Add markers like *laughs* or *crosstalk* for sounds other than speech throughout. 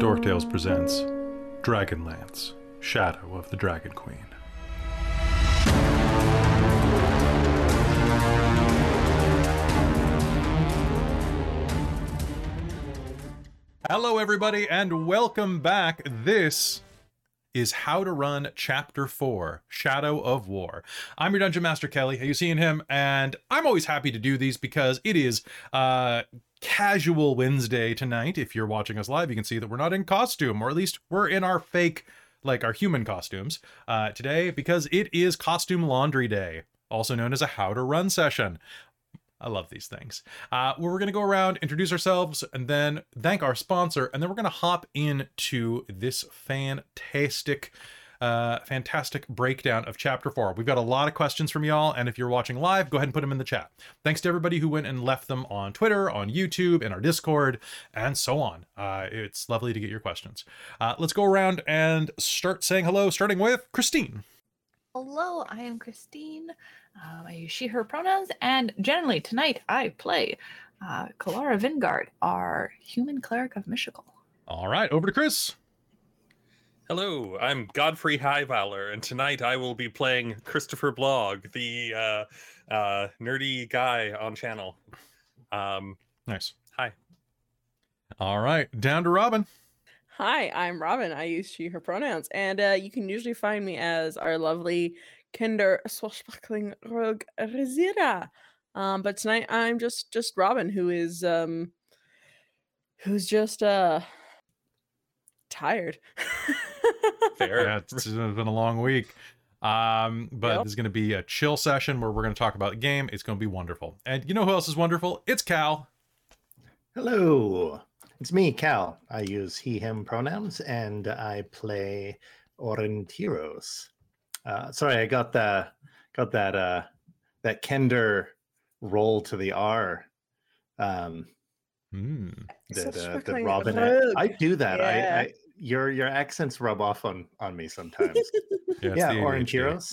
Dork Tales presents Dragonlance, Shadow of the Dragon Queen. Hello, everybody, and welcome back. This is How to Run Chapter 4 Shadow of War. I'm your Dungeon Master Kelly. Have you seen him? And I'm always happy to do these because it is uh, casual Wednesday tonight. If you're watching us live, you can see that we're not in costume, or at least we're in our fake, like our human costumes uh, today because it is Costume Laundry Day, also known as a How to Run session. I love these things. Uh, where we're going to go around, introduce ourselves, and then thank our sponsor, and then we're going to hop into this fantastic, uh, fantastic breakdown of Chapter Four. We've got a lot of questions from y'all, and if you're watching live, go ahead and put them in the chat. Thanks to everybody who went and left them on Twitter, on YouTube, in our Discord, and so on. Uh, it's lovely to get your questions. Uh, let's go around and start saying hello, starting with Christine. Hello, I am Christine. Um, I use she, her pronouns, and generally tonight I play uh, Kelara Vingard, our human cleric of Mishakal. All right, over to Chris. Hello, I'm Godfrey Highvalor, and tonight I will be playing Christopher Blogg, the uh, uh, nerdy guy on channel. Um, Nice. hi. All right, down to Robin. Hi, I'm Robin. I use she, her pronouns, and uh, you can usually find me as our lovely Kender swashbuckling rogue Rizira. Um, but tonight I'm just just Robin, who is um, who's just uh tired. Fair. *laughs* Yeah, it's been a long week. Um, but Yep. there's going to be a chill session where we're going to talk about the game. It's going to be wonderful. And you know who else is wonderful? It's Cal. Hello, it's me, Cal. I use he, him pronouns, and I play Aurontiros. Uh, sorry, I got the got that uh, that Kender roll to the R. Um, Hmm. that, uh, that Robin. I, I do that. I, Yeah. I your your accents rub off on on me sometimes. *laughs* Yeah, it's yeah, the ADHD. Aurontiros.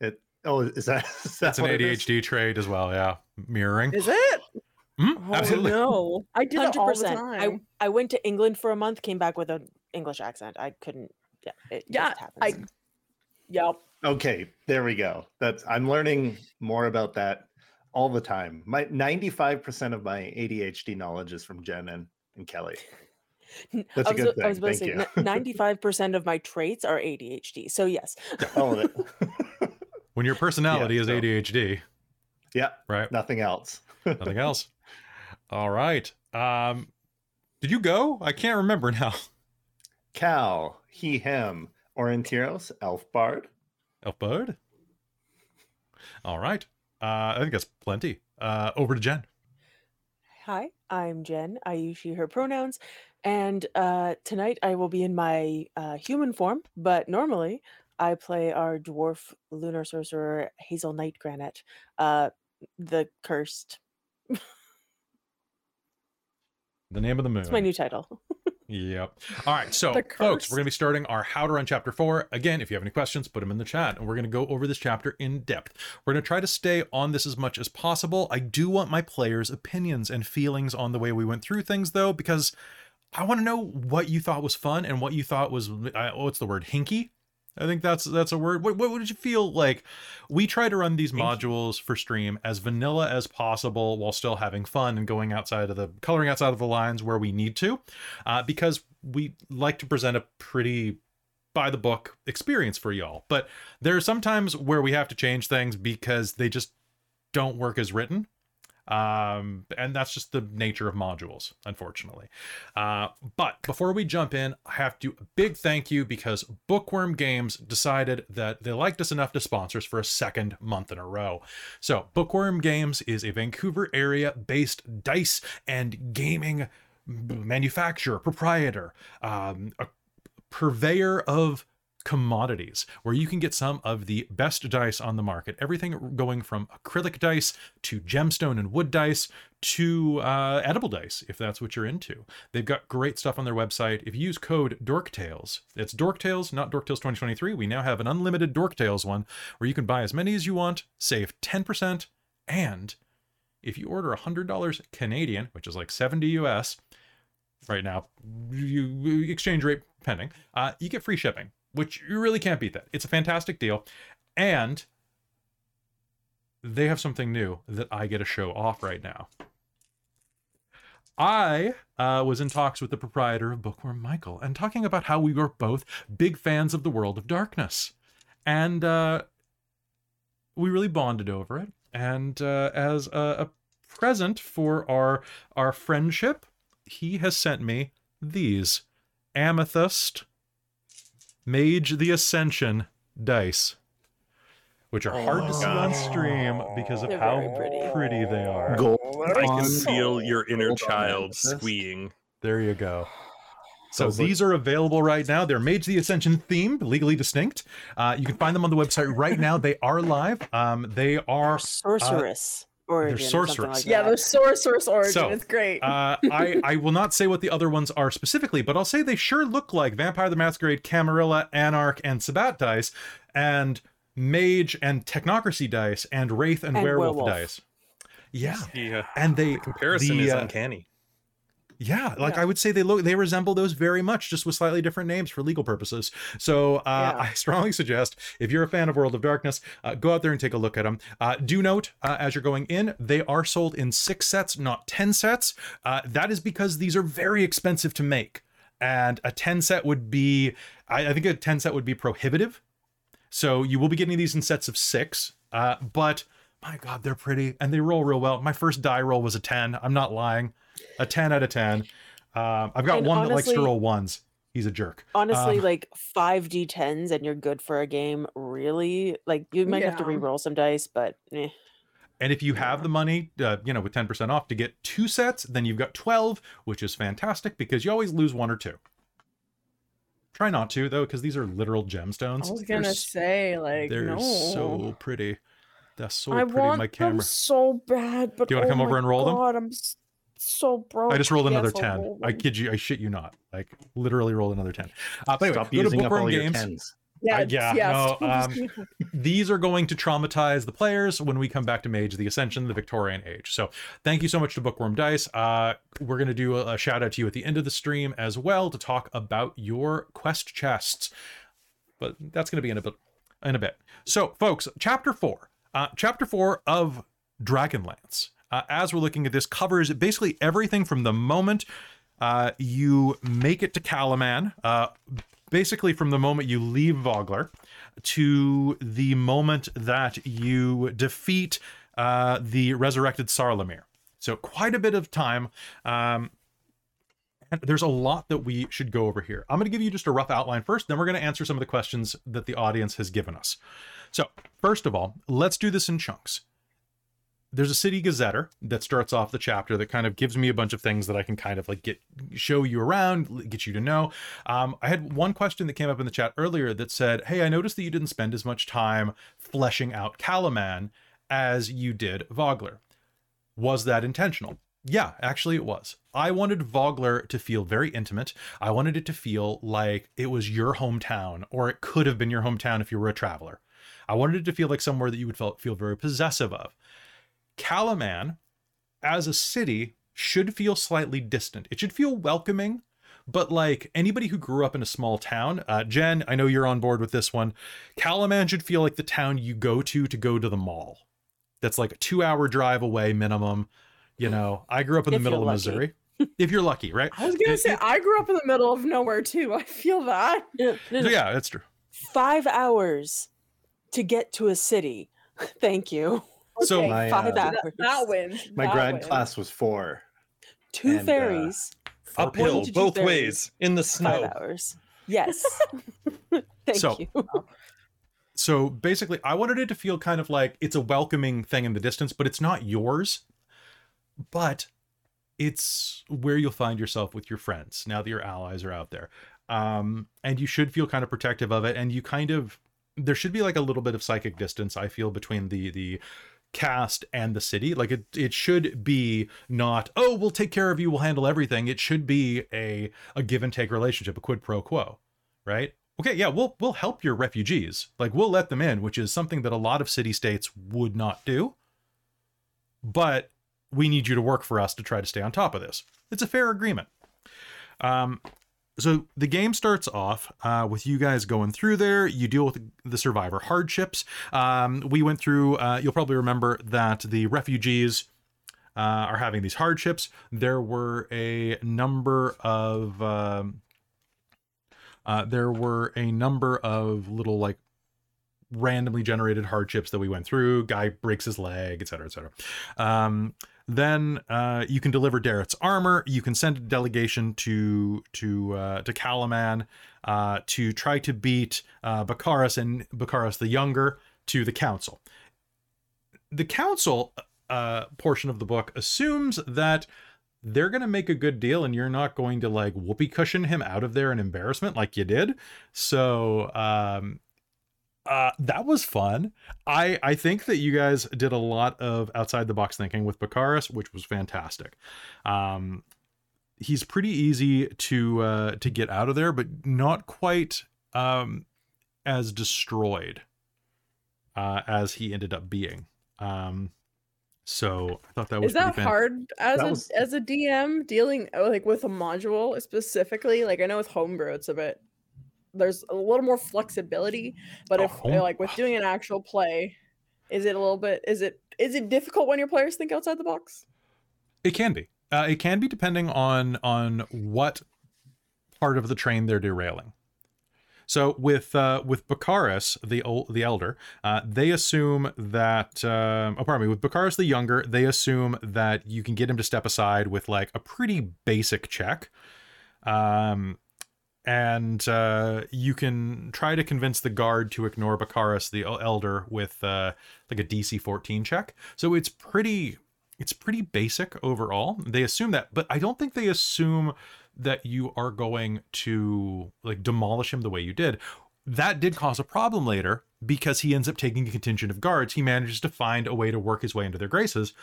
It. Oh, is that? *laughs* Is that That's an what it is? ADHD trait as well. Yeah, mirroring. Is it? Mhm, Oh, absolutely. No, I do that Hundred all the percent. I time. I went to England for a month, came back with an English accent. I couldn't. Yeah, it Yeah, just I- happens. Yep. Okay, there we go. That's I'm learning more about that all the time. My 95% of my ADHD knowledge is from Jen and, and Kelly. That's I a was, good I was thing, about to thank say you. *laughs* ninety-five percent of my traits are ADHD. So yes, All of it. *laughs* When your personality is so- ADHD, yeah, right? nothing else. *laughs* Nothing else. All right. Um, did you go? I can't remember now. Cal, he, him, Aurontiros, Elf Bard. Elf Bard. All right. Uh, I think that's plenty. Uh, over to Jen. hi, I'm Jen. I use she/her pronouns, and uh, tonight I will be in my uh, human form. But normally I play our dwarf lunar sorcerer Hazeal Nightgranite, uh, the cursed. The name of the moon. It's my new title. Yep. All right. So, folks, we're going to be starting our How to Run Chapter 4. Again, if you have any questions, put them in the chat, and we're going to go over this chapter in depth. We're going to try to stay on this as much as possible. I do want my players' opinions and feelings on the way we went through things, though, because I want to know what you thought was fun and what you thought was, uh, what's the word, hinky? I think that's that's a word. What, what did you feel like? We try to run these modules for stream as vanilla as possible while still having fun and going outside of the coloring outside of the lines where we need to, uh, because we like to present a pretty by the book experience for y'all. But there are sometimes where we have to change things because they just don't work as written. Um, and that's just the nature of modules, unfortunately. Uh, but before we jump in, I have to big thank you because Bookworm Games decided that they liked us enough to sponsor us for a second month in a row. So, Bookworm Games is a Vancouver area based dice and gaming manufacturer, proprietor, um, a purveyor of commodities where you can get some of the best dice on the market. Everything going from acrylic dice to gemstone and wood dice to uh, edible dice if that's what you're into. They've got great stuff on their website. If you use code dorktales it's dorktales not dorktales 2023 we now have an unlimited dorktales one where you can buy as many as you want save 10% and if you order $100 canadian which is like 70 us right now, you, exchange rate pending, uh, you get free shipping, which you really can't beat that. It's a fantastic deal. And they have something new that I get to show off right now. I uh, was in talks with the proprietor of Bookworm Michael and talking about how we were both big fans of the World of Darkness. And uh, we really bonded over it. And uh, as a, a present for our our friendship, he has sent me these amethyst mage the ascension dice which are hard to see on stream because of They're how very pretty. pretty they are Gold. I can feel your inner gold on child amethyst. squeeing. there you go *sighs* so So look- these are available right now. They're Mage the Ascension themed, legally distinct. Uh, you can find them on the website right now. They are live. Um, they are Sorceress. Origin. or something sorceress. Like Yeah, that. the sorceress origin. So, it's great. Uh, *laughs* I, I will not say what the other ones are specifically, but I'll say they sure look like Vampire the Masquerade, Camarilla, Anarch, and Sabbat dice, and Mage and Technocracy dice, and Wraith and, And Werewolf, Werewolf. dice. Yeah, The, uh, and they the comparison the, is uh, uncanny. Yeah, like Yeah. I would say they look they resemble those very much, just with slightly different names for legal purposes. So uh, Yeah. I *laughs* strongly suggest if you're a fan of World of Darkness, uh, go out there and take a look at them. Uh, do note uh, as you're going in, they are sold in six sets, not ten sets. Uh, that is because these are very expensive to make, and a ten set would be, I, I think a ten set would be prohibitive. So you will be getting these in sets of six, uh, but my God, they're pretty and they roll real well. My first die roll was a ten. I'm not lying a 10 out of 10 um, i've got And one that likes to roll ones. He's a jerk. Honestly, Um, like five d10s and you're good for a game. Really, like you might have to re-roll some dice, but eh. and if you have the money uh, you know with 10% off to get two sets then you've got 12 which is fantastic because you always lose one or two. Try not to though because these are literal gemstones. I was gonna s- say like they're no. so pretty. They're so I pretty want my them camera. so bad, but Do you wanna oh come over and roll them? I'm s- so broke. I just rolled another Yes, 10. roll I kid you, I shit you not. Like literally rolled another 10. Uh, but anyway, Stop go to using up Bookworm all your tens. Yeah, Uh, yeah, yeah. no, *laughs* um, these are going to traumatize the players when we come back to Mage the Ascension, the Victorian Age. So thank you so much to Bookworm Dice. Uh, we're going to do a, a shout out to you at the end of the stream as well to talk about your quest chests. But that's going to be in a bit. In a bit. So, folks, chapter four. Uh, chapter four of Dragonlance. Uh, as we're looking at this, covers basically everything from the moment uh, you make it to Kalaman, uh, basically from the moment you leave Vogler to the moment that you defeat uh, the resurrected Sarlamir. So quite a bit of time. Um, and there's a lot that we should go over here. I'm going to give you just a rough outline first, then we're going to answer some of the questions that the audience has given us. So, first of all, let's do this in chunks. There's a city gazetteer that starts off the chapter that kind of gives me a bunch of things that I can kind of like get show you around, get you to know. Um, I had one question that came up in the chat earlier that said, "Hey, I noticed that you didn't spend as much time fleshing out Kalaman as you did Vogler. Was that intentional?" Yeah, actually, it was. I wanted Vogler to feel very intimate. I wanted it to feel like it was your hometown, or it could have been your hometown if you were a traveler. I wanted it to feel like somewhere that you would feel, feel very possessive of. Kalaman, as a city, should feel slightly distant. It should feel welcoming, but like anybody who grew up in a small town, uh, Jen, I know you're on board with this one. Kalaman should feel like the town you go to to go to the mall. That's like a two hour drive away minimum. You know, I grew up in the If middle of you're Missouri. *laughs* if you're lucky, right? I was gonna It- say it- I grew up in the middle of nowhere too. I feel that. *laughs* Yeah, no, no, yeah, that's true. five hours to get to a city. *laughs* Thank you. So Okay, My, five uh, hours. that, that wins. My that grad wins. class was four. Two and, uh, ferries. Uphill, One to two both ferries, ways, in the Five snow. hours. Yes. *laughs* Thank So- you. so basically i wanted it to feel kind of like it's a welcoming thing in the distance but it's not yours but it's where you'll find yourself with your friends now that your allies are out there um and you should feel kind of protective of it and you kind of there should be like a little bit of psychic distance i feel between the the cast and the city. Like it it should be not oh we'll take care of you we'll handle everything. It should be a a give and take relationship a quid pro quo right? Okay yeah we'll we'll help your refugees. Like we'll let them in which is something that a lot of city states would not do. But we need you to work for us to try to stay on top of this. It's a fair agreement. Um, so the game starts off uh, with you guys going through there. You deal with the survivor hardships. Um, we went through. Uh, you'll probably remember that the refugees uh, are having these hardships. There were a number of. Um, uh, there were a number of little like randomly generated hardships that we went through. Guy breaks his leg, etc., etc. Um, then uh, you can deliver Darrett's armor. You can send a delegation to to uh, to Kalaman uh, to try to beat uh, and Bakaris the Younger to the council. The council uh, portion of the book assumes that they're going to make a good deal and you're not going to like whoopee cushion him out of there in embarrassment like you did. So um, uh, that was fun. I I think that you guys did a lot of outside the box thinking with Bakaris, which was fantastic. Um, he's pretty easy to uh, to get out of there, but not quite um, as destroyed uh, as he ended up being. Um, so I thought that was Is that fan- hard as That a was- as a DM dealing like with a module specifically? Like I know with homebrew it's a bit there's a little more flexibility, but Oh, if home- like with doing an actual play, is it a little bit is it is it difficult when your players think outside the box? It can be. Uh, it can be depending on on what part of the train they're derailing. So with uh, with Bakaris, the old, the elder, uh, they assume that. Um, oh, pardon me. With Bakaris the younger, they assume that you can get him to step aside with like a pretty basic check, um, and uh, you can try to convince the guard to ignore Bakaris the elder with uh, like a DC 14 check. So it's pretty it's pretty basic overall. They assume that, but I don't think they assume that you are going to like demolish him the way you did. That did cause a problem later because he ends up taking a contingent of guards. He manages to find a way to work his way into their graces.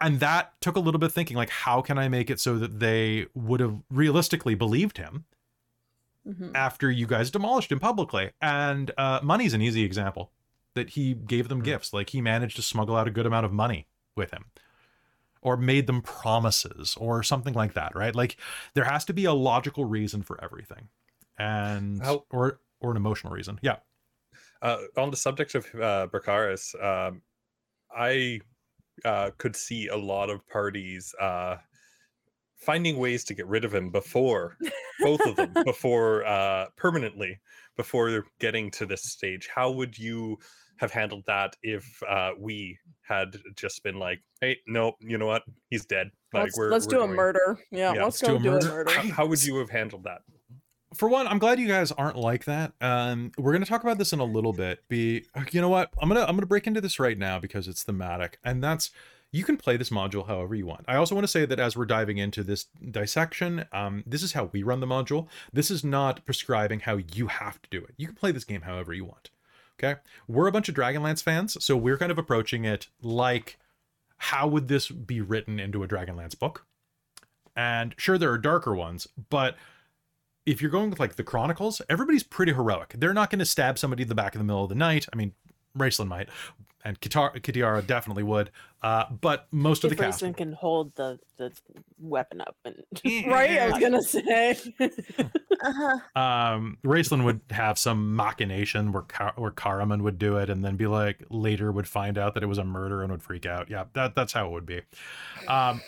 And that took a little bit of thinking like, how can I make it so that they would have realistically believed him Mhm. after you guys demolished him publicly? And uh, money's an easy example that he gave them Mhm. gifts. Like he managed to smuggle out a good amount of money with him or made them promises or something like that right like there has to be a logical reason for everything and How- or or an emotional reason yeah Uh, on the subject of uh, Bakaris, um, I uh, could see a lot of parties uh, finding ways to get rid of him before *laughs* both of them before uh, permanently before getting to this stage. How would you have handled that if uh, we had just been like, "Hey, no, you know what? He's dead." Like, let's let's do a murder. Yeah, Yeah, let's let's do go a do murder. a murder. How, how would you have handled that? for one i'm glad you guys aren't like that um we're gonna talk about this in a little bit be you know what i'm gonna i'm gonna break into this right now because it's thematic and that's you can play this module however you want. I also want to say that as we're diving into this dissection um this is how we run the module. This is not prescribing how you have to do it. You can play this game however you want okay? We're a bunch of dragonlance fans so we're kind of approaching it like how would this be written into a dragonlance book? And sure there are darker ones but if you're going with like the Chronicles, everybody's pretty heroic. They're not going to stab somebody in the back in the middle of the night. I mean, Raistlin might, and Kitar- Kitiara definitely would. Uh, but most of the cast, Raistlin can hold the, the weapon up and *laughs* right? I was gonna say. uh-huh. um, Raistlin would have some machination where Ka- where Caramon would do it, and then be like later would find out that it was a murder and would freak out. Yeah, that that's how it would be. Um,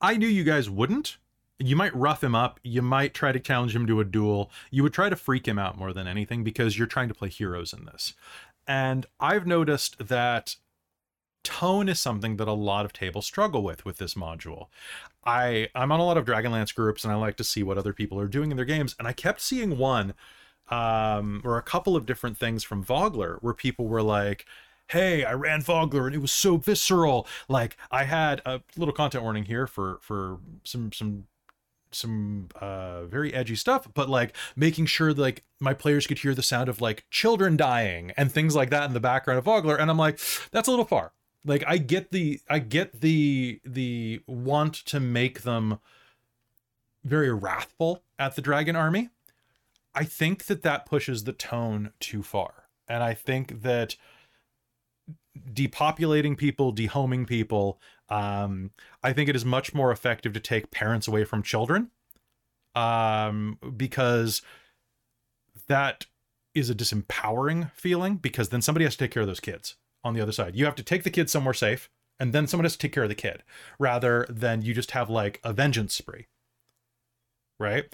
I knew you guys wouldn't. You might rough him up. You might try to challenge him to a duel. You would try to freak him out more than anything because you're trying to play heroes in this. And I've noticed that tone is something that a lot of tables struggle with with this module. I I'm on a lot of Dragonlance groups and I like to see what other people are doing in their games and I kept seeing one um or a couple of different things from Vogler where people were like hey i ran vogler and it was so visceral like i had a little content warning here for for some some some uh very edgy stuff but like making sure like my players could hear the sound of like children dying and things like that in the background of vogler and i'm like that's a little far. Like i get the i get the the want to make them very wrathful at the dragon army. I think that that pushes the tone too far and i think that depopulating people, dehoming people. Um, I think it is much more effective to take parents away from children, um, because that is a disempowering feeling. Because then somebody has to take care of those kids on the other side. You have to take the kid somewhere safe, and then someone has to take care of the kid, rather than you just have like a vengeance spree, right?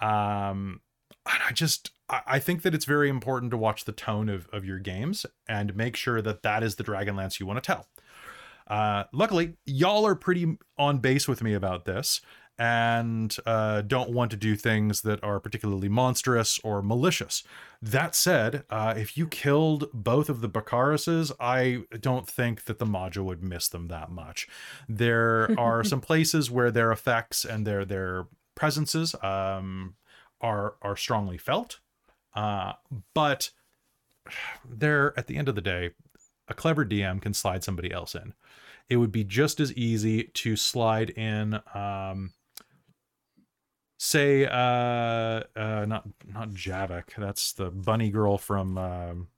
Um, and I just I think that it's very important to watch the tone of, of your games and make sure that that is the Dragonlance you want to tell. Uh, luckily, y'all are pretty on base with me about this and uh, don't want to do things that are particularly monstrous or malicious. That said, uh, if you killed both of the Bakarises, I don't think that the module would miss them that much. There *laughs* are some places where their effects and their their presences um, are are strongly felt, uh, but they're at the end of the day, a clever DM can slide somebody else in. It would be just as easy to slide in, um, say, uh, uh, not not Javik. That's the bunny girl from um,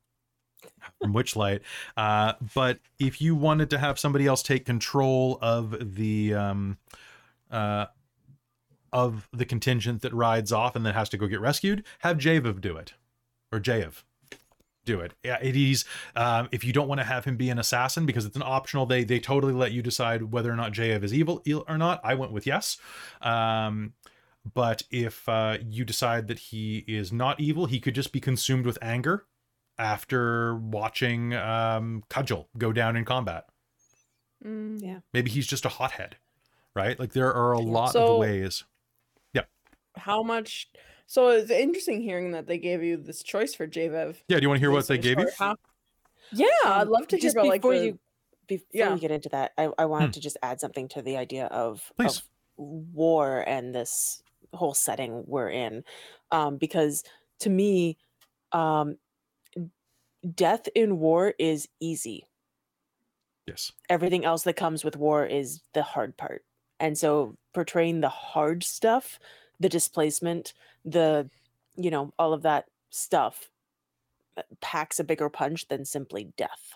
from Witchlight. Uh, but if you wanted to have somebody else take control of the um, uh, of the contingent that rides off and then has to go get rescued, have Javiv do it, or Jav do it. Yeah, it is. Um, if you don't want to have him be an assassin because it's an optional, they they totally let you decide whether or not Jav is evil or not. I went with yes. Um, but if uh, you decide that he is not evil, he could just be consumed with anger after watching um, Cudgel go down in combat. Mm, Yeah. Maybe he's just a hothead, right? Like there are a lot So- of ways. How much? So it's interesting hearing that they gave you this choice for Jaev. Yeah, do you want to hear what they Basically, gave you? how- Yeah, I'd Um, love to hear just about like before the, you before Yeah. we get into that. I, I wanted Hmm. to just add something to the idea of, of war and this whole setting we're in, um, because to me, um, death in war is easy. Yes. Everything else that comes with war is the hard part, and so portraying the hard stuff, the displacement, the you know all of that stuff uh, packs a bigger punch than simply death.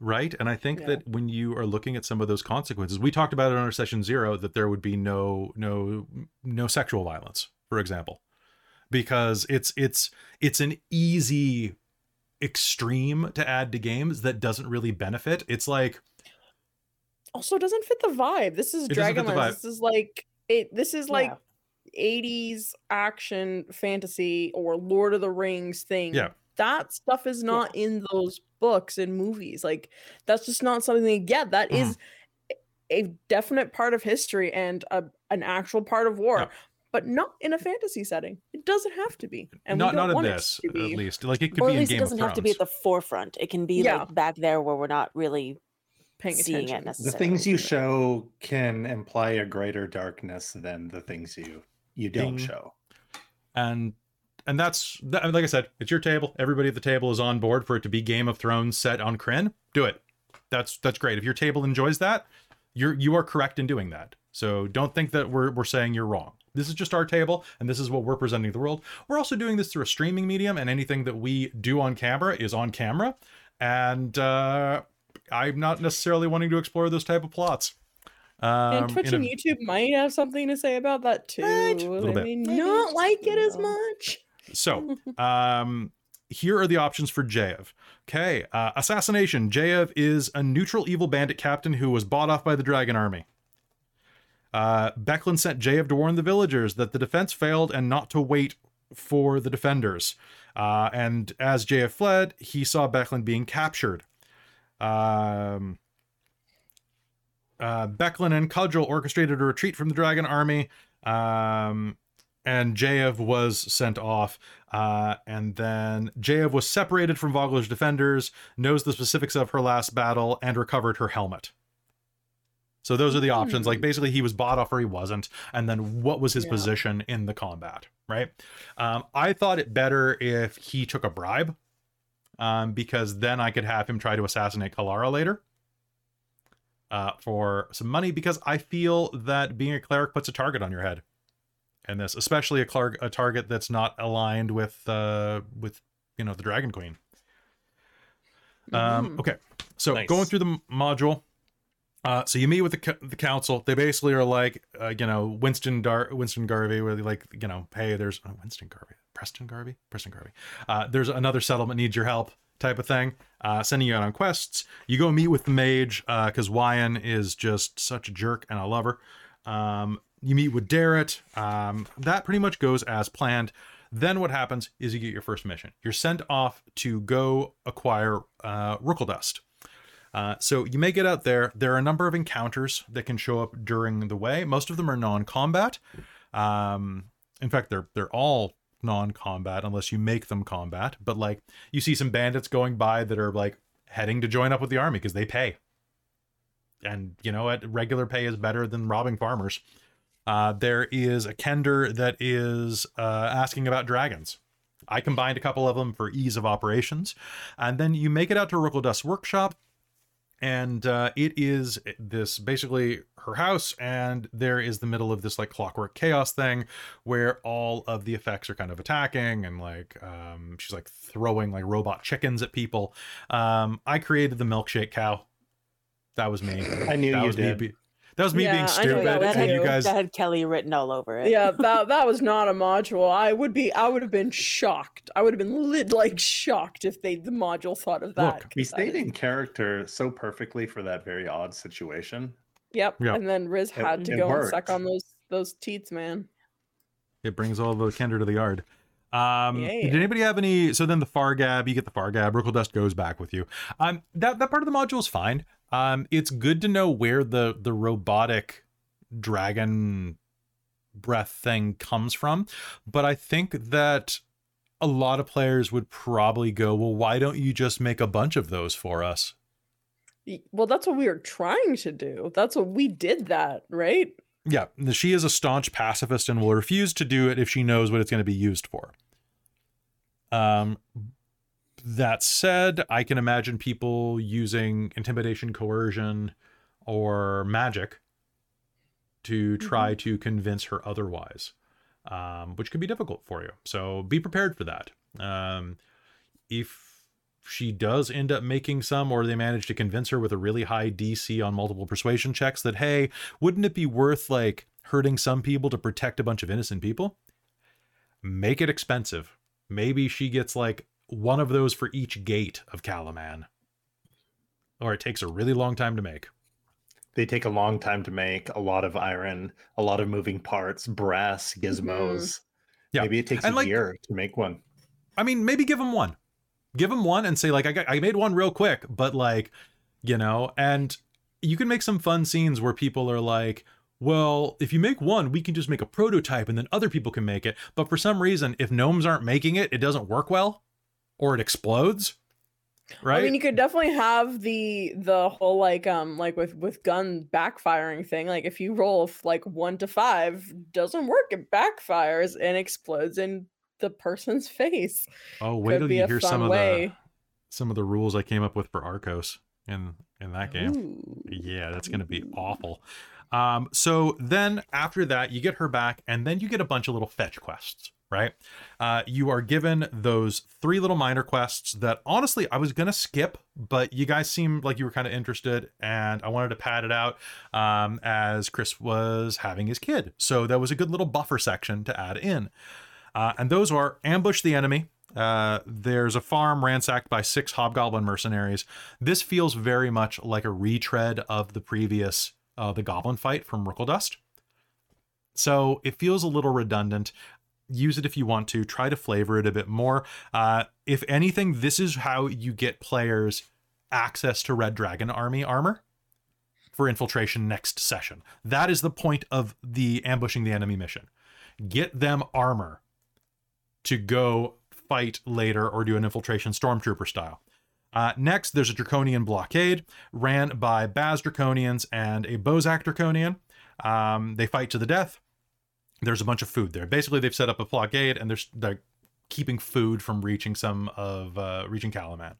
right and i think Yeah. that when you are looking at some of those consequences we talked about it on our session zero that there would be no no no sexual violence for example because it's it's it's an easy extreme to add to games that doesn't really benefit it's like also doesn't fit the vibe. This is It doesn't fit the Dragonlance. This is like it. This is like Yeah. 80s action fantasy or Lord of the Rings thing. Yeah. That stuff is not in those books and movies. Like that's just not something they get. That Mm-hmm. is a definite part of history and a, an actual part of war. Yeah. But not in a fantasy setting. It doesn't have to be. And not don't in this at least like it could or be at in least game it doesn't have to be at the forefront. It can be Yeah. like back there where we're not really paying seeing attention. it The things you show can imply a greater darkness than the things you you don't Ding. show. and and that's that, like I said, it's your table. Everybody at the table is on board for it to be Game of Thrones set on Krynn. Do it. That's that's great. If your table enjoys that, you're you are correct in doing that. So don't think that we're we're saying you're wrong. This is just our table, and this is what we're presenting to the world. We're also doing this through a streaming medium, and anything that we do on camera is on camera. And uh, I'm not necessarily wanting to explore those type of plots. Um, and Twitch in a- and YouTube might have something to say about that too. Right, a little They bit. may Maybe, not like it as much. So, *laughs* um, here are the options for Jaev. Okay, uh, assassination. Jaev is a neutral evil bandit captain who was bought off by the Dragon Army. Uh, Becklin sent Jaev to warn the villagers that the defense failed and not to wait for the defenders. Uh, and as Jaev fled, he saw Becklin being captured. Um, uh, Becklin and Cudgel orchestrated a retreat from the Dragon Army. Um, and Jaev was sent off. Uh, and then Jaev was separated from Vogler's defenders, knows the specifics of her last battle, and recovered her helmet. So those are the options. Like basically, he was bought off or he wasn't, and then what was his Yeah. position in the combat, right? Um, I thought it better if he took a bribe, um, because then I could have him try to assassinate Kelara later. Uh, for some money, because I feel that being a cleric puts a target on your head And this, especially a clerk, a target that's not aligned with uh with you know the Dragon Queen. Um, Mhm. okay, so Nice. going through the m- module. Uh, so you meet with the co- the council. They basically are like, uh, you know, Winston Dar- Winston Garvey, where they like, you know, hey, there's oh, Winston Garvey, Preston Garvey, Preston Garvey. Uh, there's another settlement needs your help, type of thing. Uh, sending you out on quests. You go meet with the mage uh, because Wyan is just such a jerk, and I love her. Um, you meet with Darrett. Um, that pretty much goes as planned. Then what happens is you get your first mission. You're sent off to go acquire uh, Rookle Dust. Uh, so you may get out there. There are a number of encounters that can show up during the way. Most of them are non-combat. Um, in fact, they're they're all non-combat unless you make them combat. But like you see some bandits going by that are like heading to join up with the army because they pay. And you know, at regular pay is better than robbing farmers. Uh, there is a Kender that is uh, asking about dragons. I combined a couple of them for ease of operations. And then you make it out to Rookle Dust Workshop, and uh, it is this basically her house, and there is the middle of this like clockwork chaos thing where all of the effects are kind of attacking, and like um, she's like throwing like robot chickens at people. Um, I created the milkshake cow. That was me. I knew that you was did. Me that was me Yeah, being I knew stupid, that and you you. guys that had Kelly written all over it. yeah, that *laughs* that was not a module. I would be I would have been shocked. I would have been lit like shocked if they the module thought of that. Look, 'cause We stayed is- in character so perfectly for that very odd situation. Yep. Yeah. And then Riz It- had to it go and suck on those those teats, man. It brings all the Kender to the yard. Um, Yeah. Did anybody have any? So then the Fargab, you get the Fargab. Rookle Dust goes back with you. Um, that that part of the module is fine. Um, it's good to know where the the robotic dragon breath thing comes from, but I think that a lot of players would probably go, well, why don't you just make a bunch of those for us? Well, that's what we were trying to do. That's what we did that, right? Yeah, she is a staunch pacifist and will refuse to do it if she knows what it's going to be used for. Um, that said, I can imagine people using intimidation, coercion, or magic to try to convince her otherwise, um, which can be difficult for you. So be prepared for that. Um, if she does end up making some, or they manage to convince her with a really high DC on multiple persuasion checks that, hey, wouldn't it be worth like hurting some people to protect a bunch of innocent people? Make it expensive. Maybe she gets like one of those for each gate of Kalaman. Or it takes a really long time to make. They take a long time to make, a lot of iron, a lot of moving parts, brass, gizmos. Mm-hmm. Yeah. Maybe it takes And, a like- year to make one. I mean, maybe give them one. Give them one and say like I got I made one real quick, but like, you know, and you can make some fun scenes where people are like, well, if you make one, we can just make a prototype and then other people can make it. But for some reason, if gnomes aren't making it, it doesn't work well or it explodes. Right? I mean, you could definitely have the the whole like um like with with gun backfiring thing. Like if you roll f- like one to five, doesn't work. It backfires and explodes in the person's face. oh, wait Could till you hear some fun of the some of the rules I came up with for Arcos in in that game. Ooh. Yeah, that's going to be awful. Um, so then after that, you get her back, and then you get a bunch of little fetch quests, right? Uh, you are given those three little minor quests that honestly I was going to skip, but you guys seemed like you were kind of interested, and I wanted to pad it out um, as Chris was having his kid. So that was a good little buffer section to add in. Uh, and those are ambush the enemy. Uh, there's a farm ransacked by six hobgoblin mercenaries. This feels very much like a retread of the previous uh, the goblin fight from Rookle Dust. So it feels a little redundant. Use it if you want to. Try to flavor it a bit more. Uh, if anything, this is how you get players access to Red Dragon Army armor for infiltration next session. That is the point of the ambushing the enemy mission. Get them armor to go fight later or do an infiltration stormtrooper style. Uh, next, there's a Draconian blockade ran by Baaz Draconians and a Bozak Draconian. Um, they fight to the death. There's a bunch of food there. Basically, they've set up a blockade and they're, they're keeping food from reaching some of uh, reaching Kalaman.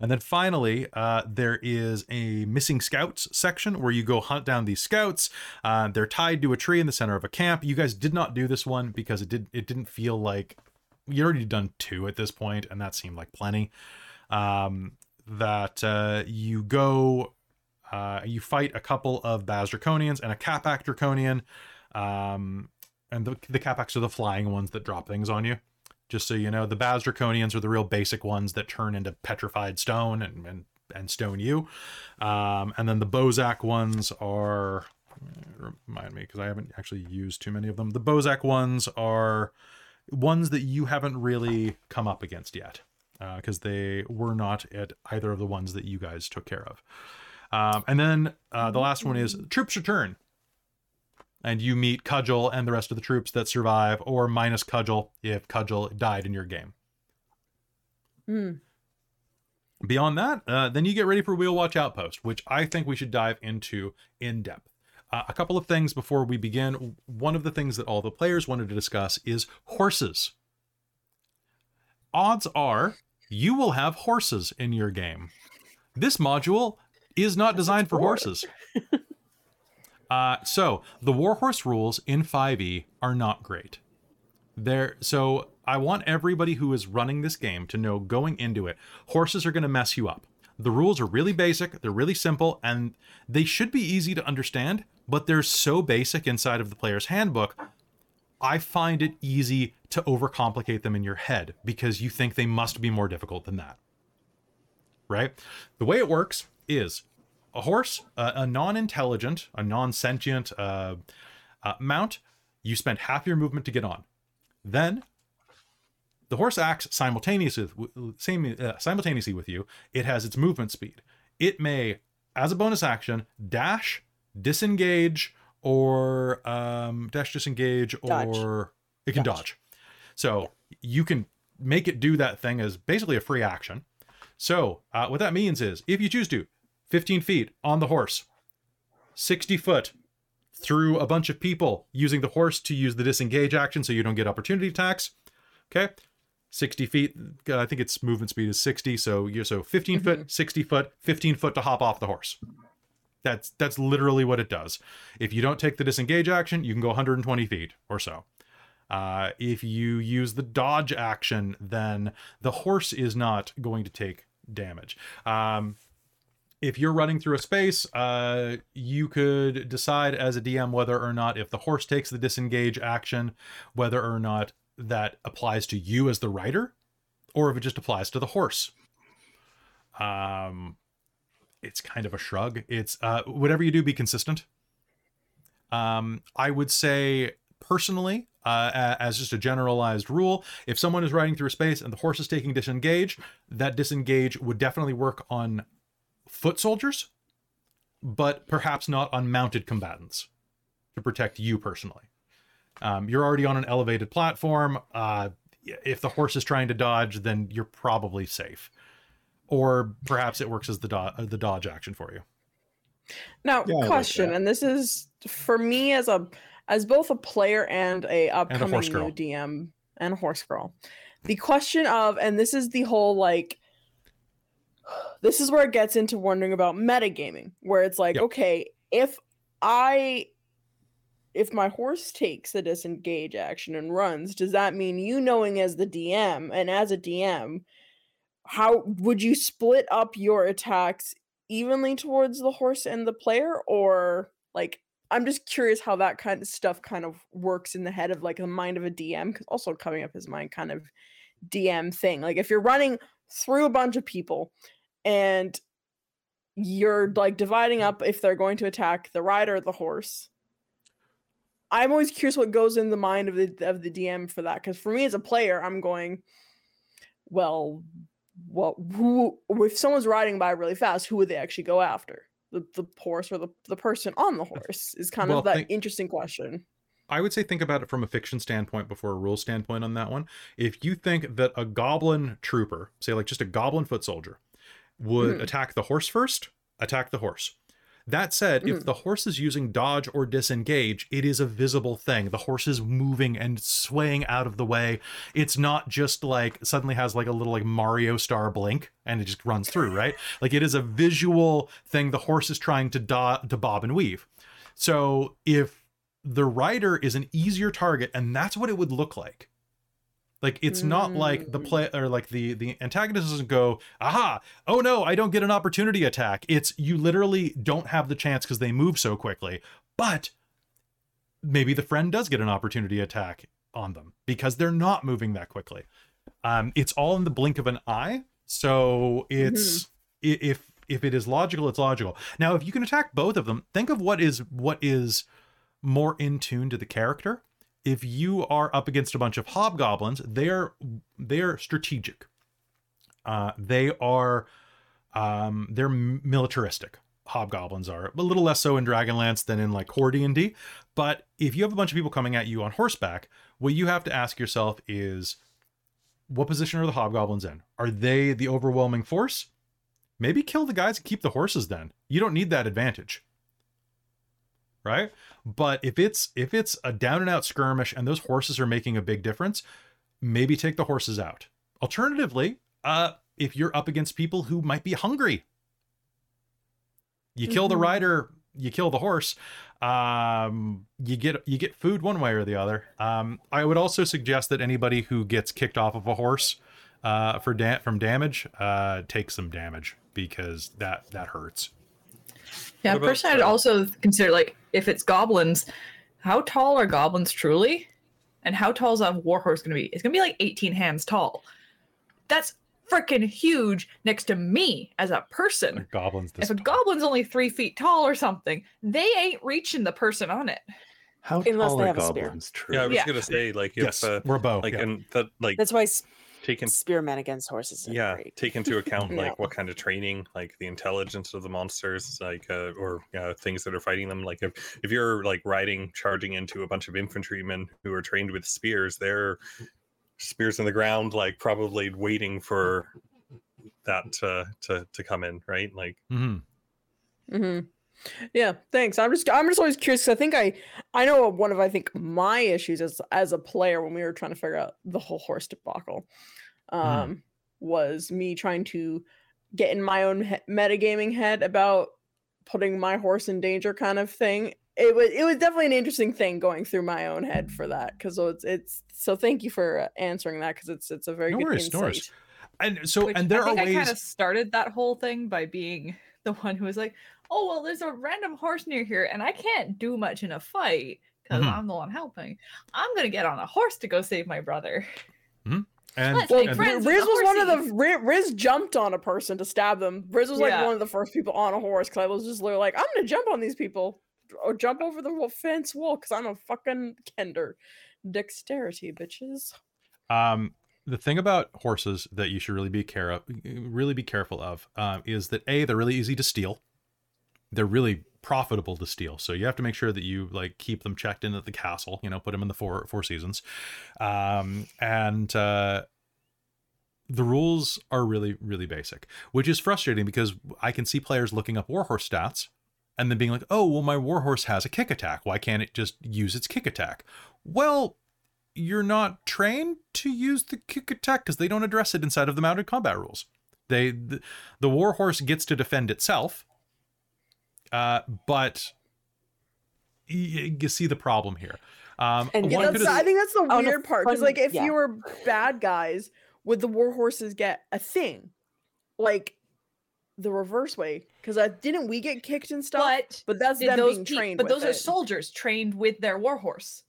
And then finally, uh, there is a missing scouts section where you go hunt down these scouts. Uh, they're tied to a tree in the center of a camp. You guys did not do this one because it did it didn't feel like you already done two at this point, and that seemed like plenty. Um, that uh, you go, uh, you fight a couple of Baaz Draconians and a Kapak Draconian. Um, and the, the Kapaks are the flying ones that drop things on you. Just so you know, the Baaz Draconians are the real basic ones that turn into petrified stone and, and, and stone you. Um, and then the Bozak ones are, remind me, because I haven't actually used too many of them. The Bozak ones are ones that you haven't really come up against yet because uh, they were not at either of the ones that you guys took care of. Um, and then uh, the last one is troops return. And you meet Cudgel and the rest of the troops that survive, or minus Cudgel if Cudgel died in your game. Mm. Beyond that, uh, then you get ready for Wheel Watch Outpost, which I think we should dive into in depth. Uh, a couple of things before we begin. One of the things that all the players wanted to discuss is horses. Odds are you will have horses in your game. This module is not designed for horses. *laughs* uh, so the Warhorse rules in 5e are not great. There, so I want everybody who is running this game to know going into it, horses are going to mess you up. The rules are really basic, they're really simple, and they should be easy to understand, but they're so basic inside of the player's handbook. I find it easy to overcomplicate them in your head because you think they must be more difficult than that. Right? The way it works is a horse, uh, a non intelligent, a non sentient uh, uh, mount, you spend half your movement to get on. Then the horse acts simultaneously, same, uh, simultaneously with you. It has its movement speed. It may, as a bonus action, dash, disengage, or um, dash, disengage, Dodge. or it can Dodge. dodge. So you can make it do that thing as basically a free action. So uh, what that means is, if you choose to, 15 feet on the horse, 60 foot through a bunch of people using the horse to use the disengage action so you don't get opportunity attacks. Okay. 60 feet. uh, I think its movement speed is 60. So you're so 15 foot, 60 foot, 15 foot to hop off the horse. That's that's literally what it does. If you don't take the disengage action, you can go 120 feet or so. Uh, if you use the dodge action, then the horse is not going to take damage. Um, if you're running through a space, uh, you could decide as a DM whether or not, if the horse takes the disengage action, whether or not that applies to you as the rider, or if it just applies to the horse. Um, it's kind of a shrug. It's uh, whatever you do, be consistent. Um, I would say personally, uh, as just a generalized rule, if someone is riding through space and the horse is taking disengage, that disengage would definitely work on foot soldiers, but perhaps not on mounted combatants to protect you personally. Um, you're already on an elevated platform. Uh, if the horse is trying to dodge, then you're probably safe. Or perhaps it works as the, do- the dodge action for you. Now, Yeah, I like question, and this is for me as a as both a player and a upcoming horse new. DM and a horse girl. The question of, and this is the whole like, this is where it gets into wondering about metagaming, where it's like, Yep. okay, if I if my horse takes the disengage action and runs, does that mean you knowing as the DM and as a DM, how would you split up your attacks evenly towards the horse and the player or like i'm just curious how that kind of stuff kind of works in the head of like the mind of a dm because also coming up as my kind of dm thing like if you're running through a bunch of people and you're like dividing up if they're going to attack the rider or the horse. I'm always curious what goes in the mind of the of the dm for that because for me as a player i'm going well well who if someone's riding by really fast who would they actually go after? The, the horse or the, the person on the horse is kind Well, of that think- interesting question. I would say think about it from a fiction standpoint before a rule standpoint on that one. If you think that a goblin trooper, say like just a goblin foot soldier, would Mhm. attack the horse first, attack the horse. That said, if Mhm. the horse is using dodge or disengage, it is a visible thing. The horse is moving and swaying out of the way. It's not just like suddenly has like a little like Mario star blink and it just runs through, right? *laughs* Like it is a visual thing the horse is trying to do- to bob and weave. So if the rider is an easier target and that's what it would look like Like it's not like the Mm. play or like the the antagonist doesn't go, aha, oh no, I don't get an opportunity attack. It's you literally don't have the chance because they move so quickly. But maybe the friend does get an opportunity attack on them because they're not moving that quickly. Um, it's all in the blink of an eye. So it's i if if it is logical, it's logical. Now, if you can attack both of them, think of what is what is more in tune to the character. If you are up against a bunch of hobgoblins, they're they're strategic. Uh, they are um, they're militaristic. Hobgoblins are a little less so in Dragonlance than in like core D and D. But if you have a bunch of people coming at you on horseback, what you have to ask yourself is, what position are the hobgoblins in? Are they the overwhelming force? Maybe kill the guys and keep the horses. Then you don't need that advantage right? But if it's if it's a down and out skirmish and those horses are making a big difference maybe take the horses out. Alternatively uh if you're up against people who might be hungry you kill the Mhm. rider you kill the horse um you get you get food one way or the other. Um i would also suggest that anybody who gets kicked off of a horse uh for da- from damage uh take some damage because that that hurts Yeah, What about, personally, I'd uh, also consider like if it's goblins, how tall are goblins truly, and how tall is a warhorse going to be? It's going to be like 18 hands tall. That's freaking huge next to me as a person. goblins this If a goblin's only three feet tall or something, they ain't reaching the person on it. How Unless tall they are have a spear. goblins? True. Yeah, I was Yeah. gonna say like if yes uh, we're a bow like yeah. and that like That's why s- taken spearmen against horses. Is yeah great. take into *laughs* account Yeah. like what kind of training like the intelligence of the monsters like uh, or uh, things that are fighting them like if if you're like riding charging into a bunch of infantrymen who are trained with spears they're spears in the ground like probably waiting for that to to, to come in right like Mm-hmm. hmm Yeah, thanks. I'm just I'm just always curious. 'cause I think I I know one of I think my issues as as a player when we were trying to figure out the whole horse debacle, um, was me trying to get in my own he- metagaming head about putting my horse in danger kind of thing. It was it was definitely an interesting thing going through my own head for that because it's it's so thank you for uh, answering that because it's it's a very No good worries, insight. no worries. and so Which and there I are ways I kind of started that whole thing by being the one who was like, "Oh well, there's a random horse near here, and I can't do much in a fight because Mhm. I'm the one helping. I'm gonna get on a horse to go save my brother." and, Let's Well, make and- Riz was one of the Riz, Riz jumped on a person to stab them. Riz was like Yeah. one of the first people on a horse because I was just literally like, I'm gonna jump on these people or jump over the fence wall because I'm a fucking kender. Dexterity, bitches. Um, the thing about horses that you should really be care of, really be careful of, um, is that a they're really easy to steal. They're really profitable to steal, so you have to make sure that you like keep them checked in at the castle. You know, put them in the four four seasons, um, and uh, the rules are really really basic, which is frustrating because I can see players looking up warhorse stats and then being like, "Oh, well, my warhorse has a kick attack. Why can't it just use its kick attack?" Well, you're not trained to use the kick attack because they don't address it inside of the mounted combat rules. They the, the warhorse gets to defend itself, uh, but y- you see the problem here. Um, And Yeah, one that's, I think that's the on a weird part because like if yeah. you were bad guys, would the war horses get a thing, like the reverse way? Because I didn't we get kicked and stuff, But but that's did them those being pe- trained. but with those are soldiers trained with their warhorse.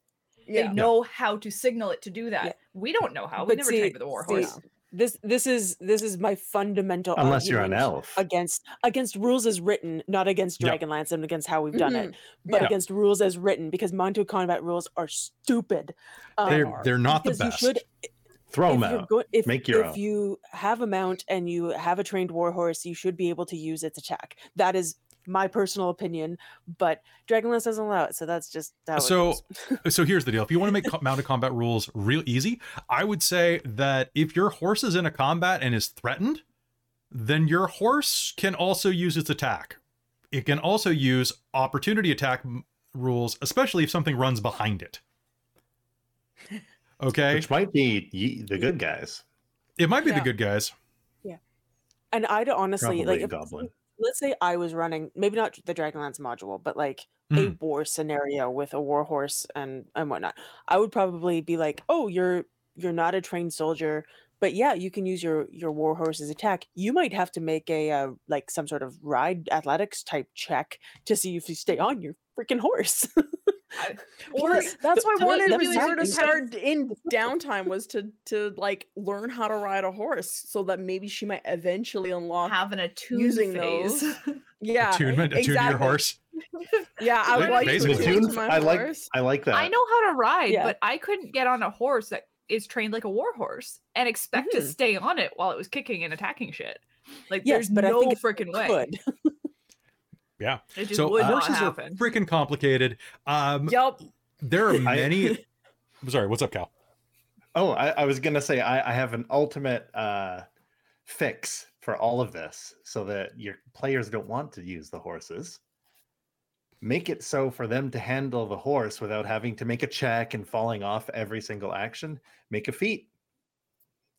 Yeah. They know how to signal it to do that. Yeah. We don't know how. We never see- trained with a see, warhorse. This this is this is my fundamental Unless you're an elf. against against rules as written, not against Yeah. Dragonlance and against how we've done it, Mhm. but Yeah. against rules as written because Monto combat rules are stupid. Um, they're they're not the best. you should Throw them if out. go- if, Make your if own. you have a mount and you have a trained warhorse, you should be able to use its attack. That is my personal opinion, but Dragonlance doesn't allow it, so that's just how So- goes. *laughs* so here's the deal: if you want to make mounted combat rules real easy, I would say that if your horse is in a combat and is threatened, then your horse can also use its attack. It can also use opportunity attack m- rules, especially if something runs behind it. Okay, Which might be ye- the good guys. it might be the good guys. Yeah, and I'd honestly Probably like a if, goblin. Let's say I was running maybe not the Dragonlance module, but like Mhm. a war scenario with a warhorse and and whatnot. I would probably be like, oh, you're you're not a trained soldier, but yeah, you can use your your war horse's attack. You might have to make a uh, like some sort of ride athletics type check to see if you stay on your freaking horse. *laughs* Or that's why the- I wanted the Razor to fact start in downtime was to to like learn how to ride a horse so that maybe she might eventually unlock. Have an attune using phase. those. *laughs* *laughs* yeah, Attunement, attune to your exactly. horse. Yeah, I would like to attune to Attuned- my I like horse. I like that. I know how to ride, Yeah. but I couldn't get on a horse that is trained like a war horse and expect to Mhm. stay on it while it was kicking and attacking shit. Like Yes, there's but I no think freaking way. *laughs* Yeah. It just So would not horses are freaking complicated. Um, Yup. there are many *laughs* I- many. *laughs* Sorry, what's up, Cal? Oh, I, I was gonna say I, I have an ultimate uh, fix for all of this, so that your players don't want to use the horses. Make it so for them to handle the horse without having to make a check and falling off every single action. Make a feat.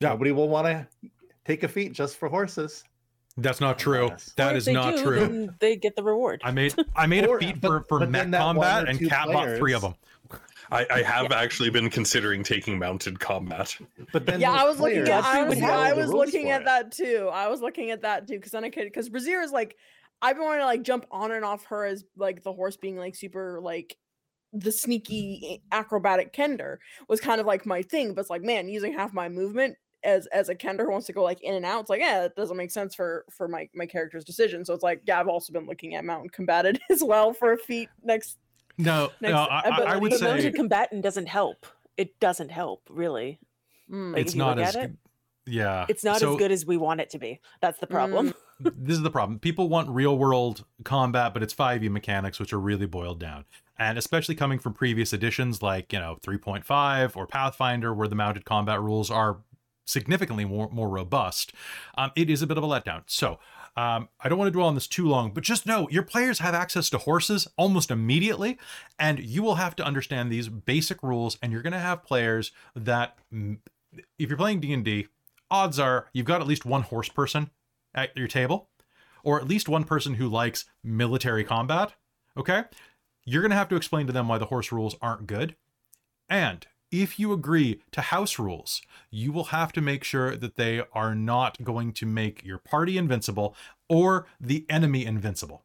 Yeah. Nobody will want to take a feat just for horses. That's not true. Yes. That Or is if they not do, true. they get the reward. I made I made Or- a feat but- for for but mech then that one combat, and two Cat bought three of them. I, I have actually been considering taking mounted combat. But then Yeah, I was looking at. I was, I was looking at it. that too. I was looking at that too because then I could because Brazier is like, I've been wanting to like jump on and off her as like the horse being like super like the sneaky acrobatic kender was kind of like my thing. But it's like, man, using half my movement as as a kender who wants to go like in and out, it's like, yeah, that doesn't make sense for for my my character's decision. So it's like, yeah, I've also been looking at mounted combatant *laughs* as well for a feat next. No, Next no, I, I- I would the say mounted combatant doesn't help. It doesn't help, really. Mm. Like, it's not as it, good. Yeah, It's not so as good as we want it to be. That's the problem. *laughs* this is the problem. People want real world combat, but it's 5e mechanics, which are really boiled down. And especially coming from previous editions like, you know, 3.5 or Pathfinder, where the mounted combat rules are significantly more, more robust, um, it is a bit of a letdown. So um, I don't want to dwell on this too long, but just know your players have access to horses almost immediately, and you will have to understand these basic rules. And you're going to have players that, mm, if you're playing D&D, odds are you've got at least one horse person at your table, or at least one person who likes military combat. Okay? You're going to have to explain to them why the horse rules aren't good. And if you agree to house rules, you will have to make sure that they are not going to make your party invincible or the enemy invincible.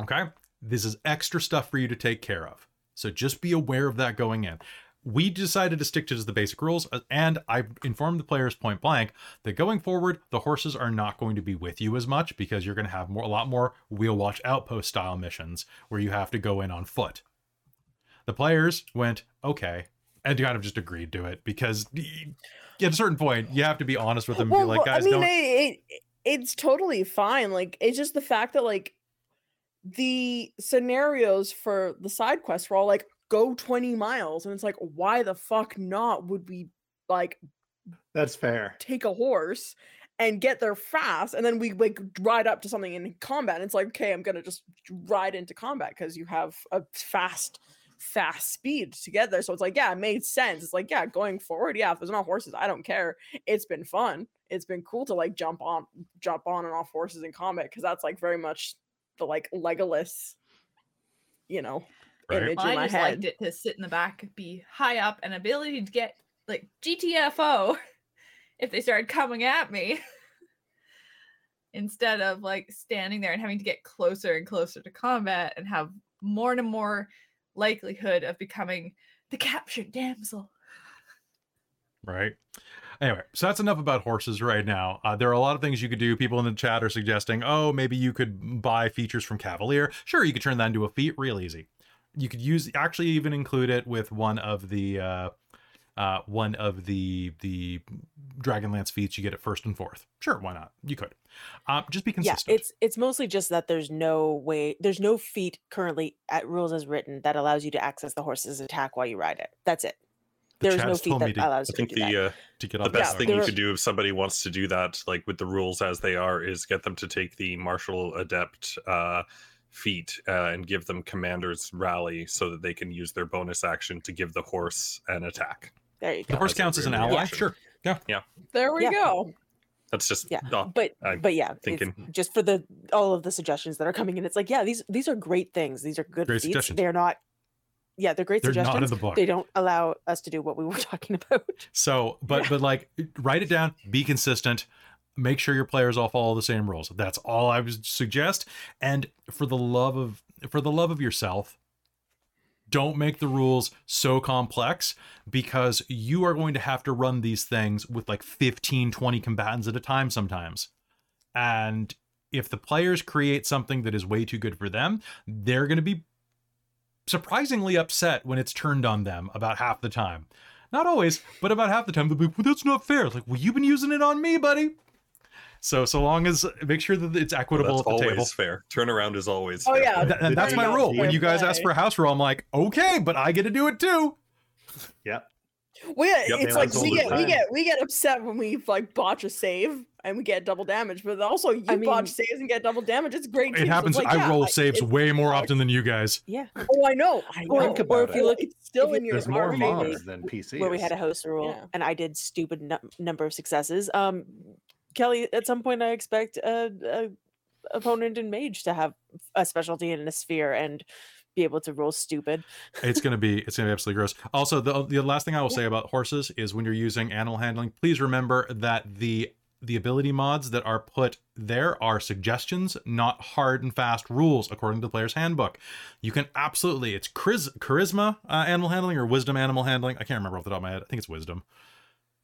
Okay? This is extra stuff for you to take care of. So just be aware of that going in. We decided to stick to just the basic rules, uh, and I informed the players point blank that going forward, the horses are not going to be with you as much because you're going to have more, a lot more wheel watch outpost style missions where you have to go in on foot. The players went okay, and kind of just agreed to it because at a certain point, you have to be honest with them. and be like, guys, I mean, don't. it, it, it's totally fine. Like, it's just the fact that like the scenarios for the side quests were all like go 20 miles, and it's like, why the fuck not? Would we like That's fair. take a horse and get there fast, and then we like ride up to something in combat? And it's like, okay, I'm gonna just ride into combat because you have a fast fast speed to get there. So it's like, yeah, it made sense. It's like, yeah, going forward, yeah, if there's not horses, I don't care. It's been fun. It's been cool to like jump on, jump on and off horses in combat because that's like very much the like Legolas, you know, Right. image I in my just head. liked it to sit in the back, be high up, and ability to get like GTFO *laughs* if they started coming at me. *laughs* Instead of like standing there and having to get closer and closer to combat and have more and more likelihood of becoming the captured damsel. Right. Anyway, so that's enough about horses right now. Uh, there are a lot of things you could do. People in the chat are suggesting, oh, maybe you could buy features from Cavalier. Sure, you could turn that into a feat real easy. You could use actually even include it with one of the uh, uh, one of the the Dragonlance feats you get at first and fourth. Sure, why not? You could. Um, just be consistent. Yeah, it's it's mostly just that there's no way, there's no feat currently at rules as written that allows you to access the horse's attack while you ride it. That's it. The There's no feat that to- allows I you think to do that. I think the uh, to get the best that thing you there- could do if somebody wants to do that, like with the rules as they are, is get them to take the martial adept uh, feat uh, and give them commander's rally so that they can use their bonus action to give the horse an attack. There you The horse That's counts as an ally. action. Sure. Yeah. Yeah. There we Yeah. go. That's just Yeah, oh, But I- but yeah, thinking- just for the all of the suggestions that are coming in, it's like yeah, these these are great things. These are good Great feats. suggestions. They're not yeah, they're great They're not in suggestions. the book. They don't allow us to do what we were *laughs* talking about. So, but but like write it down, be consistent, make sure your players all follow the same rules. That's all I would suggest. And for the love of for the love of yourself, don't make the rules so complex because you are going to have to run these things with like 15 20 combatants at a time sometimes. And if the players create something that is way too good for them, they're going to be surprisingly upset when it's turned on them about half the time. Not always, but about half the time they'll be, well, that's not fair. Like, well, you've been using it on me, buddy. So so long as make sure that it's equitable That's at the always table. fair. Turnaround is always. Oh fair. yeah, Th- and that's my rule. When you guys fair ask for a house rule, I'm like, okay, but I get to do it too. Yep. We Yep, it's that's like we the get we get we get upset when we like botch a save and we get double damage, but also you I mean- botch saves and get double damage. It's great. It So happens. it's like, I yeah, roll like, saves way more often than you guys. Yeah. Oh, I know. I know. Or, Think or about if you it. look it's still if in your There's more RP than PCs. where we had a host rule Yeah. and I did stupid nu- number of successes. Um, Kelly, at some point, I expect a, a opponent in Mage to have a specialty in a sphere and be able to roll stupid. it's gonna be it's gonna be absolutely gross. Also, the the last thing I will say about horses is when you're using animal handling, please remember that the the ability mods that are put there are suggestions, not hard and fast rules, according to the player's handbook. You can absolutely it's chris, charisma uh, animal handling or wisdom animal handling. I can't remember off the top of my head. I think it's wisdom.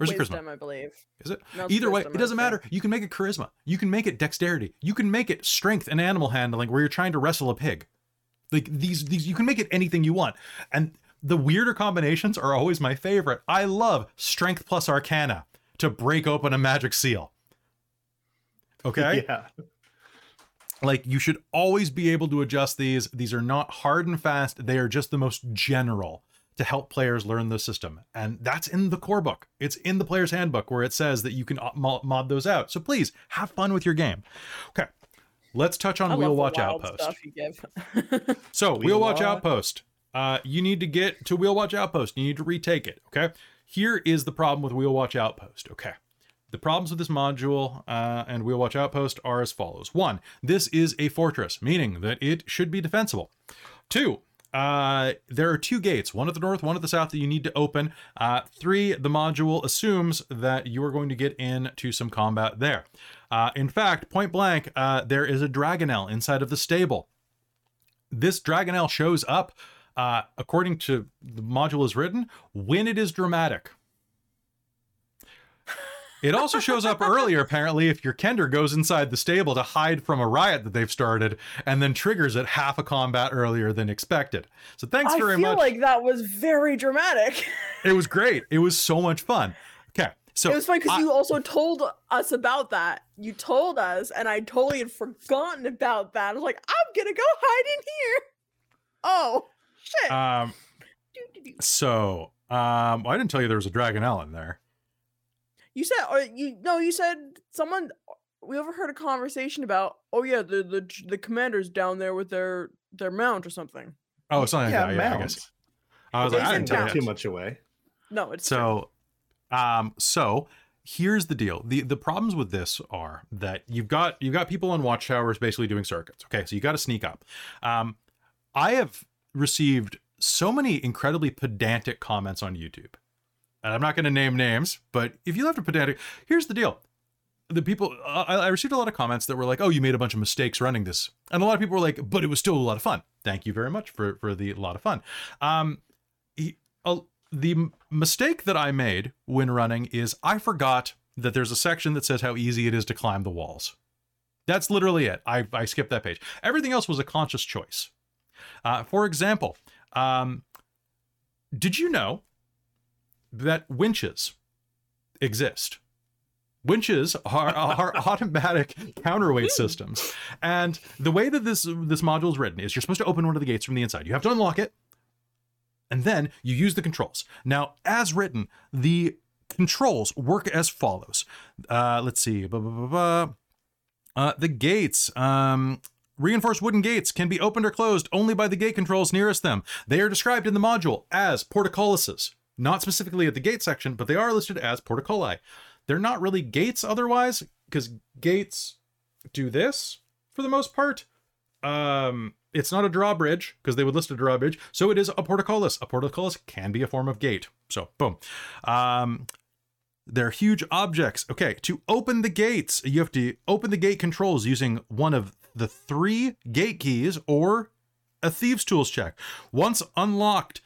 Or is it charisma? Wisdom, I believe. Is it? No, it's Either way, it doesn't matter. You can make it charisma. You can make it dexterity. You can make it strength and animal handling where you're trying to wrestle a pig. Like these these you can make it anything you want. And the weirder combinations are always my favorite. I love strength plus arcana to break open a magic seal. Okay? *laughs* Yeah. Like you should always be able to adjust these. These are not hard and fast. They are just the most general to help players learn the system. And that's in the core book. It's in the player's handbook where it says that you can uh, mod those out. So please have fun with your game. Okay. Let's touch on I Wheel Watch Outpost. Stuff you give. *laughs* So, Wheel Wheel Watch Watch. Outpost. Uh, you need to get to Wheel Watch Outpost. You need to retake it. Okay. Here is the problem with Wheel Watch Outpost. Okay. The problems with this module uh, and Wheel Watch Outpost are as follows. One, this is a fortress, meaning that it should be defensible. Two, uh, there are two gates, one at the north, one at the south that you need to open. Uh, three, the module assumes that you are going to get into some combat there. Uh, in fact, point blank, uh, there is a Dragonnel inside of the stable this Dragonnel shows up, uh, according to the module is written, when it is dramatic. It also shows up earlier, apparently, if your Kender goes inside the stable to hide from a riot that they've started and then triggers it half a combat earlier than expected. So thanks I very much. I feel like that was very dramatic. *laughs* It was great. It was so much fun. Okay. So it was funny because you also told us about that. You told us, and I totally had forgotten about that. I was like, I'm gonna go hide in here. Oh shit! um so um I didn't tell you there was a dragon Dragonnel in there. You said, or you no, you said someone. We overheard a conversation about, oh yeah, the the the commanders down there with their their mount or something. Oh, something yeah, like that. Yeah, I mount. guess. I was like, I said didn't tell Don't you. give mount. too much away. No, it's true. So, um, so here's the deal. the The problems with this are that you've got you've got people on watchtowers basically doing circuits. Okay, so you got to sneak up. Um, I have received so many incredibly pedantic comments on YouTube, and I'm not going to name names, but if you left a pedantic, here's the deal. The people I, I received a lot of comments that were like, "Oh, you made a bunch of mistakes running this," and a lot of people were like, "But it was still a lot of fun." Thank you very much for for the lot of fun. Um, he- a- the mistake that I made when running is I forgot that there's a section that says how easy it is to climb the walls. That's literally it. I, I skipped that page. Everything else was a conscious choice. Uh, for example, um, did you know that winches exist? Winches are, are *laughs* automatic counterweight systems, and the way that this this module is written is you're supposed to open one of the gates from the inside. You have to unlock it, and then you use the controls. Now, as written, the controls work as follows. Uh, let's see. Blah, blah, blah. Uh, the gates. Um, reinforced wooden gates can be opened or closed only by the gate controls nearest them. They are described in the module as portcullises, not specifically at the gate section, but they are listed as portculli. They're not really gates otherwise, because gates do this for the most part. Um, it's not a drawbridge because they would list a drawbridge. So it is a portcullis. A portcullis can be a form of gate. So boom. Um, they're huge objects. Okay, to open the gates, you have to open the gate controls using one of the three gate keys or a thieves tools check. Once unlocked,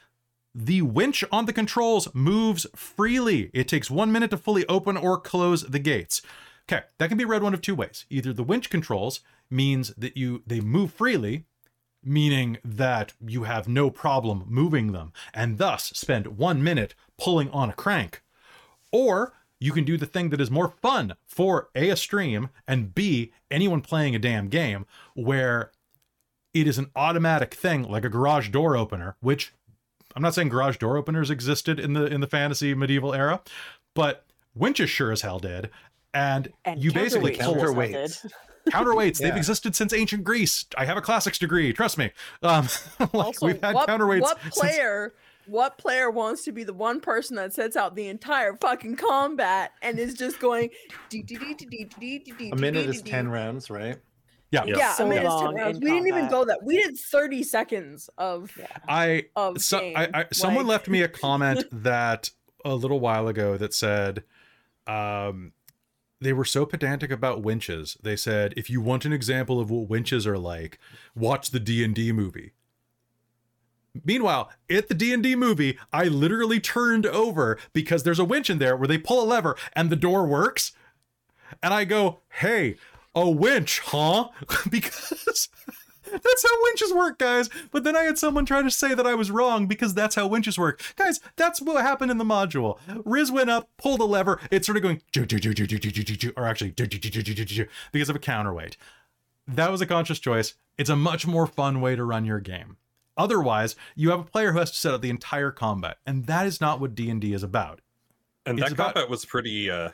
the winch on the controls moves freely. It takes one minute to fully open or close the gates. Okay, that can be read one of two ways. Either the winch controls means that you they move freely, meaning that you have no problem moving them, and thus spend one minute pulling on a crank. Or you can do the thing that is more fun for A, a stream, and B, anyone playing a damn game, where it is an automatic thing like a garage door opener, which I'm not saying garage door openers existed in the in the fantasy medieval era, but winches sure as hell did. And, And you basically counterweights pull also counterweights. did. *laughs* counterweights. They've existed since ancient Greece. I have a classics degree. Trust me. Um, *laughs* like Also, we've had what, counterweights. what since- player what player wants to be the one person that sets out the entire fucking combat and is just going A minute is 10 rounds, right? Yeah, Yeah. yeah, So a minute is 10 rounds. in We didn't even go that. We did 30 seconds of Yeah. I of so, game. I, I someone Like- left me a *laughs* comment that a little while ago that said um they were so pedantic about winches they said if you want an example of what winches are like watch the d&d movie meanwhile at the d&d movie i literally turned over because there's a winch in there where they pull a lever and the door works and i go hey a winch, huh? because that's how winches work, guys. But then I had someone try to say that I was wrong because that's how winches work. Guys, that's what happened in the module. Riz went up, pulled a lever, it started going, or actually, because of a counterweight. That was a conscious choice. It's a much more fun way to run your game. Otherwise, you have a player who has to set up the entire combat, and that is not what D&D is about. And it's that about- combat was pretty uh,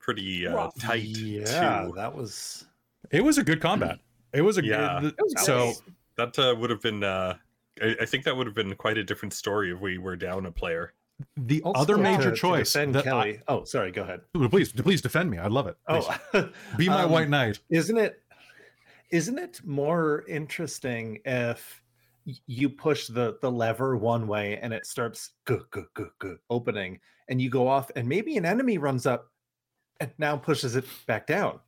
pretty uh Rough. tight Yeah, too. that was. It was a good combat. It was a Yeah. good. Was So nice. That uh, would have been uh I, I think that would have been quite a different story if we were down a player. the Also, other major to choice defend that I- oh, sorry. Go ahead. please, please defend me. I love it. Please. Oh, be my *laughs* um, white knight. Isn't it? Isn't it more interesting if you push the the lever one way and it starts go go go go opening, and you go off, and maybe an enemy runs up and now pushes it back down.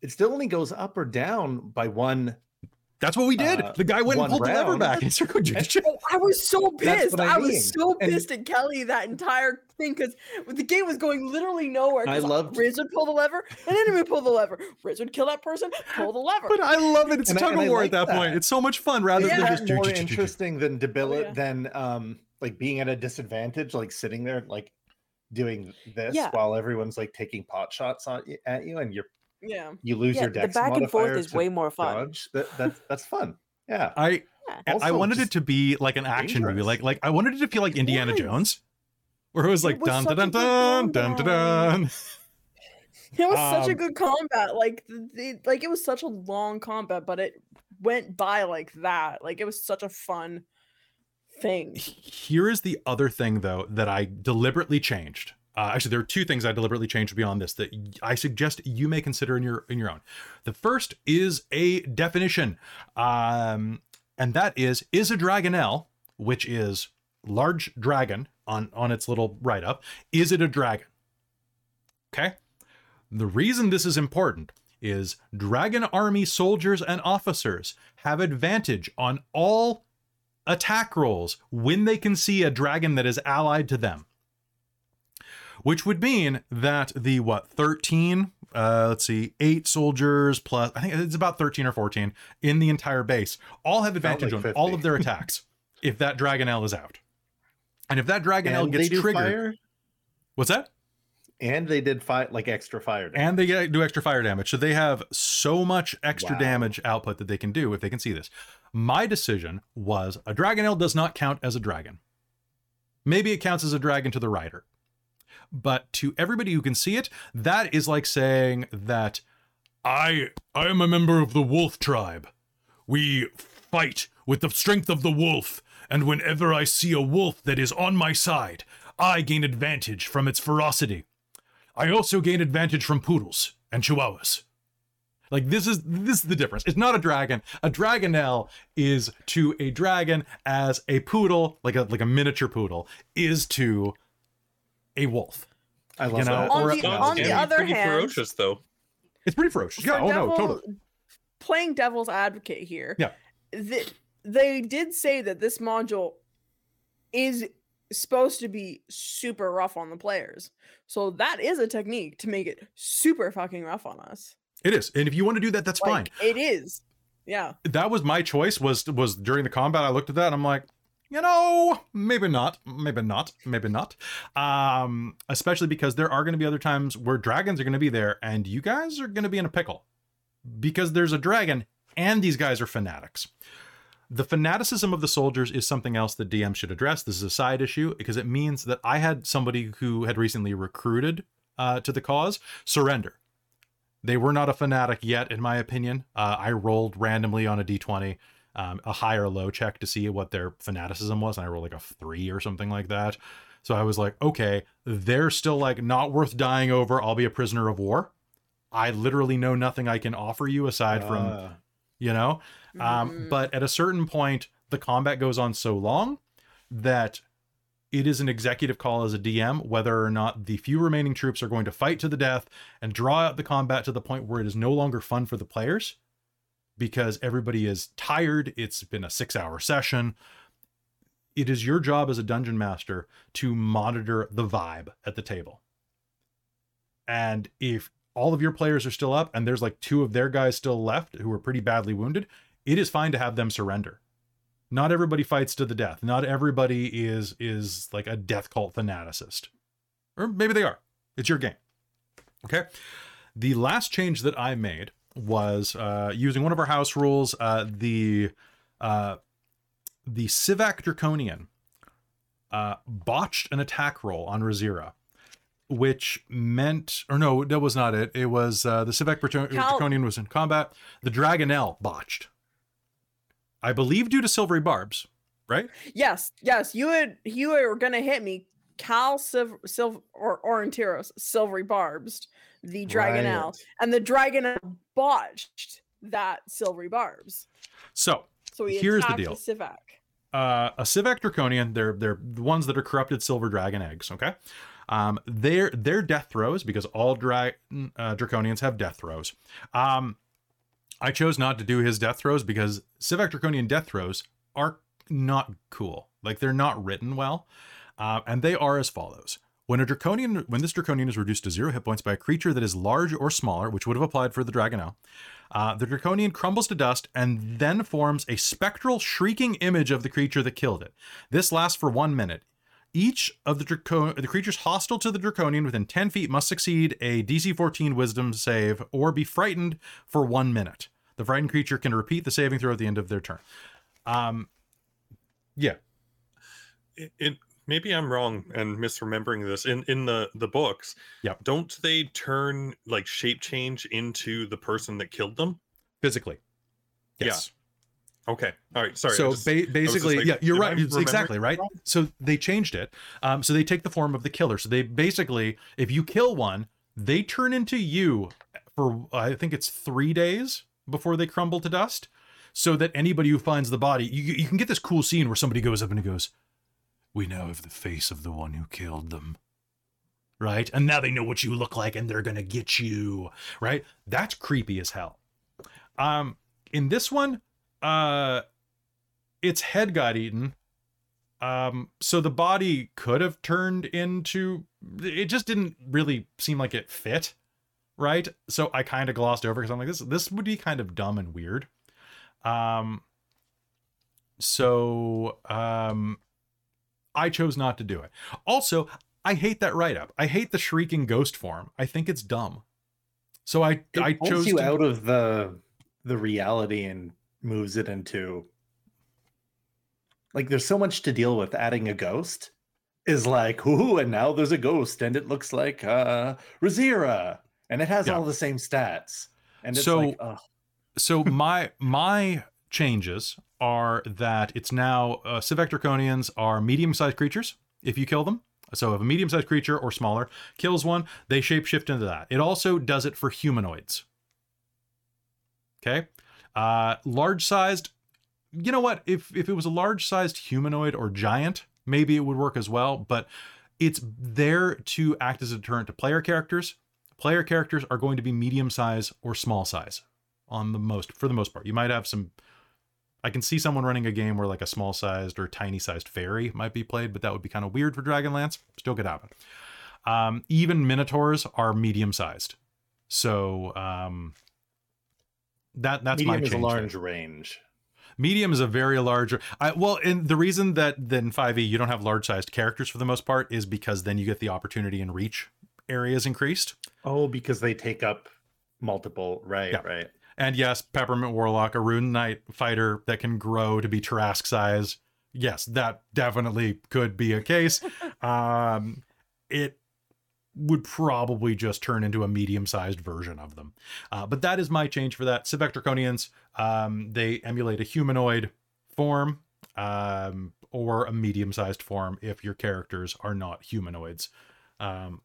It still only goes up or down by one. That's what we did. uh, the guy went and one pulled the lever back. And started going, "Ch- ch- Oh, I was so pissed. what I, I was mean. so And- pissed at Kelly that entire thing because the game was going literally nowhere. I 'cause loved- Riz would pull the lever, and enemy would pull the lever. Riz would kill that person, pull the lever. But I love it. It's And a I- tug of war like at that, that. point. It's so much fun rather Isn't than just more interesting than debil- yeah. than um like being at a disadvantage, like sitting there like doing this Yeah. while everyone's like taking pot shots on at you, and you're yeah, you lose Yeah, your the dex back and forth is way more fun. dodge. That, that that's fun. Yeah. I Yeah. I wanted it to be like an action movie. Like like I wanted it to feel like Indiana was. Jones. Where it was like was dun such dun dun dun dun dun. *laughs* it was such a Um, good combat. Like the, the, like it was such a long combat, but it went by like that. Like it was such a fun thing. Here is the other thing though that I deliberately changed. Uh, actually, there are two things I deliberately changed beyond this that I suggest you may consider in your in your own. The first is a definition, um, and that is is a dragonnel, which is large dragon on on its little write up. Is it a dragon? Okay. The reason this is important is dragon army soldiers and officers have advantage on all attack rolls when they can see a dragon that is allied to them. Which would mean that the what 13 uh let's see 8 soldiers plus I think it's about 13 or 14 in the entire base all have advantage like on all of their attacks if that dragonnel is out. And if that dragon and gets triggered, fire, what's that? And they did fight like extra fire. damage. and they do extra fire damage. So they have so much extra Wow. damage output that they can do if they can see this. My decision was a dragonnel does not count as a dragon. Maybe it counts as a dragon to the rider. But to everybody who can see it, that is like saying that I I am a member of the wolf tribe. We fight with the strength of the wolf, and whenever I see a wolf that is on my side, I gain advantage from its ferocity. I also gain advantage from poodles and chihuahuas. Like this is this is the difference. It's not a dragon. A dragonnel is to a dragon as a poodle, like a like a miniature poodle, is to a wolf. I love You know, that. On or the- a- Dogs on can the be other pretty hand- ferocious though. It's pretty ferocious. Yeah. for Oh no, totally. Playing devil's advocate here. Yeah. th- they did say that this module is supposed to be super rough on the players. So that is a technique to make it super fucking rough on us. It is. And if you want to do that, that's fine. It is. Yeah. that was my choice was was during the combat i looked at that and i'm like you know maybe not maybe not maybe not um especially because there are going to be other times where dragons are going to be there and you guys are going to be in a pickle because there's a dragon and these guys are fanatics the fanaticism of the soldiers is something else that dm should address this is a side issue because it means that i had somebody who had recently recruited uh, to the cause surrender they were not a fanatic yet, in my opinion. Uh, I rolled randomly on a d20, um, a high or low check to see what their fanaticism was, and I rolled like a three or something like that. So I was like, okay, they're still like not worth dying over. I'll be a prisoner of war. I literally know nothing I can offer you aside from, Ah. you know. Um, Mhm. but at a certain point, the combat goes on so long that it is an executive call as a DM whether or not the few remaining troops are going to fight to the death and draw out the combat to the point where it is no longer fun for the players because everybody is tired. It's been a six hour session. It is your job as a dungeon master to monitor the vibe at the table. And if all of your players are still up and there's like two of their guys still left who are pretty badly wounded, it is fine to have them surrender. Not everybody fights to the death. Not everybody is is like a death cult fanaticist. Or maybe they are. It's your game. Okay. The last change that I made was uh, using one of our house rules, uh, the uh, the Sivak Draconian uh, botched an attack roll on Rizira, which meant, or no, that was not it. It was uh, the Sivak Draconian was in combat. The Dragonnel botched. I believe due to silvery barbs, right? Yes, yes. You would you were gonna hit me. Cal Silver Silver or Aurontiros, Silvery Barbs, the Dragonnel. Right. And the Dragonnel botched that Silvery Barbs. So So he Here's the deal. Sivak. uh, a Sivak Draconian. They're they're the ones that are corrupted silver dragon eggs. Okay, um, their their death throes because all dra- uh, Draconians have death throes. Um, I chose not to do his death throes because Sivak Draconian death throes are not cool. Like they're not written well, uh, and they are as follows. When a draconian, when this draconian is reduced to zero hit points by a creature that is large or smaller, which would have applied for the Dragonnel, uh, the draconian crumbles to dust and then forms a spectral, shrieking image of the creature that killed it. This lasts for one minute. Each of the, draco- the creatures hostile to the draconian within 10 feet must succeed a DC 14 wisdom save or be frightened for one minute. The frightened creature can repeat the saving throw at the end of their turn. Um, yeah, it, it maybe I'm wrong and misremembering this. In in the the books, yeah, don't they turn like shape change into the person that killed them? physically. Yeah. Okay, all right. Sorry. So just- ba- basically, like, yeah, you're right. Exactly right. So they changed it. Um, so they take the form of the killer. So they basically, if you kill one, they turn into you for I think it's three days before they crumble to dust. So that anybody who finds the body, you you can get this cool scene where somebody goes up and goes, "We now have the face of the one who killed them." Right? And now they know what you look like and they're going to get you. Right? That's creepy as hell. Um in this one, uh its head got eaten. Um, so the body could have turned into it just didn't really seem like it fit, right? So I kind of glossed over because I'm like, this this would be kind of dumb and weird. Um so um I chose not to do it. Also, I hate that write-up. I hate the shrieking ghost form. I think it's dumb. So I It I chose you to, out of the the reality and moves it into like there's so much to deal with adding a ghost is like ooh and now there's a ghost and it looks like uh Rizira and it has Yeah. all the same stats and it's So- like oh so my my changes are that it's now uh, Sivak Draconians are medium-sized creatures if you kill them. So if a medium-sized creature or smaller kills one, they shapeshift into that. It also does it for humanoids. Okay. Uh, large sized, you know what? If if it was a large sized humanoid or giant, maybe it would work as well. But it's there to act as a deterrent to player characters. Player characters are going to be medium size or small size on the most for the most part. You might have some I can see someone running a game where like a small sized or tiny sized fairy might be played, but that would be kind of weird for Dragonlance. Still could happen. Um, even minotaurs are medium sized. So um, that that's Medium my is a large there. range. Medium is a very large. I, well, and the reason that then 5e you don't have large sized characters for the most part is because then you get the opportunity and reach areas increased. Oh, because they take up multiple. Right, Yeah. right. And yes, Peppermint Warlock, a Rune Knight fighter that can grow to be Tarrasque size. Yes, that definitely could be a case. *laughs* um, it would probably just turn into a medium-sized version of them. Uh, but that is my change for that. Sivak Draconians, um, they emulate a humanoid form um, or a medium-sized form if your characters are not humanoids. Um,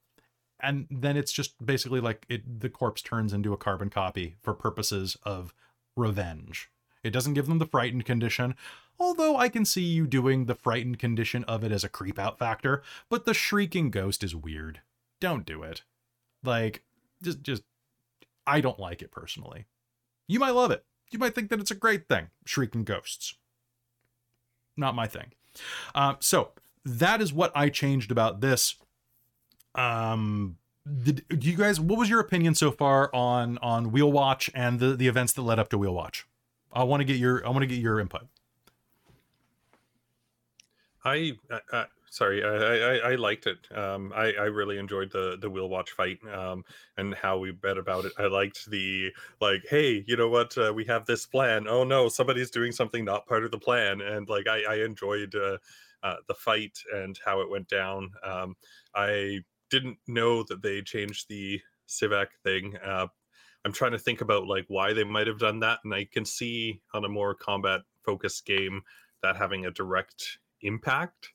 and then it's just basically like it the corpse turns into a carbon copy for purposes of revenge. It doesn't give them the frightened condition, although I can see you doing the frightened condition of it as a creep out factor, but the shrieking ghost is weird. Don't do it. Like just just I don't like it personally. You might love it. You might think that it's a great thing, shrieking ghosts. Not my thing. Uh, so that is what I changed about this um did, do you guys what was your opinion so far on on wheel watch and the the events that led up to wheel watch i want to get your i want to get your input I, uh, sorry, I, I, I- liked it. Um, I, I really enjoyed the the wheel watch fight um, and how we bet about it. I liked the like, hey, you know what? Uh, we have this plan. Oh no, somebody's doing something not part of the plan, and like I, I enjoyed uh, uh, the fight and how it went down. Um, I didn't know that they changed the Sivak thing. Uh, I'm trying to think about like why they might have done that, and I can see on a more combat focused game that having a direct impact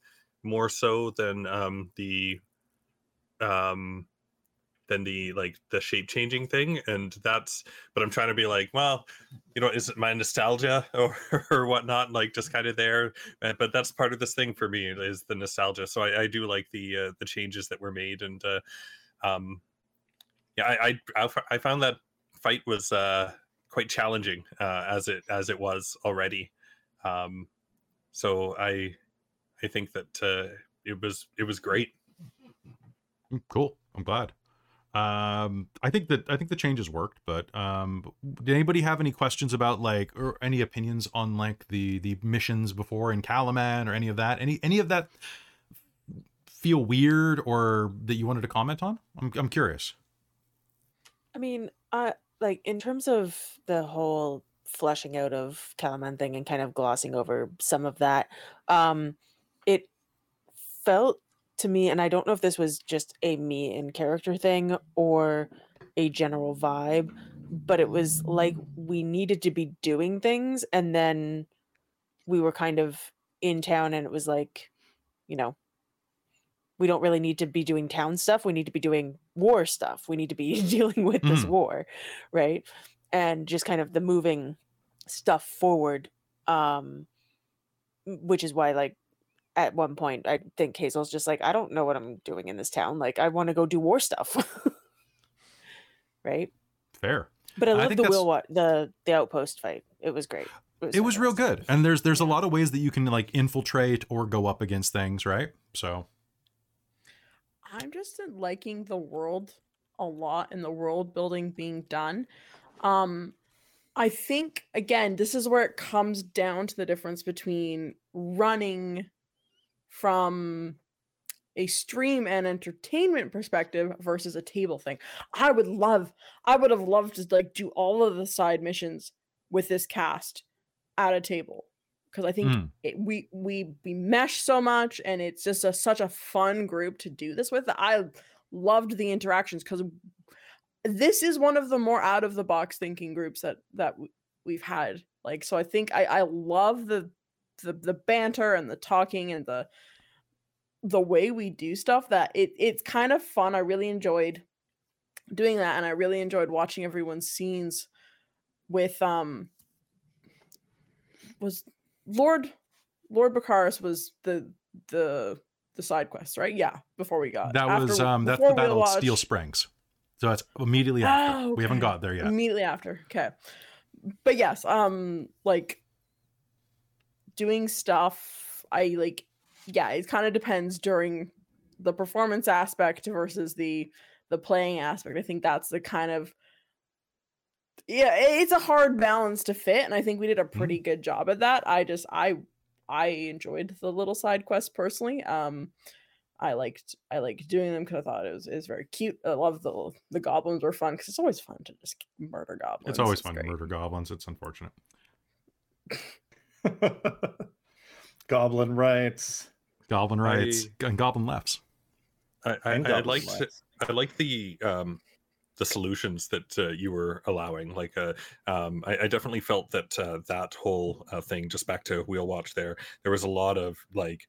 more so than um the um than the like the shape changing thing and that's but i'm trying to be like well you know is it my nostalgia *laughs* or or whatnot like just kind of there Uh, but that's part of this thing for me is the nostalgia so i, I do like the uh, the changes that were made and uh um yeah I, I i found that fight was uh quite challenging uh as it as it was already um so i i think that uh it was it was great. Mm, cool. I'm glad. Um i think that i think the changes worked but um did anybody have any questions about like or any opinions on like the the missions before in Kalaman or any of that? Any any of that feel weird or that you wanted to comment on? I'm, I'm curious. I mean, uh, like in terms of the whole fleshing out of Kalaman thing and kind of glossing over some of that, um, it felt to me, and I don't know if this was just a me in character thing or a general vibe, but it was like we needed to be doing things, and then we were kind of in town, and it was like, you know, we don't really need to be doing town stuff. We need to be doing war stuff. We need to be *laughs* dealing with this Mhm. war, right? And just kind of the moving stuff forward. Um, which is why, like, at one point, I think Hazeal's just like, I don't know what I'm doing in this town. Like, I want to go do war stuff, *laughs* right? fair But I I love think the that's- wheel wa- the the outpost fight. It was great. it was real good and there's there's a lot of ways that you can like infiltrate or go up against things right so I'm just liking the world a lot and the world building being done. Um I think again, this is where it comes down to the difference between running from a stream and entertainment perspective versus a table thing. I would love I would have loved to like do all of the side missions with this cast at a table because I think Mm. it, we we we mesh so much and it's just a, such a fun group to do this with. I loved the interactions because this is one of the more out of the box thinking groups that that we've had. Like so, I think I I love the the the banter and the talking and the the way we do stuff that it it's kind of fun. I really enjoyed doing that and I really enjoyed watching everyone's scenes with um was Lord Lord Bakaris was the the the side quest, right? Yeah, before we got That was after- um that's the Battle of Steel Springs. So that's immediately after. Oh, We haven't got there yet. Immediately after. Okay. But yes, um like doing stuff I like yeah, it kind of depends during the performance aspect versus the the playing aspect. I think that's the kind of yeah, it's a hard balance to fit and I think we did a pretty good job at that. I just I I enjoyed the little side quests personally. Um I liked I liked doing them because I thought it was is very cute. I love the the goblins were fun because it's always fun to just murder goblins. It's always fun great. to murder goblins. It's unfortunate. *laughs* *laughs* Goblin rights. Goblin rights and goblin lefts. I, I, and I goblin liked rights. I like the um the solutions that uh, you were allowing. Like, uh, um, I, I definitely felt that uh, that whole uh, thing. Just back to wheel watch. There, there was a lot of like,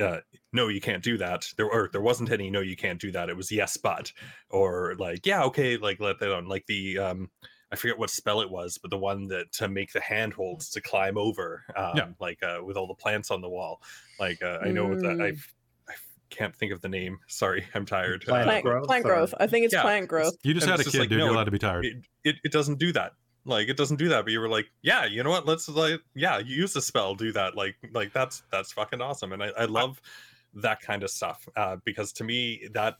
uh, no, you can't do that. There, or there wasn't any. No, you can't do that. It was yes, but, or like, yeah, okay, like let that on. Like the, um, I forget what spell it was, but the one that to make the handholds to climb over, um, Yeah. like uh, with all the plants on the wall. Like, uh, I know that Mm. I've. I can't think of the name. *laughs* Sorry, I'm tired. Plant Uh, Plant, growth plant growth. I think it's Yeah, plant growth. You just And had a kid, like, dude. no, You're allowed to be tired. it, it, it doesn't do that like it doesn't do that but you were like yeah you know what let's like yeah you use the spell do that like like that's that's fucking awesome and i, I love that kind of stuff uh because to me that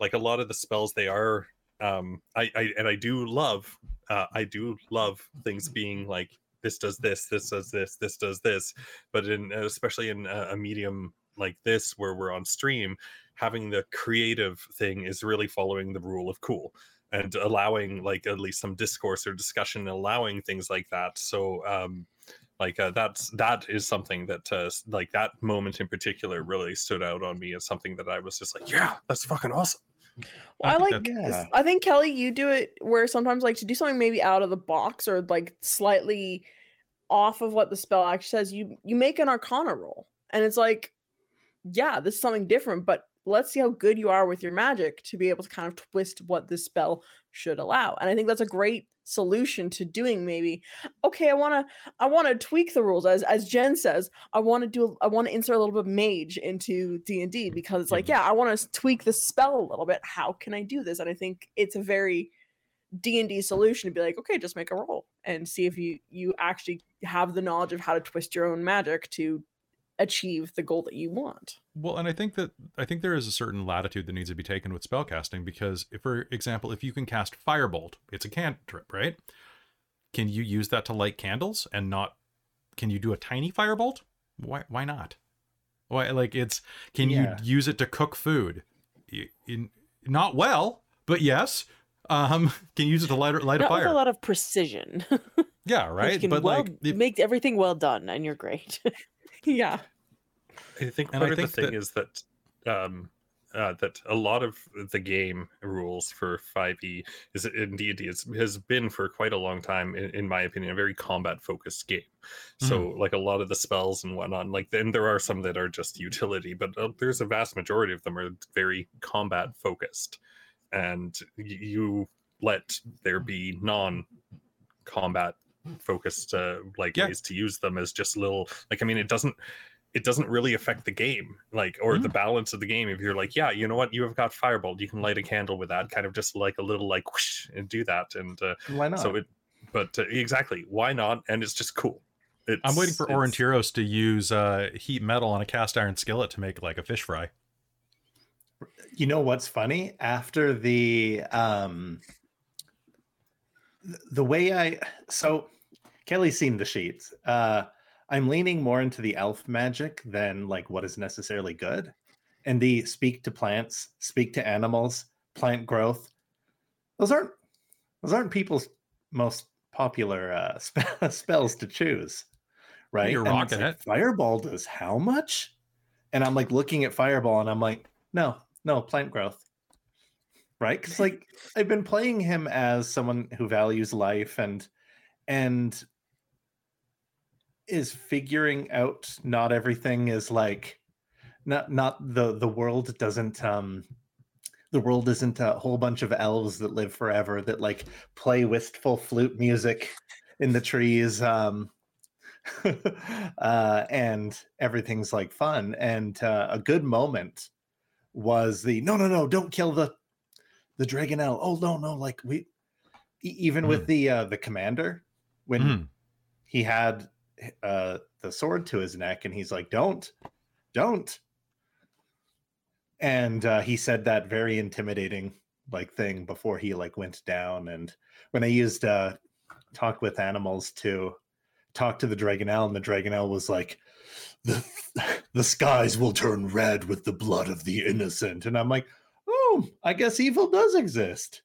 like a lot of the spells they are um i, I and i do love uh i do love things being like this does this this does this this does this. But in especially in a, a medium like this where we're on stream having the creative thing is really following the rule of cool and allowing like at least some discourse or discussion allowing things like that. So um like uh, that's that is something that uh, like that moment in particular really stood out on me as something that i was just like yeah that's fucking awesome Well, I, I like. Yeah. I think Kelly, you do it where sometimes like to do something maybe out of the box or like slightly off of what the spell actually says. You you make an Arcana roll, and it's like, yeah, this is something different, but let's see how good you are with your magic to be able to kind of twist what this spell should allow. And I think that's a great solution to doing maybe okay i want to i want to tweak the rules as as jen says i want to do i want to insert a little bit of mage into d&d because it's like mm-hmm. yeah i want to tweak the spell a little bit how can i do this and i think it's a very d&d solution to be like okay just make a roll and see if you you actually have the knowledge of how to twist your own magic to achieve the goal that you want Well, and I think that I think there is a certain latitude that needs to be taken with spellcasting because, if, for example, if you can cast Firebolt, it's a cantrip, right? Can you use that to light candles and not? Can you do a tiny firebolt? Why? Why not? Why? Like it's. Can Yeah. you use it to cook food? Y- In, not well, but yes. Um, *laughs* can you use it to light light a Not with fire? a lot of precision. *laughs* yeah, You right. can But well, like, if, make everything well done, and you're great. *laughs* yeah. I think part I of the thing that- is that um, uh, that a lot of the game rules for 5e is in D&D is, has been for quite a long time, in, in my opinion, a very combat focused game. So like a lot of the spells and whatnot, like then there are some that are just utility, but uh, there's a vast majority of them are very combat focused, and y- you let there be non combat focused uh, like Yeah. ways to use them as just little like i mean it doesn't it doesn't really affect the game like or the balance of the game. If you're like yeah you know what? You have got firebolt. You can light a candle with that kind of just like a little like whoosh, and do that and uh, Why not? so it but uh, exactly why not? And it's just cool. It's, I'm waiting for it's- Aurontiros to use uh, heat metal on a cast iron skillet to make like a fish fry. you know what's funny? After the um the way i so kelly's seen the sheets. Uh i'm leaning more into the elf magic than like what is necessarily good. And the speak to plants speak to animals plant growth those aren't those aren't people's most popular uh *laughs* spe- spells to choose right? You're And rocking like, it. fireball does how much? And i'm like looking at fireball and i'm like no no plant growth right? Because like i've been playing him as someone who values life and and is figuring out not everything is like not not the the world doesn't um the world isn't a whole bunch of elves that live forever that like play wistful flute music in the trees um *laughs* uh and everything's like fun. And uh, a good moment was the no no no don't kill the the dragonnel oh no no like we even with the uh the commander when Mhm. he had uh the sword to his neck and he's like don't don't. And uh he said that very intimidating like thing before he like went down. And when i used uh talk with animals to talk to the dragonnel and the dragonnel was like the the skies will turn red with the blood of the innocent. And i'm like oh i guess evil does exist.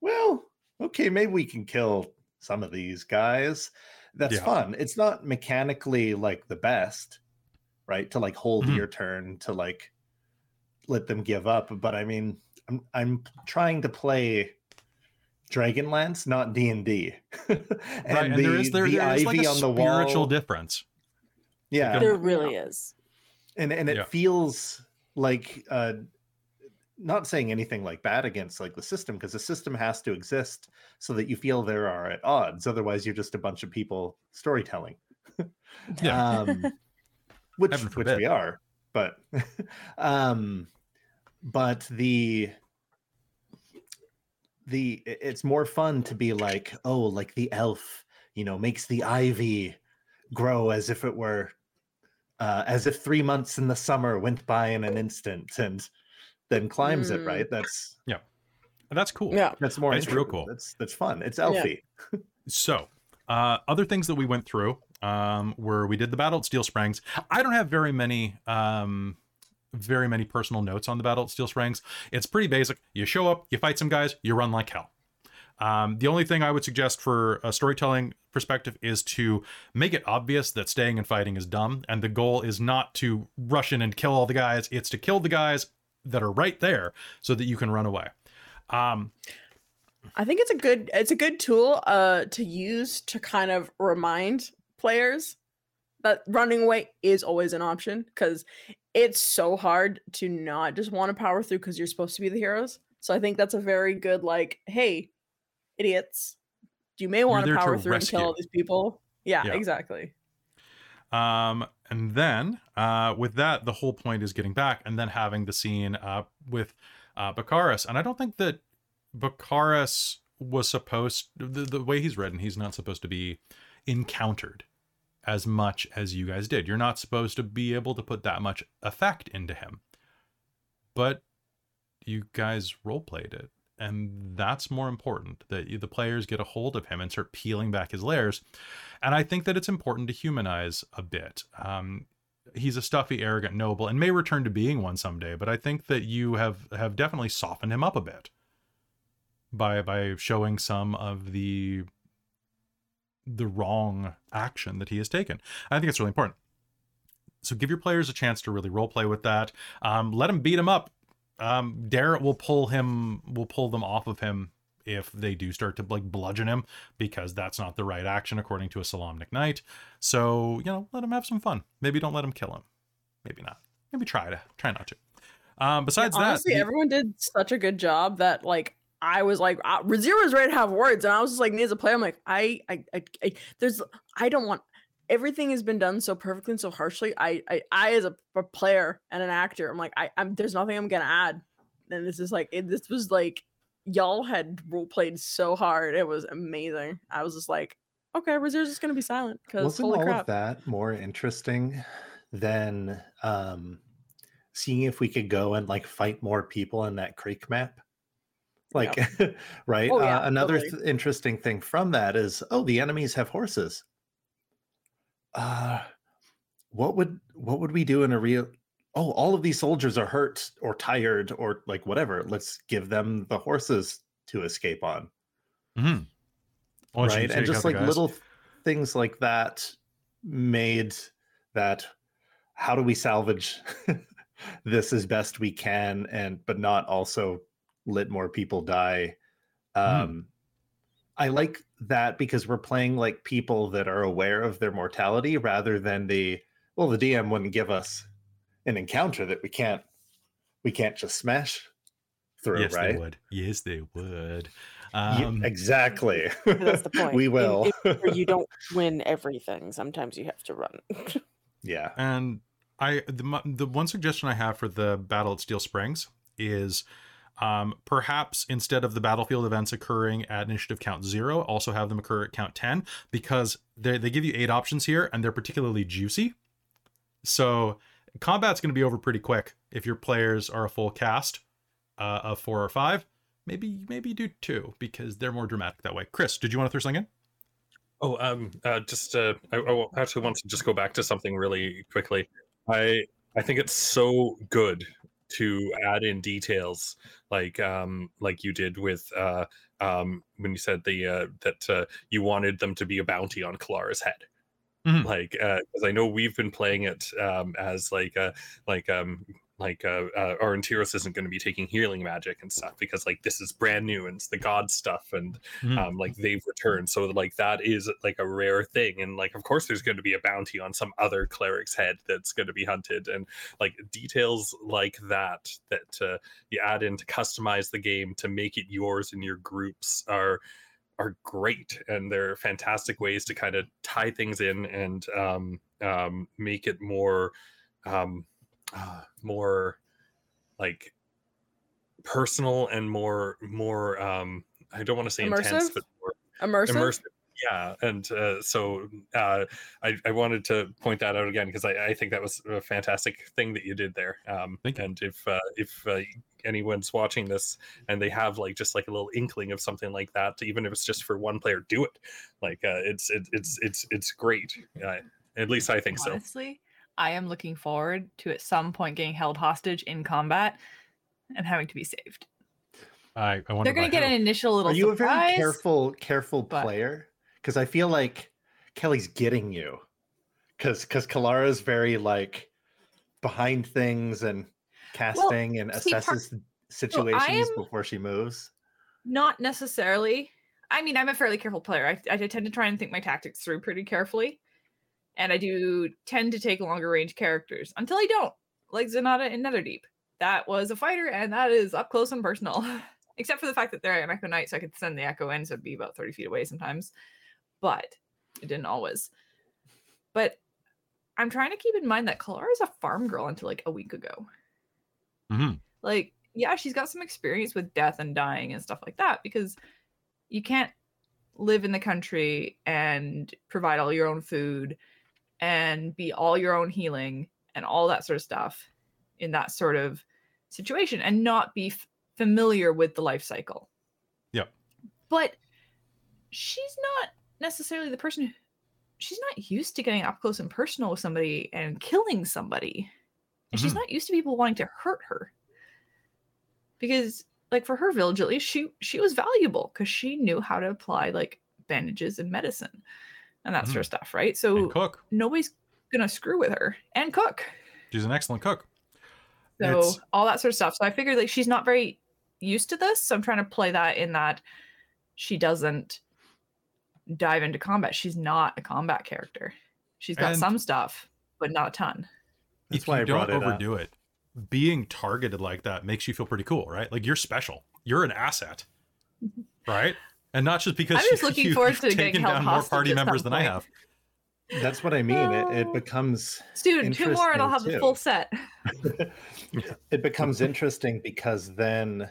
Well okay maybe we can kill some of these guys that's Yeah. fun it's not mechanically like the best right to like hold Mhm. your turn to like let them give up but i mean i'm i'm trying to play dragonlance not d&d and, *laughs* right, and there is there, the there is like a on the spiritual wall difference. yeah There really is. and and it Yeah. feels like uh not saying anything like bad against like the system because the system has to exist so that you feel there are at odds otherwise you're just a bunch of people storytelling *laughs* Yeah. um *laughs* which which we are but *laughs* um but the the it's more fun to be like oh like the elf you know makes the ivy grow as if it were uh, as if three months in the summer went by in an instant and then climbs it Mm. right that's And that's cool. Yeah. that's more It's real cool. that's that's fun it's elfy *laughs* So, uh, other things that we went through um, were we did the battle at Steel Springs. I don't have very many, um, very many personal notes on the battle at Steel Springs. It's pretty basic. You show up, you fight some guys, you run like hell. Um, the only thing I would suggest for a storytelling perspective is to make it obvious that staying and fighting is dumb, and the goal is not to rush in and kill all the guys. It's to kill the guys that are right there so that you can run away. Um, I think it's a good it's a good tool uh to use to kind of remind players that running away is always an option because it's so hard to not just want to power through because you're supposed to be the heroes. So I think that's a very good like, hey, idiots, you may want to power through and kill all these people. Yeah, Yeah. exactly. Um, and then uh, with that, the whole point is getting back and then having the scene uh, with uh, Bakaris. And I don't think that Bakaris was supposed, the, the way he's written, he's not supposed to be encountered as much as you guys did. You're not supposed to be able to put that much effect into him. But you guys role played it. And that's more important that the players get a hold of him and start peeling back his layers and I think that it's important to humanize a bit. Um, he's a stuffy, arrogant noble, and may return to being one someday. But I think that you have have definitely softened him up a bit by by showing some of the the wrong action that he has taken. I think it's really important. So give your players a chance to really role play with that. Um, let them beat him up. Um, Darrett will pull him, will pull them off of him if they do start to like bludgeon him because that's not the right action according to a Solamnic Knight. So, you know, let him have some fun. Maybe don't let him kill him. Maybe not. Maybe try to try not to. Um, besides Honestly, that, everyone did such a good job that like I was like uh, Rizira was ready to have words, and I was just like, me as a player, I'm like, I, I, I, I there's, I don't want. Everything has been done so perfectly and so harshly. I, I, I as a, a player and an actor, I'm like, I, I'm there's nothing I'm gonna add. And this is like, it, this was like, y'all had role played so hard. It was amazing. I was just like, okay, Rizira's just gonna be silent because Wasn't holy all crap. of that more interesting than um, seeing if we could go and like fight more people in that creek map? Like, *laughs* right? Oh, yeah, uh, another totally. th- interesting thing from that is, oh, the enemies have horses. Uh, what would what would we do in a real? Oh, all of these soldiers are hurt or tired or like whatever. Let's give them the horses to escape on Mhm. Why right and just like guys? little things like that made that how do we salvage *laughs* this as best we can and but not also let more people die um i like that because we're playing like people that are aware of their mortality rather than the well the dm wouldn't give us an encounter that we can't we can't just smash through, yes, right? they would. Yes, they would. Ye- Um, exactly. *laughs* That's the point. we will. in War, you don't *laughs* win everything. Sometimes you have to run. *laughs* yeah. And I the the one suggestion I have for the battle at Steel Springs is um, perhaps instead of the battlefield events occurring at initiative count zero, also have them occur at count ten because they they give you eight options here and they're particularly juicy. So combat's going to be over pretty quick if your players are a full cast uh, of four or five. Maybe maybe do two because they're more dramatic that way. Chris, did you want to throw something in? Oh, um, uh, just uh, I, I actually want to just go back to something really quickly. I I think it's so good to add in details like um like you did with uh um when you said the uh that uh, you wanted them to be a bounty on Kelara's head. Mhm. Like uh because I know we've been playing it um as like uh like um like uh, uh isn't going to be taking healing magic and stuff because like this is brand new and it's the god stuff and Mhm. um like they've returned. So like that is like a rare thing. And like of course there's going to be a bounty on some other cleric's head that's going to be hunted. And like details like that that uh, you add in to customize the game to make it yours and your groups are are great. And they're fantastic ways to kind of tie things in and um, um, make it more um, uh, *sighs* more like personal and more more um i don't want to say intense Immersive? but more Immersive. immersive yeah and uh, so uh, I, I wanted to point that out again because I, I think that was a fantastic thing that you did there um, Thank you. and if uh, if uh, anyone's watching this and they have like just like a little inkling of something like that even if it's just for one player do it like uh, it's it, it's it's it's great uh, at least i think so Honestly, I am looking forward to at some point getting held hostage in combat and having to be saved. I, I wonder They're gonna get who. an initial little Are you a very careful, careful but- player? Because I feel like Kelly's getting you. Because because Kelara's very like behind things and casting and see, part- assesses situations am- before she moves. Not necessarily. I mean, I'm a fairly careful player. I, I tend to try and think my tactics through pretty carefully. And I do tend to take longer range characters until I don't, like Zanata in Netherdeep. That was a fighter, and that is up close and personal. *laughs* Except for the fact that they're an Echo Knight, so I could send the Echo in, so it'd be about 30 feet away sometimes. But it didn't always. But I'm trying to keep in mind that Kelara is a farm girl until like a week ago. Mhm. Like, yeah, she's got some experience with death and dying and stuff like that because you can't live in the country and provide all your own food and be all your own healing and all that sort of stuff in that sort of situation and not be f- familiar with the life cycle. Yep. But she's not necessarily the person who, she's not used to getting up close and personal with somebody and killing somebody. And she's Mhm. not used to people wanting to hurt her. Because like for her village at least she she was valuable because she knew how to apply like bandages and medicine and that sort of mm. stuff, right? So and cook. nobody's gonna screw with her and cook. She's an excellent cook. So It's- all that sort of stuff. So I figured like she's not very used to this. So I'm trying to play that in that she doesn't dive into combat. She's not a combat character. She's got And- some stuff, but not a ton. That's if why you I brought don't it up. overdo it, being targeted like that makes you feel pretty cool, right? Like you're special. You're an asset, mm-hmm. right? And not just because I'm just *laughs* you- looking you've forward to getting taken held down more party members some than I have. That's what I mean. It, Oh. it becomes Soon, two more, and I'll have Interesting, the full set. *laughs* *laughs* it becomes interesting because then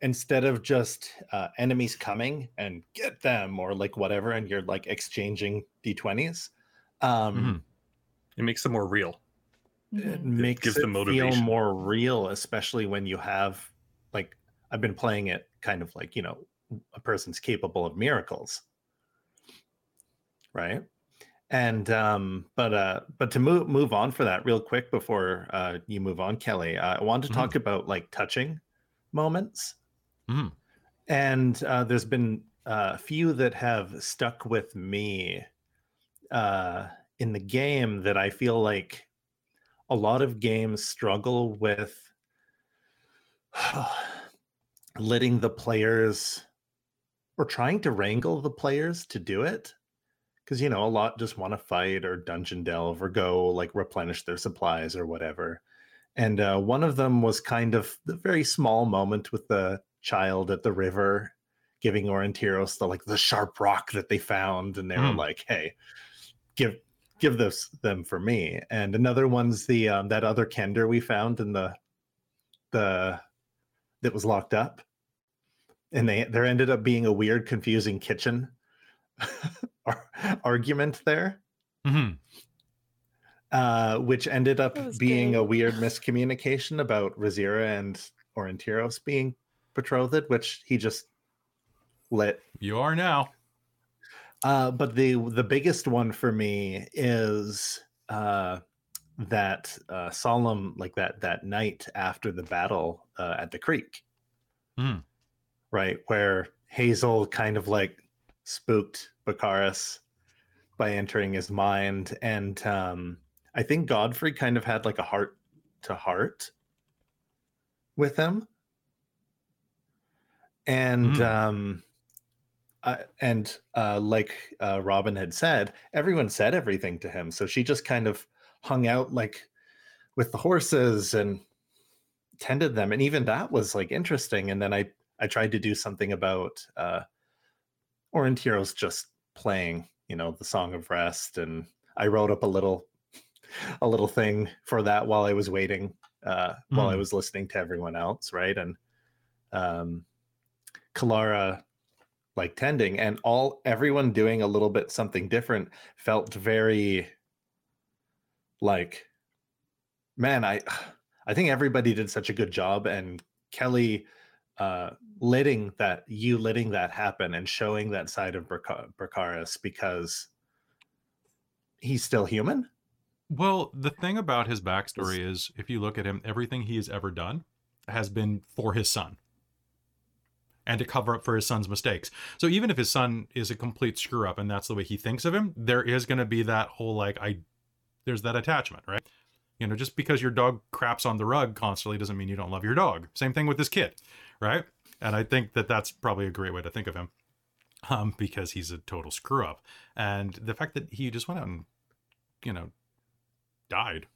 instead of just uh, enemies coming and get them or like whatever and you're like exchanging d20s um Mhm. it makes them more real it Mhm. makes gives it them feel more real especially when you have like i've been playing it kind of like you know a person's capable of miracles right and um but uh but to move move on for that real quick before uh you move on kelly uh, i wanted to Mhm. talk about like touching moments Mhm. and uh there's been uh, a few that have stuck with me uh in the game that i feel like a lot of games struggle with *sighs* letting the players or trying to wrangle the players to do it because you know a lot just want to fight or dungeon delve or go like replenish their supplies or whatever and uh, one of them was kind of the very small moment with the child at the river giving Aurontiros the like the sharp rock that they found, and they were Hmm. like, "Hey, give give this them for me." And another one's the um, that other Kender we found in the the that was locked up, and they there ended up being a weird, confusing kitchen *laughs* argument there hmm uh, which ended up That was being a weird *laughs* miscommunication about Rizira and Aurontiros being betrothed, which he just let. You are now. Uh, but the the biggest one for me is uh, that uh, solemn, like that that night after the battle uh, at the creek, Hmm. Right where Hazeal kind of like spooked Bakaris by entering his mind, and um, I think Godfrey kind of had like a heart to heart with him, and Hmm. um, uh, and uh, like uh, Robin had said, everyone said everything to him, so she just kind of hung out like with the horses and tended them, and even that was like interesting. And then I I tried to do something about uh, Aurontiros just playing, you know, the Song of Rest, and I wrote up a little *laughs* a little thing for that while I was waiting, uh, while I Mm. was listening to everyone else, right? And um, Kelara like tending, and all everyone doing a little bit something different felt very like, man, I *sighs* I think everybody did such a good job, and Kelly uh letting that you letting that happen and showing that side of Braca- Bracaris because he's still human Well, the thing about his backstory is if you look at him, everything he has ever done has been for his son and to cover up for his son's mistakes. So even if his son is a complete screw up and that's the way he thinks of him, there is going to be that whole like I there's that attachment, right? You know, just because your dog craps on the rug constantly doesn't mean you don't love your dog. Same thing with this kid, right? And I think that that's probably a great way to think of him. Um, because he's a total screw up. And the fact that he just went out and, you know, died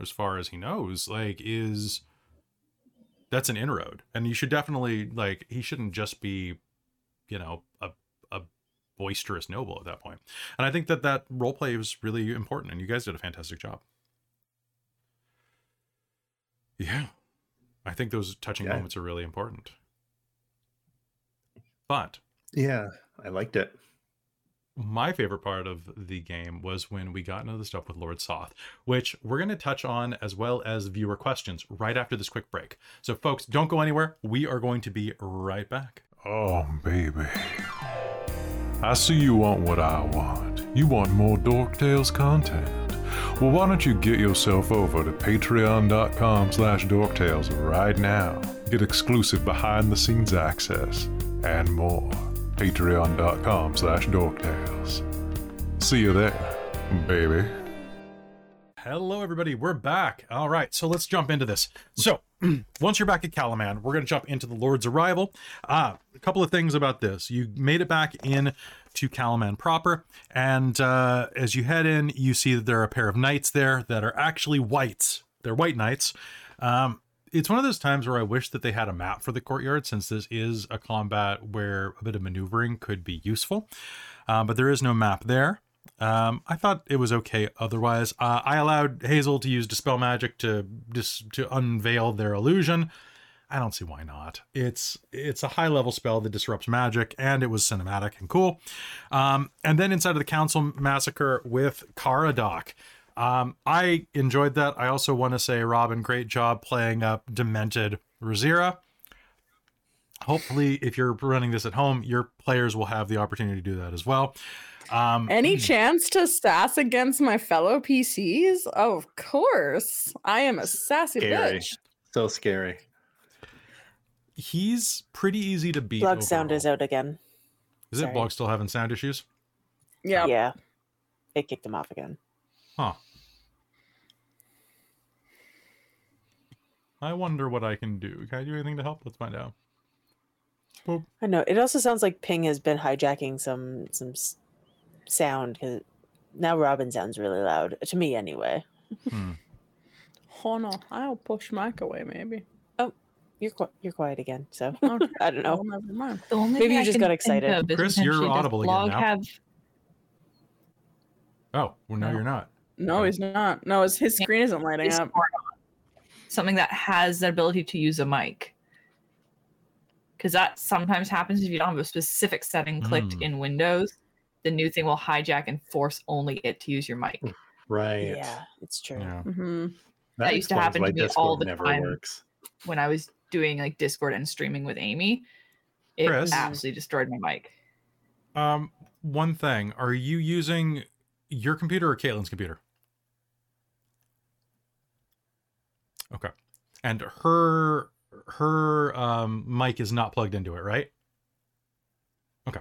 as far as he knows like is that's an inroad and you should definitely like he shouldn't just be you know a, a boisterous noble at that point and i think that that role play was really important and you guys did a fantastic job yeah i think those touching Yeah. moments are really important but yeah i liked it my favorite part of the game was when we got into the stuff with Lord Soth, which we're going to touch on as well as viewer questions right after this quick break. So, folks, don't go anywhere. We are going to be right back. Oh, baby. I see you want what I want. You want more Dork Tales content. Well, why don't you get yourself over to patreon.com slash dorktales right now. Get exclusive behind-the-scenes access and more. Patreon.com slash dorktales. See you there, baby. Hello, everybody. We're back. All right, so let's jump into this. So, *clears throat* once you're back at Kalaman, we're going to jump into the Lord's arrival. Ah, a couple of things about this. You made it back in to Kalaman proper, and uh, as you head in, you see that there are a pair of knights there that are actually whites. They're white knights. Um, it's one of those times where I wish that they had a map for the courtyard, since this is a combat where a bit of maneuvering could be useful. Uh, but there is no map there. Um, I thought it was okay otherwise. Uh, I allowed Hazeal to use Dispel Magic to dis- to unveil their illusion. I don't see why not. It's it's a high level spell that disrupts magic, and it was cinematic and cool. Um, and then inside of the Council Massacre with Caradoc. Um, I enjoyed that. I also want to say, Robin, great job playing up demented Rizira. Hopefully, if you're running this at home, your players will have the opportunity to do that as well. Um, Any chance to sass against my fellow PCs? Oh, of course. I am a sassy Scary. bitch. so scary he's pretty easy to beat. Blogg sound is out again. Is it sorry. blog still having sound issues? Yeah. Yeah. It kicked him off again. Huh. I wonder what I can do. Can I do anything to help? Let's find out. Boop. I know. It also sounds like Ping has been hijacking some some s- sound because now Robin sounds really loud to me anyway. Hmm. Oh no, I'll push Mike away maybe. You're qui- you're quiet again, so *laughs* Okay. I don't know. The only Maybe you I just got excited. Chris, you're audible again Blogg now. have Oh, well, no, No. you're not. No, he's not. No, his, his screen isn't lighting up. Something that has the ability to use a mic? Because that sometimes happens if you don't have a specific setting clicked Mm. in Windows. The new thing will hijack and force only it to use your mic. Right. Yeah, it's true. Yeah. hmm That used to happen to me all the time. works. When I was doing like Discord and streaming with Amy, it Chris? absolutely destroyed my mic. Um, one thing: Are you using your computer or Caitlin's computer? Okay, and her her um mic is not plugged into it, right? Okay.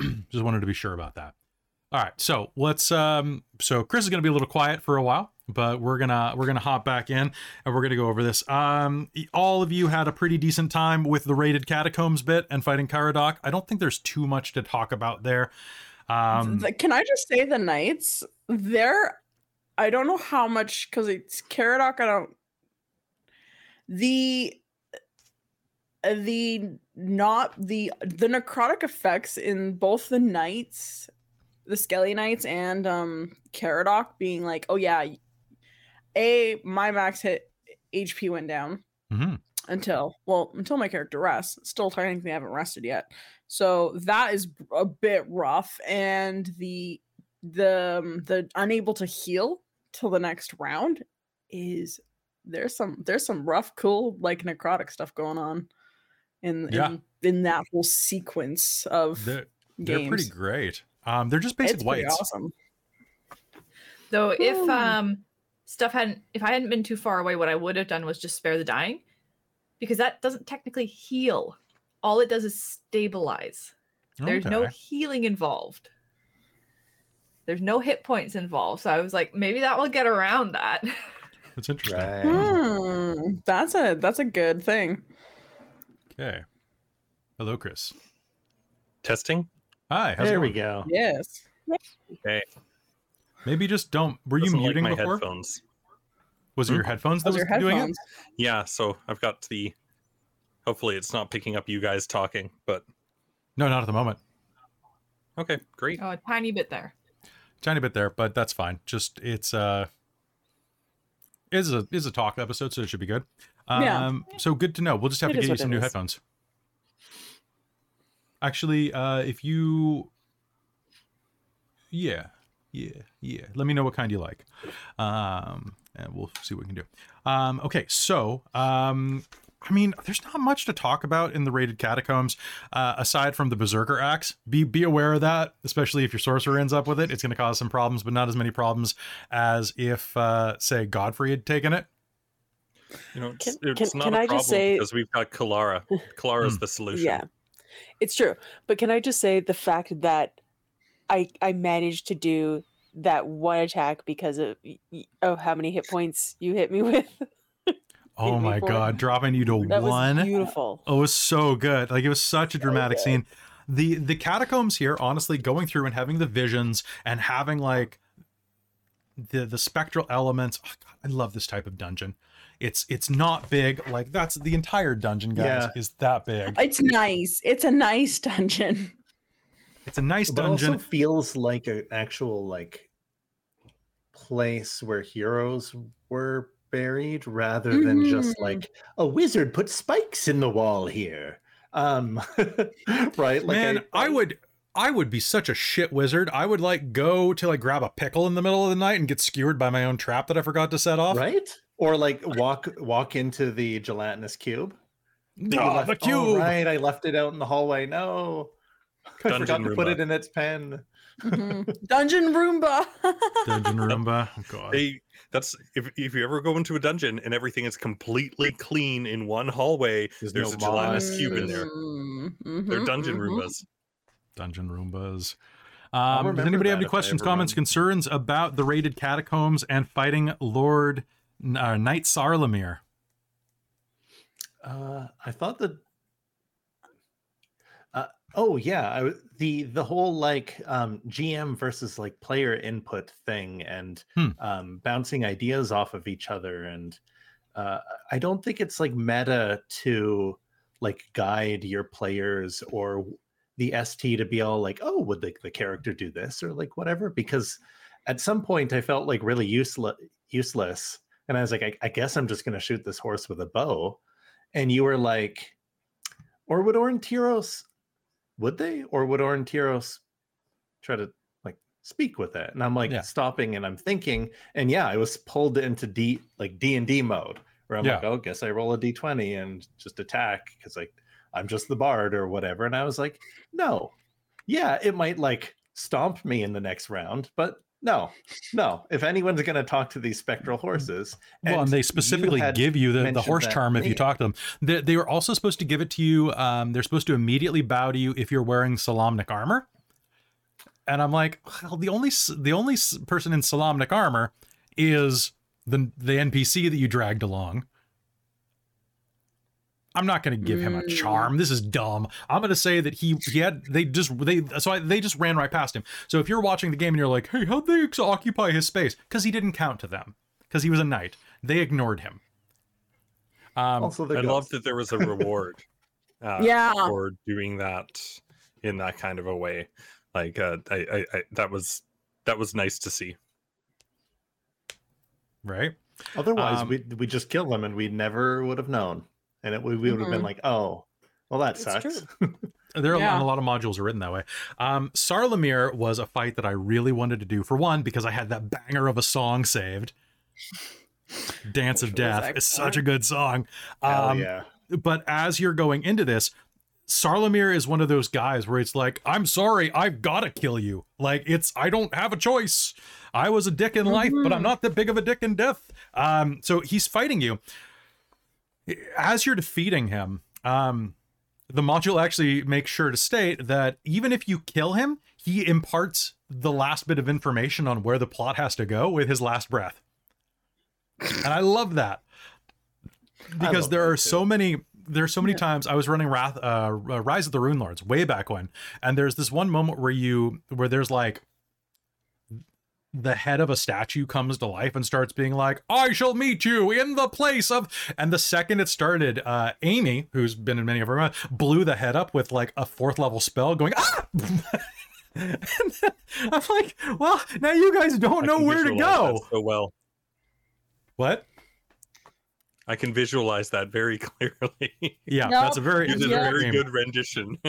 *clears throat* Just wanted to be sure about that. All right, so let's um so Chris is going to be a little quiet for a while, but we're to we're to hop back in and we're to go over this. Um all of you had a pretty decent time with the raided catacombs bit and fighting Caradoc. I don't think there's too much to talk about there. Um Can I just say the knights? They're I don't know how much because it's Karadoc. I don't the the not the the necrotic effects in both the knights, the Skelly Knights and um Caradoc being like, oh yeah, a my max hit HP went down mhm. until well until my character rests still technically haven't rested yet so that is a bit rough and the the um, the unable to heal till the next round is there's some there's some rough cool like necrotic stuff going on in Yeah. in, in that whole sequence of They're, they're games pretty great. Um they're just basic it's whites. awesome Though if um stuff hadn't if I hadn't been too far away, what I would have done was just spare the dying. Because that doesn't technically heal. All it does is stabilize. There's no healing involved. There's no hit points involved. So I was like, maybe that will get around that. *laughs* That's interesting. Right. Hmm, that's a that's a good thing Okay. Hello, Chris. Testing. Hi. How's There it we going? go. yes Okay. Maybe just don't. Were you Doesn't like muting my before? headphones? Was it your headphones that those was are doing it? headphones Yeah, so I've got the. Hopefully, it's not picking up you guys talking, but No, not at the moment. okay, great. oh, a tiny bit there. Tiny bit there, but that's fine. Just it's uh is a is a talk episode, so it should be good. Yeah. Um so good to know. We'll just have It to is get you what some it new is. headphones. Actually, uh if you Yeah, yeah, yeah. Let me know what kind you like. Um and we'll see what we can do. Um okay, so um I mean, there's not much to talk about in the raided catacombs, uh, aside from the berserker axe. Be be aware of that, especially if your sorcerer ends up with it. It's going to cause some problems, but not as many problems as if, uh, say, Godfrey had taken it. You know, it's, Can- it's can- not can a I problem just say- because we've got Kelara. Kelara's *laughs* the solution. Yeah, it's true. But can I just say the fact that I I managed to do that one attack because of y- y- oh how many hit points you hit me *laughs* with? Oh my for it. God, dropping you to that one. was beautiful. Oh, it was so good. Like it was such a dramatic good. scene. The the catacombs here, honestly, going through and having the visions and having like the the spectral elements. Oh, God, I love this type of dungeon. It's it's not big. Like that's the entire dungeon, guys, Yeah. is that big. It's nice. It's a nice *laughs* dungeon. It's a nice But dungeon. also feels like an actual like place where heroes were buried rather than just Mhm. like a wizard put spikes in the wall here. Um *laughs* right? Like Man, I, would I would be such a shit wizard. I would like go to like grab a pickle in the middle of the night and get skewered by my own trap that I forgot to set off. right? Or like walk walk into the gelatinous cube. that you left- the cube. Oh, right, I left it out in the hallway. No. I Dungeon forgot to put it in its pen. Mhm. *laughs* Dungeon Roomba. Dungeon *laughs* Roomba. Oh, God. They that's if if you ever go into a dungeon and everything is completely clean in one hallway, There's there's no a gelatinous mods, cube in there's- there. Mhm, They're dungeon mhm. Roombas. Dungeon Roombas. Um, does anybody have any questions, comments, run. concerns about the raided catacombs and fighting Lord uh, Knight Sarlamir? Uh, I thought that. Oh yeah, I, the the whole like um, GM versus like player input thing and Hmm. um, bouncing ideas off of each other, and uh, I don't think it's like meta to like guide your players or the ST to be all like, oh, would the, the character do this or like whatever? Because at some point I felt like really useless, useless, and I was like, I, I guess I'm just gonna shoot this horse with a bow, and you were like, or would Aurontiros would they or would Aurontiros try to like speak with it and i'm like Yeah. stopping and i'm thinking and yeah i was pulled into d like d&d mode where i'm like Yeah. oh guess i roll a d20 and just attack because like i'm just the bard or whatever and i was like no yeah it might like stomp me in the next round but no no if anyone's going to talk to these spectral horses Well, and they specifically had give you the, the horse charm if you talk to them. They, they were also supposed to give it to you. Um, they're supposed to immediately bow to you if you're wearing Solamnic armor. And I'm like, well, the only the only person in Solamnic armor is the the NPC that you dragged along. I'm not going to give him a Mm. charm. This is dumb. I'm going to say that he he had they just they so I, they just ran right past him. So if you're watching the game and you're like, "Hey, how'd they ex- occupy his space?" Because he didn't count to them. Because he was a knight. They ignored him. Um, also the I love ghosts. that there was a *laughs* reward. Uh, Yeah. For doing that in that kind of a way, like uh, I, I, I, that was that was nice to see. right? Otherwise, Um, we we just kill them and we never would have known, and it, we, we would have been Mhm. like, oh, well, that It's sucks. *laughs* There are a, lot, Yeah. a lot of modules are written that way. Um, Sarlamir was a fight that I really wanted to do. For one, because I had that banger of a song saved. Dance of Which was Death is such a good song. Hell Um, yeah. but as you're going into this, Sarlamir is one of those guys where it's like, I'm sorry, I've got to kill you. Like, it's, I don't have a choice. I was a dick in life, but I'm not that big of a dick in death. Um, so he's fighting you. As you're defeating him, um, the module actually makes sure to state that even if you kill him, he imparts the last bit of information on where the plot has to go with his last breath. And I love that. Because love there are so many there's so many times I was running Wrath uh, Rise of the Runelords way back when and there's this one moment where you where there's like the head of a statue comes to life and starts being like I shall meet you in the place of and the second it started uh Amy who's been in many of her blew the head up with like a fourth level spell going ah *laughs* And then I'm like well now you guys don't I know where to go so well. what I can visualize that very *laughs* clearly. yeah No, that's a very you it's did a a very good rendition. *laughs*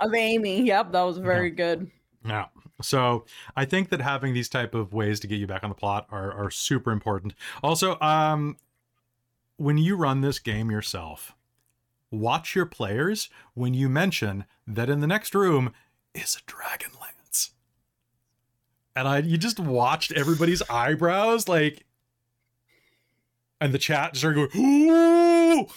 Of Amy. Yep, that was very good. Yeah. So I think that having these type of ways to get you back on the plot are, are super important. Also, um, when you run this game yourself, watch your players when you mention that in the next room is a Dragonlance. And I you just watched everybody's eyebrows like and the chat started going, ooh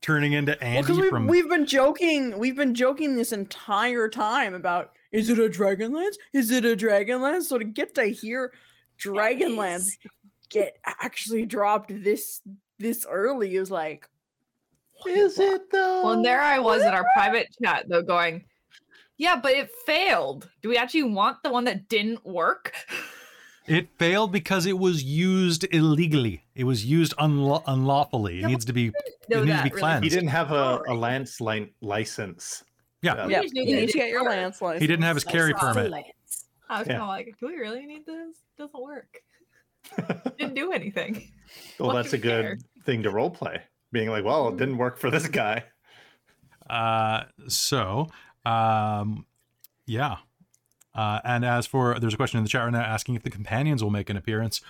turning into Well, Andy because we, from we've been joking, we've been joking this entire time about is it a Dragonlance? Is it a Dragonlance? So to get to hear Dragonlance get actually dropped this this early is like, Is it though? Well, and there I was in our private chat though, going, "Yeah, but it failed. Do we actually want the one that didn't work?" *laughs* It failed because it was used illegally. It was used unla- unlawfully. It Yeah, needs to be it needs to be that, really. cleansed. He didn't have a, a lance li- license. Yeah. Yeah, just knew you need to get your lance license. He didn't have his carry permit. I was Yeah. kind of like, "Do we really need this? It doesn't work. *laughs* Didn't do anything." well, What that's a good care? thing to role play. Being like, well, it didn't work for this guy. Uh, so, um, yeah. Uh, and as for there's a question in the chat right now asking if the companions will make an appearance.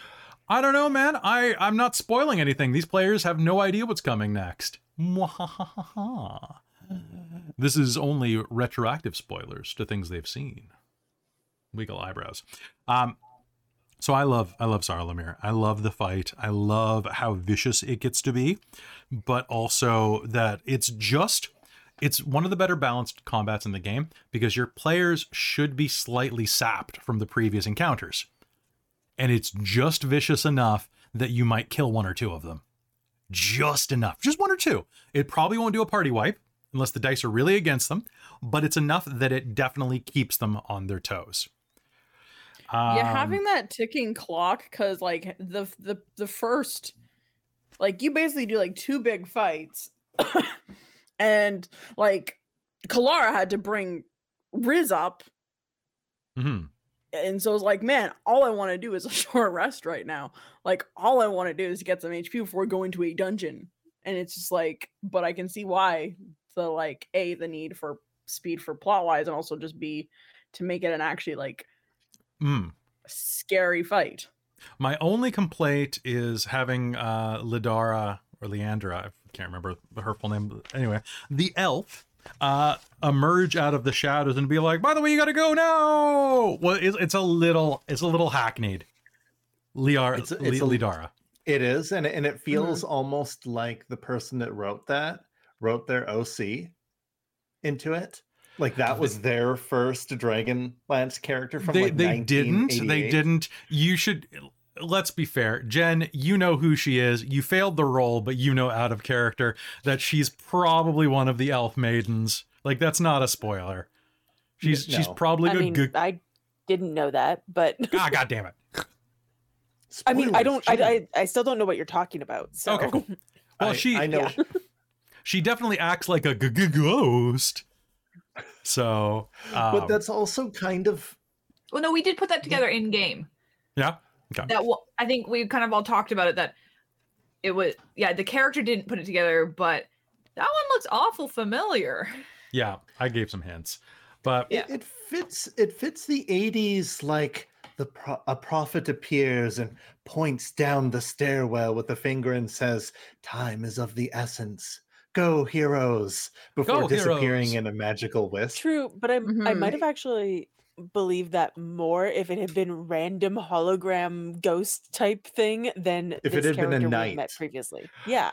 I don't know, man. I I'm not spoiling anything. These players have no idea what's coming next. Mwahaha. This is only retroactive spoilers to things they've seen. Wiggle eyebrows. Um, so I love I love Sarlamir. I love the fight. I love how vicious it gets to be, but also that it's just it's one of the better balanced combats in the game because your players should be slightly sapped from the previous encounters. And it's just vicious enough that you might kill one or two of them. Just enough. Just one or two. It probably won't do a party wipe. Unless the dice are really against them, but it's enough that it definitely keeps them on their toes. yeah, Um, having that ticking clock because like the the the first, like you basically do like two big fights, *coughs* and like Kelara had to bring Riz up, mm-hmm. and so it's like, man, all I want to do is *laughs* a short rest right now. Like all I want to do is get some HP before going to a dungeon, and it's just like, but I can see why the like a the need for speed for plot wise, and also just b to make it an actually like Mm. scary fight. My only complaint is having uh Lidara or Leandra, I can't remember her full name. but Anyway, the elf uh emerge out of the shadows and be like, by the way, you gotta go now. Well, it's, it's a little it's a little hackneyed. Liar It's- it's Li- a- Lidara. It is, and and it feels almost like the person that wrote that wrote their OC into it. Like that was their first Dragonlance character from They like they didn't. They didn't. You should let's be fair. Jen, you know who she is. You failed the role, but you know out of character that she's probably one of the elf maidens. Like that's not a spoiler. She's she's probably I good. mean, good I didn't know that, but *laughs* ah, god damn it. I mean, I don't, I. I, I still don't know what you're talking about. So Okay, cool. *laughs* Well, I- she I know yeah. She definitely acts like a g- g- ghost. So, um, but that's also kind of Well, no, we did put that together in game. yeah. Okay. That wa- I think we kind of all talked about it. That it was yeah, the character didn't put it together, but that one looks awful familiar. Yeah, I gave some hints, but Yeah. it, it fits it fits the 80s like the pro- a prophet appears and points down the stairwell with a finger and says time is of the essence go heroes before Go, disappearing heroes. in a magical wisp True, but I I Mhm. might have actually believed that more if it had been random hologram ghost type thing than If it had been a character knight. met previously. Yeah.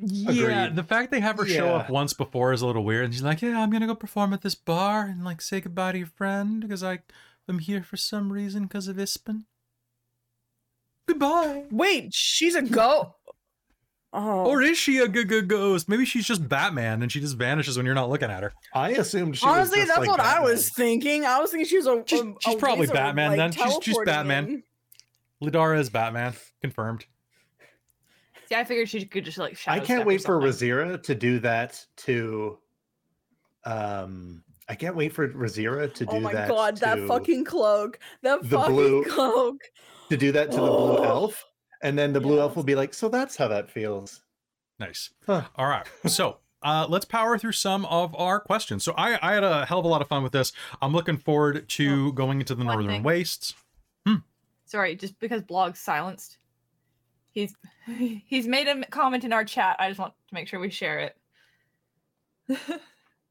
yeah, Agreed. the fact they have her show up once before is a little weird. And she's like, "Yeah, I'm gonna go perform at this bar and like say goodbye to your friend because I am here for some reason because of Ispin." Goodbye. Wait, she's a goat. Oh, Or is she a good, good ghost? Maybe she's just Batman and she just vanishes when you're not looking at her. i assumed she honestly, was just that's like what I was thinking. I was thinking she was a. She's- a- she's a probably wizard, Batman like, then. She's- she's Batman. in. Lidara is Batman, confirmed. See, I figured she could just like. i can't wait for Rizira to do that to um i can't wait for Rizira to do that. Oh my that god, that to- fucking cloak! That the fucking blue- cloak! to do that to the blue Oh. elf and then the blue elf will be like so that's how that feels Nice. Huh. All right. So uh, let's power through some of our questions. So I, I had a hell of a lot of fun with this. I'm looking forward to going into the Northern thing. Wastes. Sorry, just because Blogg's silenced. He's *laughs* he's made a comment in our chat. I just want to make sure we share it. *laughs*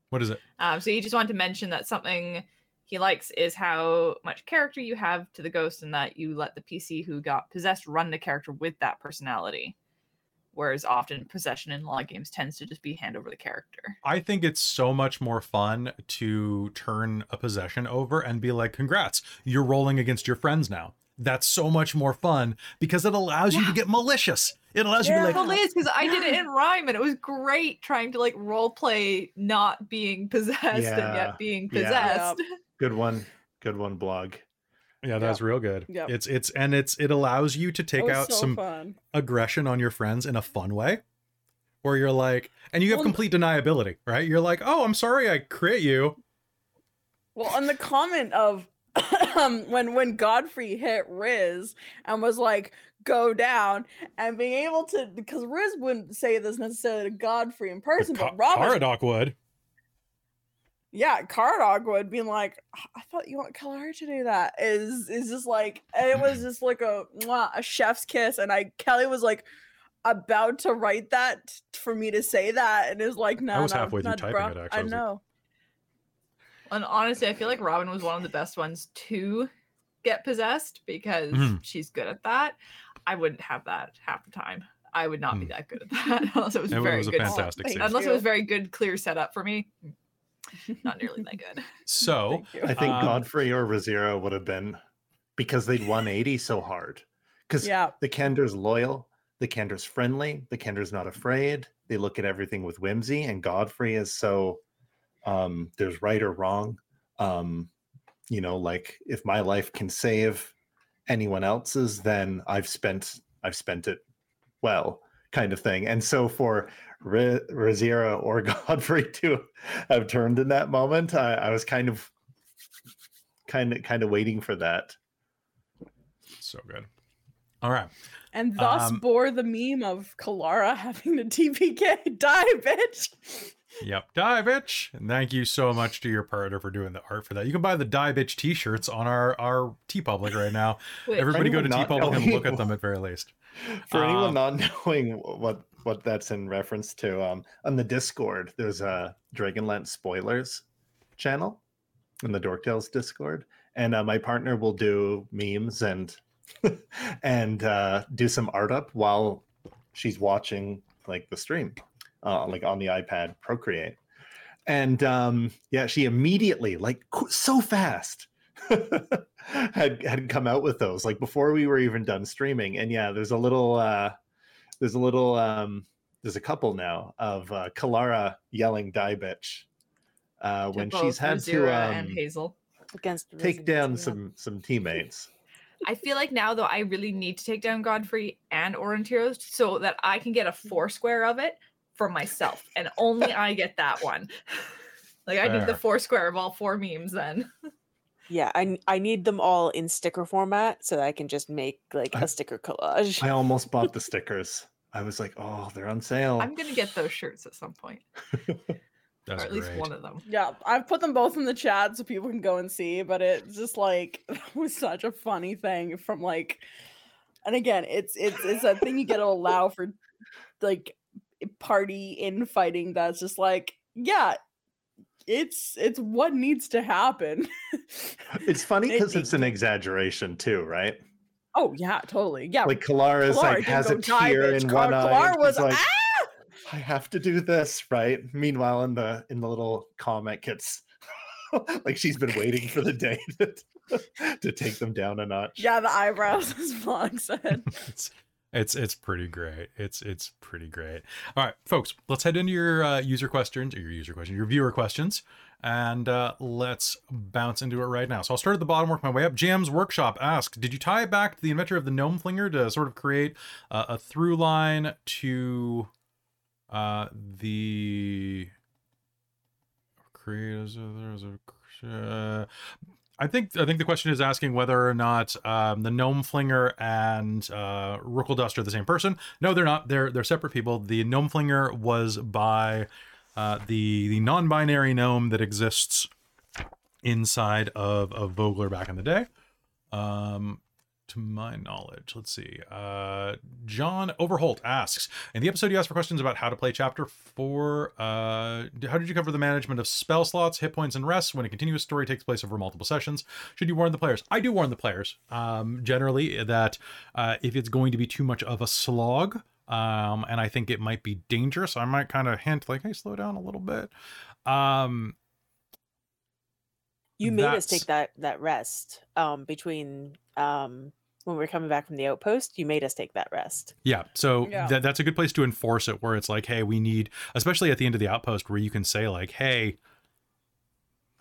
What is it? Um, so he just wanted to mention that something he likes is how much character you have to the ghost, and that you let the PC who got possessed run the character with that personality. Whereas often possession in a lot of games tends to just be hand over the character. I think it's so much more fun to turn a possession over and be like, congrats, you're rolling against your friends now. That's so much more fun because it allows you to get malicious. It allows Yeah. you to Well, be like, it is because I did it ah. in rhyme and it was great trying to like role play not being possessed and yet being Yeah. possessed. *laughs* good one good one Blogg yeah, that's real good. Yeah. It's it's and it's it allows you to take out so some fun. aggression on your friends in a fun way where you're like and you have Well, complete deniability right you're like oh i'm sorry i crit you Well, on the comment of *coughs* um, when when Godfrey hit Riz and was like, "Go down," and being able to because Riz wouldn't say this necessarily to Godfrey in person, Ka- but Robin, Caradoc would yeah, Caradoc would be like, "I thought you want Keller to do that." Is is just like it was just like a mwah, a chef's kiss, and I Kelly was like about to write that for me to say that, and it was like, "No, I was no, halfway through typing bro. it, actually. I I was like, know. And honestly, I feel like Robin was one of the best ones to get possessed because Mhm. she's good at that. I wouldn't have that half the time. I would not be Mm. that good at that *laughs* unless it was it very was a good. fantastic Unless it was very good, clear setup for me. Not nearly that good. *laughs* so i think Um, godfrey or Rizira would have been because they'd 180 so hard because yeah. the kender's loyal the Kender's friendly, the Kender's not afraid. They look at everything with whimsy, and Godfrey is so um, there's right or wrong. Um, you know, like if my life can save anyone else's, then I've spent I've spent it well, kind of thing. And so for Re- Rizira or *laughs* Godfrey to have turned in that moment, I, I was kind of kind of kind of waiting for that. So good. All right. And thus Um, bore the meme of Kelara having the TPK *laughs* die, bitch. Yep. Die bitch. And thank you so much to your partner for doing the art for that. You can buy the Die bitch t-shirts on our our TeePublic right now. Wait, Everybody go to TeePublic and look at them at very least. *laughs* For anyone Um, not knowing what what that's in reference to, um, on the Discord, there's a Dragonlance spoilers channel in the Dorktales Discord, and uh, my partner will do memes and *laughs* and uh, do some art up while she's watching like the stream, uh, like on the iPad Procreate, and um, yeah, she immediately like so fast. *laughs* had had come out with those like before we were even done streaming and yeah there's a little uh there's a little um there's a couple now of uh Kelara yelling die bitch uh to when both she's had to Rizira um and Hazeal. against take down Evil. some some teammates I feel like now though I really need to take down Godfrey and Aurontiros so that I can get a four square of it for myself, and only I get that one. *laughs* Like I need the four square of all four memes then. *laughs* Yeah, I I need them all in sticker format so that I can just make like I- a sticker collage. i *laughs* almost bought the stickers i was like oh they're on sale I'm gonna get those shirts at some point, *laughs* That's or at least one of them. Yeah, I've put them both in the chat so people can go and see, but it's just like *laughs* it was such a funny thing from like and again, it's it's it's a thing you get to allow for like party infighting that's just like, yeah, it's it's what needs to happen. *laughs* it's funny because It- it's an exaggeration too right Oh yeah, totally. Yeah. like Kelara's Kelara like has a tear in one eye Kelara was like, ah! I have to do this, right? Meanwhile, in the in the little comic, it's *laughs* like she's been waiting for the day *laughs* to, to take them down a notch. Yeah, the eyebrows, as Blogg said. It's it's pretty great. It's it's pretty great. All right, folks, let's head into your uh, user questions or your user questions, your viewer questions, and uh, let's bounce into it right now. So I'll start at the bottom, work my way up. Jam's workshop asks, did you tie it back to the inventor of the gnome flinger to sort of create uh, a through line to uh, the creators? There's a uh, I think I think the question is asking whether or not um, the gnome flinger and uh, Rookledust are the same person. No, they're not. They're they're separate people. The gnome flinger was by uh, the the non-binary gnome that exists inside of of Vogler back in the day. Um, to my knowledge, let's see. Uh, John Overholt asks in the episode you asked for questions about how to play chapter four. Uh, how did you cover the management of spell slots, hit points, and rests when a continuous story takes place over multiple sessions? Should you warn the players? I do warn the players um, generally that uh, if it's going to be too much of a slog, um, and I think it might be dangerous, I might kind of hint like, "Hey, slow down a little bit." Um, You made us take that that rest um between um when we are coming back from the outpost. You made us take that rest. Yeah, so Yeah. That, that's a good place to enforce it, where it's like, hey, we need, especially at the end of the outpost, where you can say like, hey,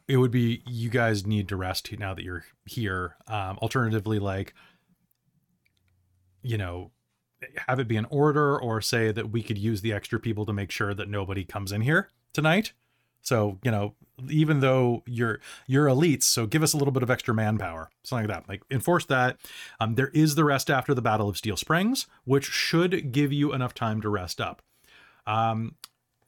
it would be you guys need to rest now that you're here. Um, alternatively, like, you know, have it be an order, or say that we could use the extra people to make sure that nobody comes in here tonight. So you know, even though you're you're elites, so give us a little bit of extra manpower, something like that. Like enforce that. Um, there is the rest after the Battle of Steel Springs, which should give you enough time to rest up. Um,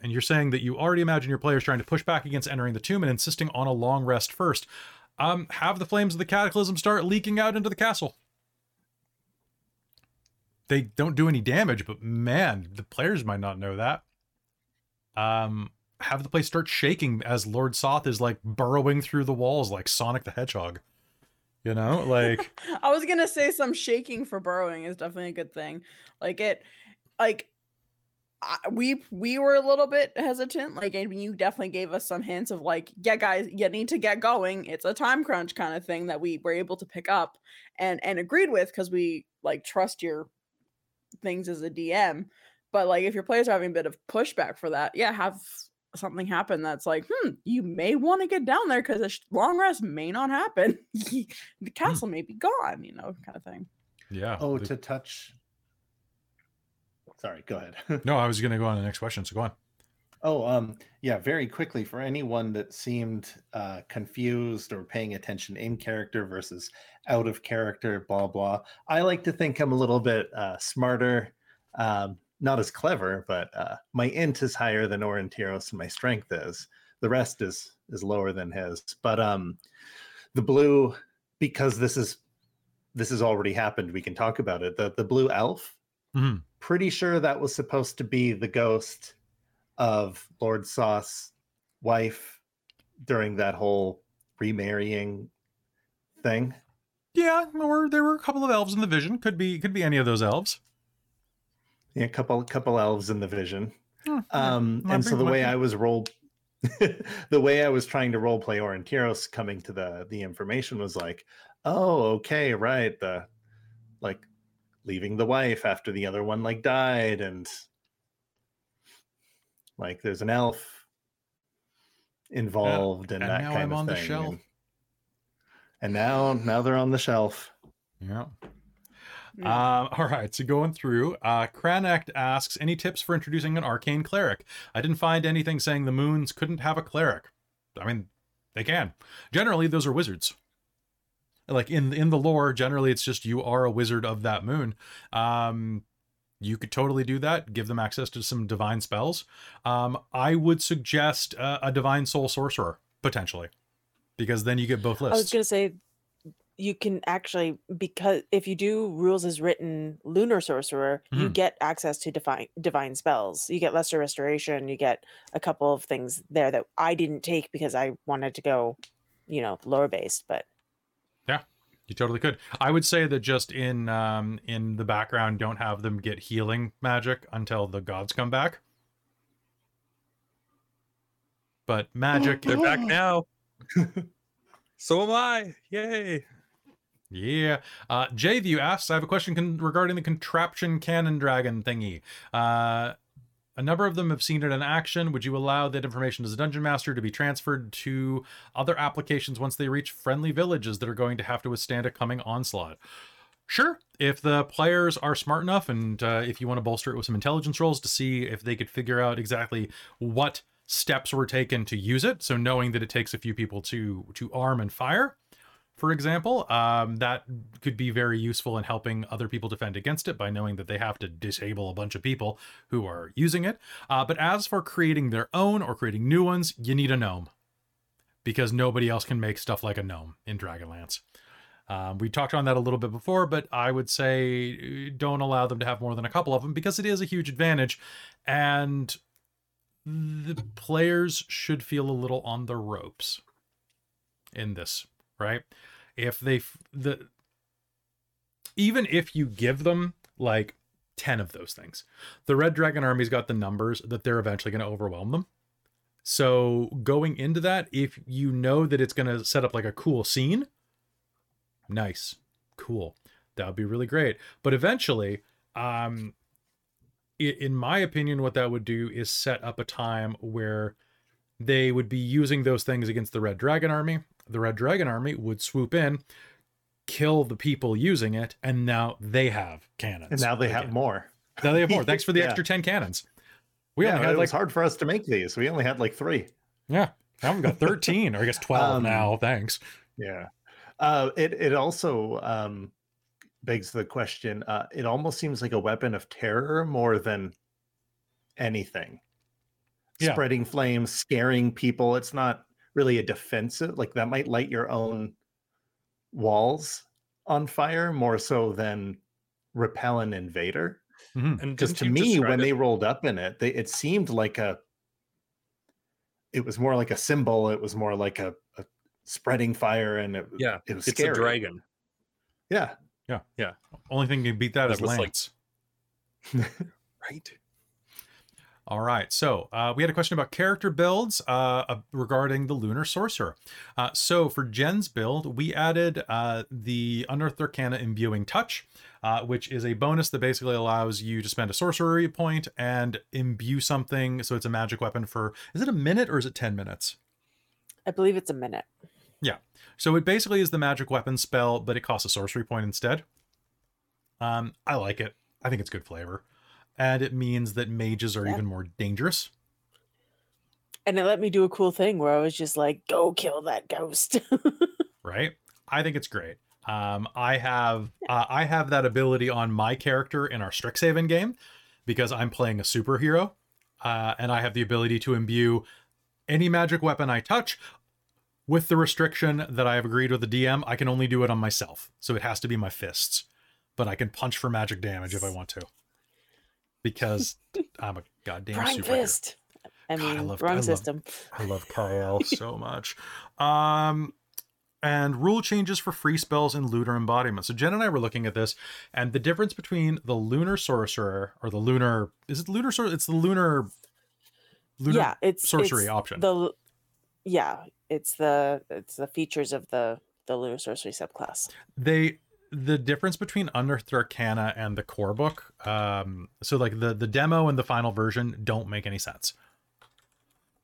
and you're saying that you already imagine your players trying to push back against entering the tomb and insisting on a long rest first. Um, have the flames of the cataclysm start leaking out into the castle. They don't do any damage, but man, the players might not know that. Um, have the place start shaking as Lord Soth is like burrowing through the walls like Sonic the Hedgehog. You know, like *laughs* I was gonna say some shaking for burrowing is definitely a good thing. Like it, like I, we we were a little bit hesitant. Like I mean, you definitely gave us some hints of like, yeah, guys, you need to get going. It's a time crunch kind of thing that we were able to pick up and and agreed with because we like trust your things as a DM. But like if your players are having a bit of pushback for that, yeah, have something happen that's like, hmm, you may want to get down there because a sh- long rest may not happen. *laughs* the castle may be gone, you know, kind of thing. Yeah. Oh, the- to touch. Sorry, go ahead. *laughs* no, I was going to go on to the next question. So go on. Oh, um, yeah, very quickly for anyone that seemed uh, confused or paying attention in character versus out of character, blah blah. I like to think I'm a little bit uh, smarter, um, not as clever, but uh, my int is higher than Aurontiros and my strength is. The rest is is lower than his. But um, the blue, because this is this has already happened, we can talk about it. The the blue elf, Mhm. pretty sure that was supposed to be the ghost of Lord Soth's wife during that whole remarrying thing. Yeah, or there were a couple of elves in the vision. Could be could be any of those elves. Yeah, a couple couple elves in the vision. Hmm, Um, might and so the way. I was role *laughs* the way I was trying to role play Aurontiros coming to the the information was like, oh, okay, right. The like leaving the wife after the other one like died and like there's an elf involved and, and that now kind I'm of on the shelf. And, and now now they're on the shelf. Yeah. Um, *laughs* all right, so going through, uh, Kranacht asks, any tips for introducing an arcane cleric? I didn't find anything saying the moons couldn't have a cleric. I mean, they can. Generally, those are wizards. Like in in the lore, generally it's just you are a wizard of that moon. Um, you could totally do that. Give them access to some divine spells. Um, I would suggest uh, a divine soul sorcerer potentially, because then you get both lists. I was gonna say you can actually because if you do rules as written lunar sorcerer, you Mhm. get access to divine divine spells. You get lesser restoration. You get a couple of things there that I didn't take because I wanted to go, you know, lower based. But Yeah, You totally could. I would say that just in um in the background, don't have them get healing magic until the gods come back. But magic, They're back now. *laughs* so am I. Yay. Yeah. Uh, Jview asks, I have a question con- regarding the contraption cannon dragon thingy. Uh, a number of them have seen it in action. Would you allow that information as a dungeon master to be transferred to other applications once they reach friendly villages that are going to have to withstand a coming onslaught? Sure. If the players are smart enough, and uh, if you want to bolster it with some intelligence rolls to see if they could figure out exactly what steps were taken to use it, so knowing that it takes a few people to to arm and fire, for example, um, that could be very useful in helping other people defend against it by knowing that they have to disable a bunch of people who are using it. Uh, but as for creating their own or creating new ones, you need a gnome because nobody else can make stuff like a gnome in Dragonlance. Um, we talked on that a little bit before, but I would say uh, don't allow them to have more than a couple of them because it is a huge advantage, and the players should feel a little on the ropes in this, right? If they the even if you give them like 10 of those things, the Red Dragon Army's got the numbers that they're eventually going to overwhelm them. So going into that, if you know that it's going to set up like a cool scene, nice, cool, that would be really great. But eventually, um, in my opinion, what that would do is set up a time where they would be using those things against the Red Dragon Army. The Red Dragon Army would swoop in, kill the people using it, and now they have cannons. And now they have more. Now they have more. Thanks for the *laughs* Yeah. extra ten cannons. We yeah, only it had was like hard for us to make these. We only had like three. yeah, now we've got thirteen, or I guess twelve Um, now. Thanks. Yeah. Uh, it it also um, begs the question. Uh, it almost seems like a weapon of terror more than anything. Yeah. Spreading flames, scaring people. It's not really a defensive. Like that might light your own walls on fire more so than repel an invader. Mhm. Because didn't to me, when it- they rolled up in it, they, it seemed like a. It was more like a symbol. It was more like a, a spreading fire, and it Yeah, it was it's scary. a dragon. Yeah, Yeah. Yeah. Only thing can beat that That is was like- *laughs* Right. All right. So uh, we had a question about character builds uh, uh, regarding the Lunar Sorcerer. Uh, so for Jen's build, we added uh, the Unearthed Arcana Imbuing Touch, uh, which is a bonus that basically allows you to spend a sorcery point and imbue something. So it's a magic weapon for, is it a minute or is it 10 minutes? I believe it's a minute. Yeah. So it basically is the magic weapon spell, but it costs a sorcery point instead. Um, I like it. I think it's good flavor. And it means that mages are Yeah. even more dangerous. And it let me do a cool thing where I was just like, go kill that ghost. *laughs* right? I think it's great. Um, I have uh, I have that ability on my character in our Strixhaven game because I'm playing a superhero, uh, and I have the ability to imbue any magic weapon I touch, with the restriction that I have agreed with the DM. I can only do it on myself, so it has to be my fists, but I can punch for magic damage if I want to, because I'm a goddamn Prime superhero. fist. I God, I mean, love- wrong I love- system. I love Kyle *laughs* so much. Um, and rule changes for free spells and lunar embodiment. So Jen and I were looking at this, and the difference between the lunar sorcerer or the lunar is it lunar sorcerer? It's the lunar lunar yeah, it's sorcery it's option. The yeah, it's the it's the features of the the lunar sorcery subclass. they the difference between unearthed arcana and the core book um so like the the demo and the final version don't make any sense.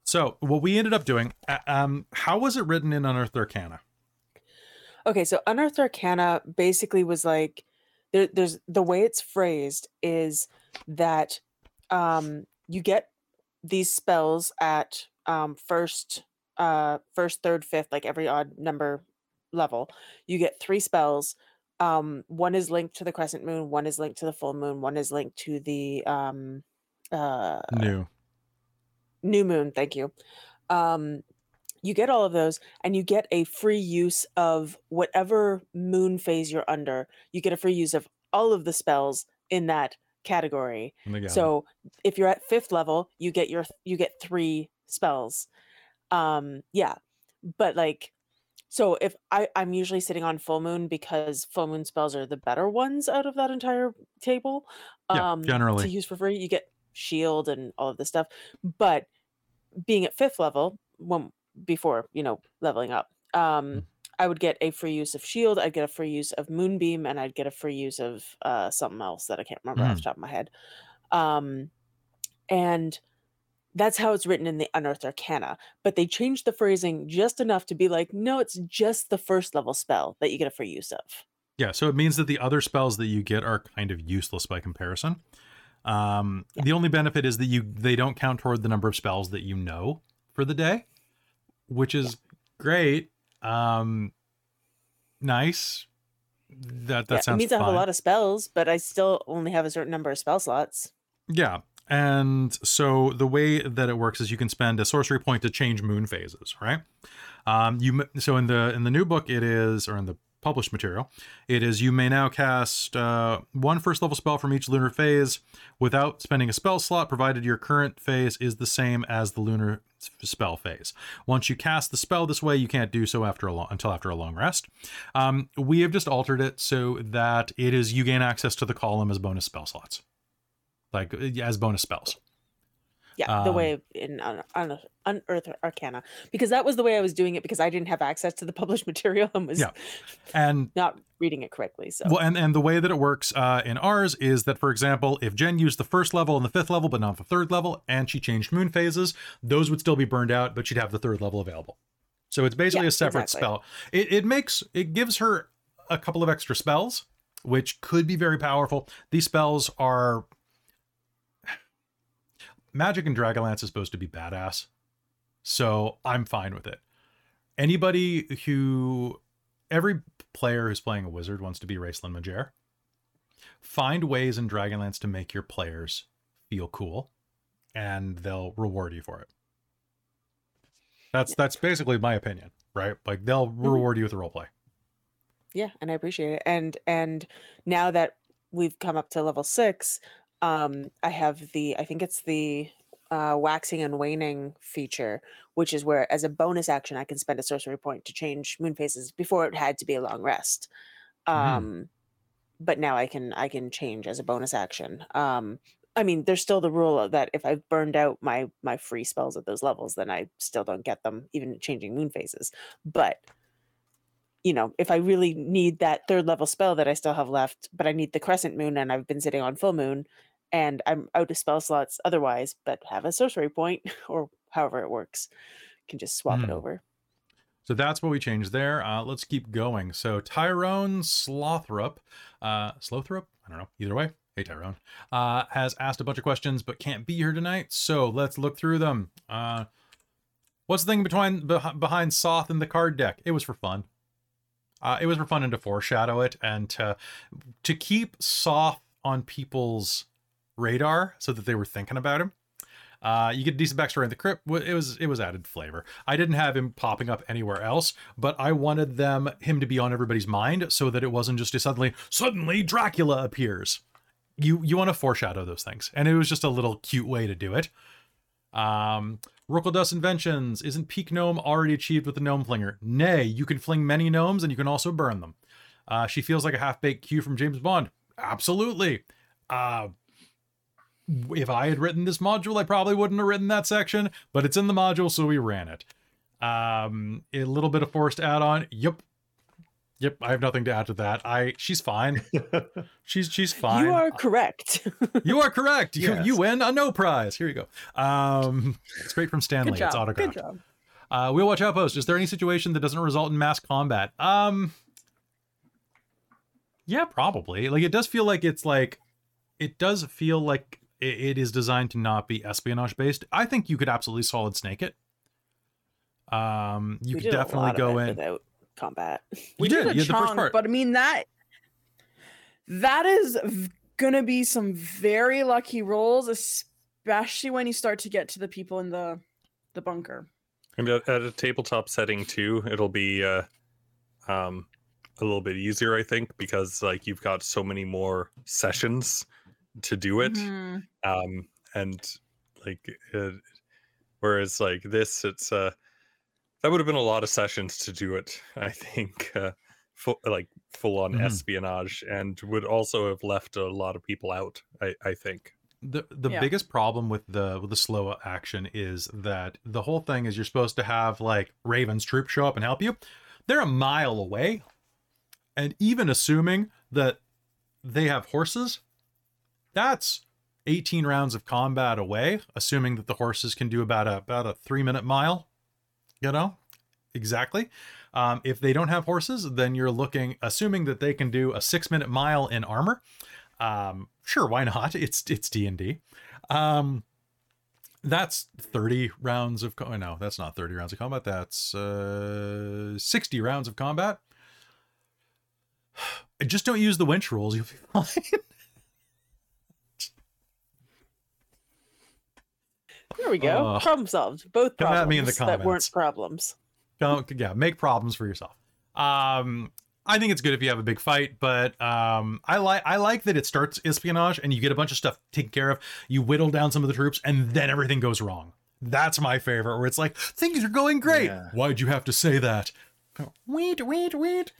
So what we ended up doing um how was it written in unearthed arcana Okay, so unearthed arcana basically was like there, there's the way it's phrased is that um you get these spells at um first uh first third fifth like every odd number level. You get three spells um one is linked to the crescent moon one is linked to the full moon one is linked to the um uh new. new moon thank you. Um you get all of those and you get a free use of whatever moon phase you're under. You get a free use of all of the spells in that category. So if you're at fifth level you get your you get three spells. Um yeah but like so if i i'm usually sitting on full moon because full moon spells are the better ones out of that entire table Yeah, um generally. to use for free you get shield and all of this stuff but being at fifth level when before you know leveling up um Mm. i would get a free use of shield i'd get a free use of moonbeam and i'd get a free use of uh something else that i can't remember off Mm. the top of my head um and that's how it's written in the unearthed arcana but they changed the phrasing just enough to be like no it's just the first level spell that you get a free use of Yeah, so it means that the other spells that you get are kind of useless by comparison. Um, Yeah. The only benefit is that you they don't count toward the number of spells that you know for the day, which is great. Um, nice. That that yeah, sounds it means i have a lot of spells but i still only have a certain number of spell slots Yeah. And so the way that it works is you can spend a sorcery point to change moon phases, right? Um, you so in the in the new book it is or in the published material it is you may now cast uh, one first level spell from each lunar phase without spending a spell slot provided your current phase is the same as the lunar spell phase. Once you cast the spell this way you can't do so after a long until after a long rest. Um, we have just altered it so that it is you gain access to the column as bonus spell slots like as bonus spells Yeah, the Um, way in on, un- Unearthed Arcana, because that was the way I was doing it because I didn't have access to the *laughs* published material and was Yeah. and *laughs* not reading it correctly. So well and, and the way that it works uh, in ours is that for example if jen used the first level and the fifth level but not the third level and she changed moon phases those would still be burned out but she'd have the third level available so it's basically Yeah, a separate exactly. spell it, it makes it gives her a couple of extra spells which could be very powerful these spells are magic and dragonlance is supposed to be badass so i'm fine with it anybody who every player who's playing a wizard wants to be Raistlin Majere. Find ways in Dragonlance to make your players feel cool, and they'll reward you for it. That's that's basically my opinion, right? Like they'll mm. reward you with the roleplay. yeah, and I appreciate it. And and now that we've come up to level six, um, I have the I think it's the uh, waxing and waning feature, which is where as a bonus action I can spend a sorcery point to change moon phases. Before it had to be a long rest. Mhm. Um, but now I can I can change as a bonus action. Um, I mean, there's still the rule of that if I've burned out my my free spells at those levels, then I still don't get them, even changing moon phases. But you know, if I really need that third level spell that I still have left, but I need the crescent moon and I've been sitting on full moon and I'm out of spell slots otherwise, but have a sorcery point *laughs* or however it works, can just swap it Hmm. over. So that's what we changed there. Uh, let's keep going. So Tyrone Slothrop, uh, Slothrop, I don't know. Either way, hey Tyrone, uh, has asked a bunch of questions but can't be here tonight. So let's look through them. Uh, what's the thing between beh- behind Soth and the card deck? It was for fun. Uh, it was for fun and to foreshadow it and to to keep Soth on people's radar so that they were thinking about him. Uh, you get a decent backstory in the crypt. It was it was added flavor. I didn't have him popping up anywhere else, but I wanted them him to be on everybody's mind so that it wasn't just a suddenly suddenly Dracula appears. You you want to foreshadow those things, and it was just a little cute way to do it. Um, Rookledust Inventions isn't peak gnome already achieved with the gnome flinger? Nay, you can fling many gnomes and you can also burn them. Uh, she feels like a half baked Q from James Bond. Absolutely. Uh, if I had written this module, I probably wouldn't have written that section, but it's in the module, so we ran it. Um, a little bit of forced add-on. Yep. Yep, I have nothing to add to that. I she's fine. *laughs* She's she's fine. *laughs* You are correct. You are correct. You, Yes. you win a no prize. Here you go. Um, straight from Stanley. Good job. It's Good autographed. job. Uh, Wheel Watch Outpost. Is there any situation that doesn't result in mass combat? Um, yeah, probably. Like it does feel like it's like it does feel like it, it is designed to not be espionage based. I think you could absolutely solid snake it. Um, you We could definitely go in. without combat. *laughs* We You did, did, a you had the first chunk, part. but I mean that that is gonna be some very lucky rolls, especially when you start to get to the people in the the bunker. And at, at a tabletop setting too, it'll be uh, um, a little bit easier, I think, because like you've got so many more sessions to do it, Mhm. um, and like uh, whereas like this, it's uh, that would have been a lot of sessions to do it. *laughs* I think, uh, full, like full on Mhm. espionage, and would also have left a lot of people out. I, I think. the the Yeah. biggest problem with the with the slow action is that the whole thing is you're supposed to have like Raven's troop show up and help you. They're a mile away, and even assuming that they have horses, that's 18 rounds of combat away. Assuming that the horses can do about a about a three minute mile, you know, exactly. Um, if they don't have horses, then you're looking, assuming that they can do a six minute mile in armor um sure why not *laughs* it's it's d&d um that's 30 rounds of co- no that's not 30 rounds of combat that's uh 60 rounds of combat *sighs* just don't use the winch rules you'll be *laughs* fine There we go. Uh, Problem solved. Both come problems at me in the that weren't problems. don't yeah make problems for yourself um i think it's good if you have a big fight but um i like i like that it starts espionage and you get a bunch of stuff taken care of you whittle down some of the troops and then everything goes wrong that's my favorite where it's like things are going great Yeah. why'd you have to say that wait wait wait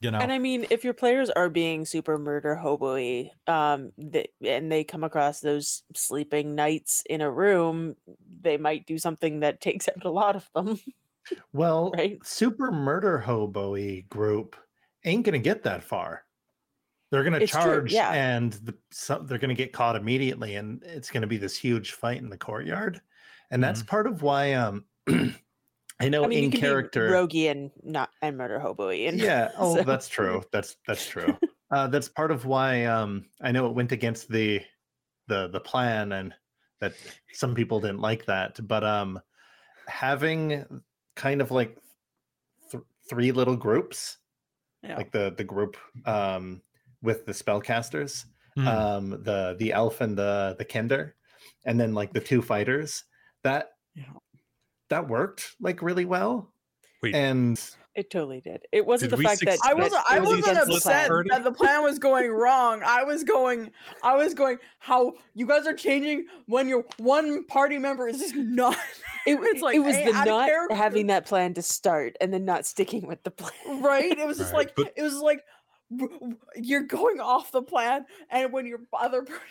you know And I mean, if your players are being super murder hobo-y, um, th- and they come across those sleeping knights in a room, they might do something that *laughs* takes out a lot of them. *laughs* Well, Right. super murder hobo group ain't gonna get that far. They're gonna It's true, charge, yeah. and the, some, they're gonna get caught immediately, and it's gonna be this huge fight in the courtyard. And that's part of why, um, *clears throat* I know I mean, you in can character, be roguey and not and murder hobo-y. And yeah. *laughs* Oh, so- that's true. That's that's true. *laughs* uh, that's part of why um, I know it went against the the the plan, and that some people didn't like that. But um, having kind of like th- three little groups, Yeah. like the the group um, with the spellcasters, Hmm. um, the the elf and the the kender, and then like the two fighters. That Yeah. That worked like really well. Wait. And It totally did. It wasn't Did the fact that? I wasn't. I was wasn't upset plan. that the plan was going wrong. I was going. I was going. How you guys are changing when your one party member is just not. It, *laughs* It's like, it was hey, the out not character. having that plan to start and then not sticking with the plan. right. It was just Right, like. but- It was like w- w- you're going off the plan, and when your other person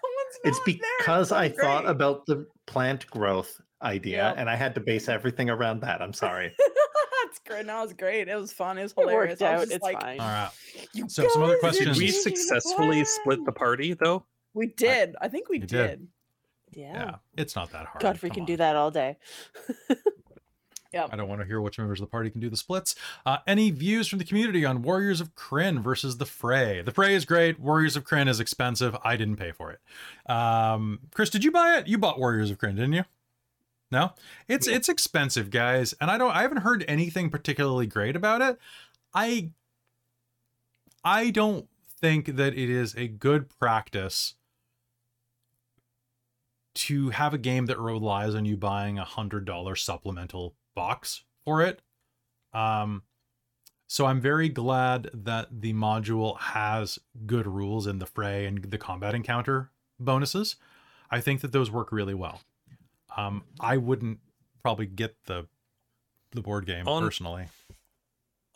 Someone's It's not there. because I That's thought about the plant growth idea Yep. and I had to base everything around that. I'm sorry. That's great. No, it was great. It was fun. It was It hilarious. worked I was out. It's like, fine. All right. "You So, some other guys, Did questions. we you're changing the successfully split the party though? We did. I think we did. did. Yeah. Yeah. It's not that hard. Godfrey Come can on. do that all day. *laughs* I don't want to hear which members of the party can do the splits. Uh, any views from the community on Warriors of Krynn versus the Fray? The Fray is great. Warriors of Krynn is expensive. I didn't pay for it. Um, Chris, did you buy it? You bought Warriors of Krynn, didn't you? No, it's it's expensive, guys, and I don't. I haven't heard anything particularly great about it. I I don't think that it is a good practice to have a game that relies on you buying a hundred dollar supplemental box for it. Um, so I'm very glad that the module has good rules in the fray and the combat encounter bonuses. I think that those work really well. Um, I wouldn't probably get the the board game On- personally.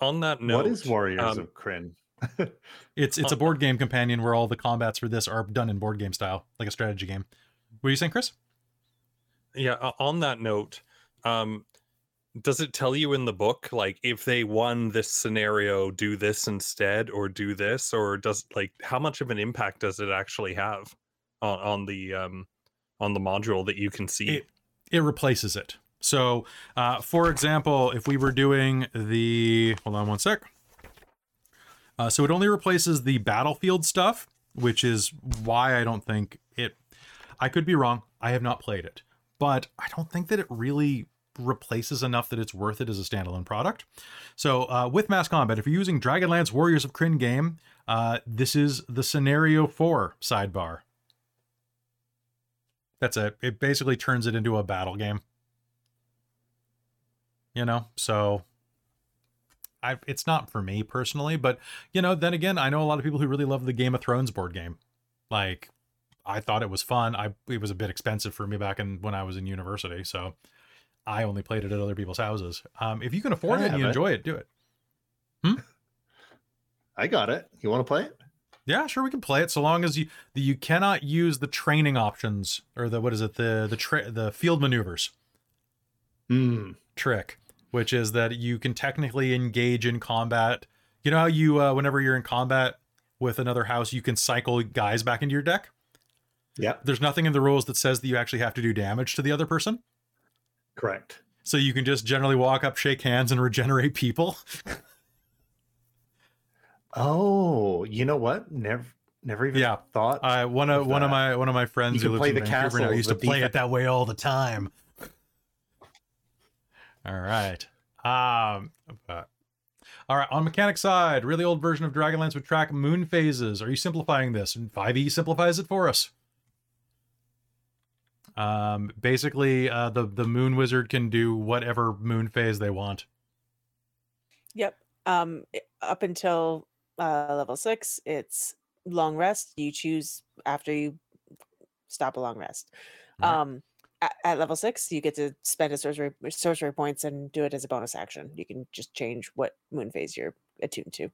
On that note, what is Warriors um, of Krynn? *laughs* It's it's a board game companion where all the combats for this are done in board game style, like a strategy game. What are you saying, Chris? Yeah, on that note, um does it tell you in the book like if they won this scenario do this instead or do this or does like how much of an impact does it actually have on on the um on the module that you can see? it it replaces it. So, uh, for example, if we were doing the hold on one sec. Uh, so it only replaces the battlefield stuff, which is why I don't think it. I could be wrong. I have not played it, but I don't think that it really replaces enough that it's worth it as a standalone product. So uh, with mass combat, if you're using Dragonlance Warriors of Krynn game, uh, this is the scenario four sidebar. That's it. It basically turns it into a battle game. You know, so I it's not for me personally, but you know, then again, I know a lot of people who really love the Game of Thrones board game. Like I thought it was fun. I it was a bit expensive for me back in when I was in university, so I only played it at other people's houses. Um, if you can afford I it and you it. enjoy it, do it. Hmm? I got it. You want to play it? Yeah, sure, we can play it so long as you you cannot use the training options or the what is it the the tra- the field maneuvers. Hmm. trick, which is that you can technically engage in combat. You know how you, uh, whenever you're in combat with another house, you can cycle guys back into your deck? Yep. There's nothing in the rules that says that you actually have to do damage to the other person. Correct. So you can just generally walk up, shake hands, and regenerate people. *laughs* Oh, you know what? Never, never even Yeah. thought. Uh, one of Of one of my one of my friends who lives play in the Vancouver now castle, used to play it that way all the time. *laughs* all right. Um. uh, all right. On mechanic side, really old version of Dragonlance would track moon phases. Are you simplifying this? And 5e simplifies it for us. Um. Basically, uh, the the moon wizard can do whatever moon phase they want. Yep. Um, up until uh, level six, it's long rest. You choose after you stop a long rest. Right. Um, at, at level six, you get to spend a sorcery sorcery points and do it as a bonus action. You can just change what moon phase you're attuned to.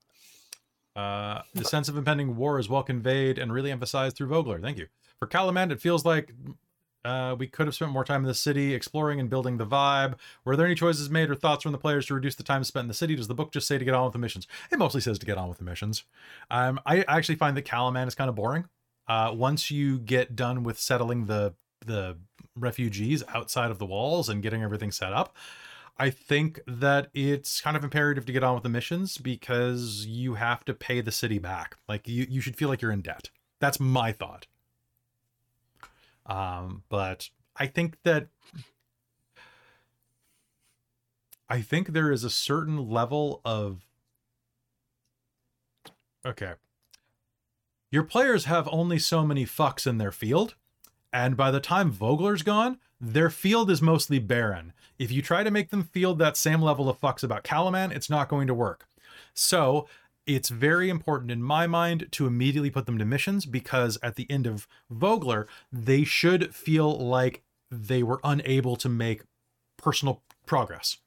Uh, the sense of impending war is well conveyed and really emphasized through Vogler. Thank you. For Kalaman, it feels like uh, we could have spent more time in the city exploring and building the vibe. Were there any choices made or thoughts from the players to reduce the time spent in the city? Does the book just say to get on with the missions? It mostly says to get on with the missions. Um, I actually find that Kalaman is kind of boring. Uh, once you get done with settling the the refugees outside of the walls and getting everything set up, I think that it's kind of imperative to get on with the missions because you have to pay the city back. Like you, you should feel like you're in debt. That's my thought. Um, but I think that I think there is a certain level of okay. Your players have only so many fucks in their field, and by the time Vogler's gone, their field is mostly barren. If you try to make them feel that same level of fucks about Kalaman, it's not going to work. So it's very important in my mind to immediately put them to missions because at the end of Vogler, they should feel like they were unable to make personal progress.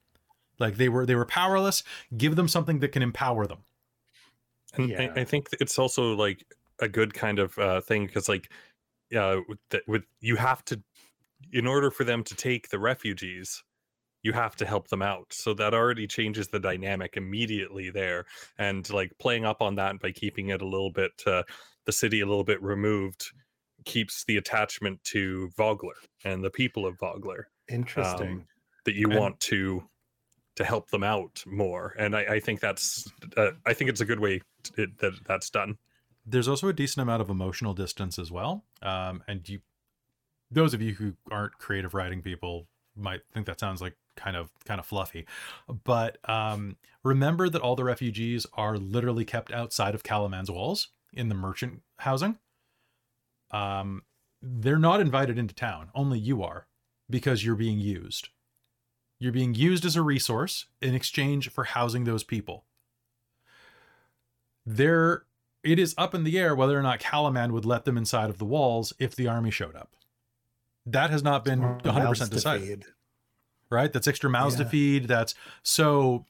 Like they were they were powerless. Give them something that can empower them. And Yeah. I, I think it's also like a good kind of uh, thing because like uh, with, the, with you have to, in order for them to take the refugees, you have to help them out. So that already changes the dynamic immediately there, and like playing up on that by keeping it a little bit, uh, the city a little bit removed, keeps the attachment to Vogler and the people of Vogler Interesting. um, that you And- want to to help them out more and i, I think that's uh, i think it's a good way t- it, that that's done there's also a decent amount of emotional distance as well. Um, and you, those of you who aren't creative writing people might think that sounds like kind of kind of fluffy, but um, remember that all the refugees are literally kept outside of Kalaman's walls in the merchant housing. Um, they're not invited into town. Only you are, because you're being used. You're being used as a resource in exchange for housing those people. There it is up in the air whether or not Calaman would let them inside of the walls if the army showed up. That has not been 100% decided, right? That's extra mouths to feed. That's so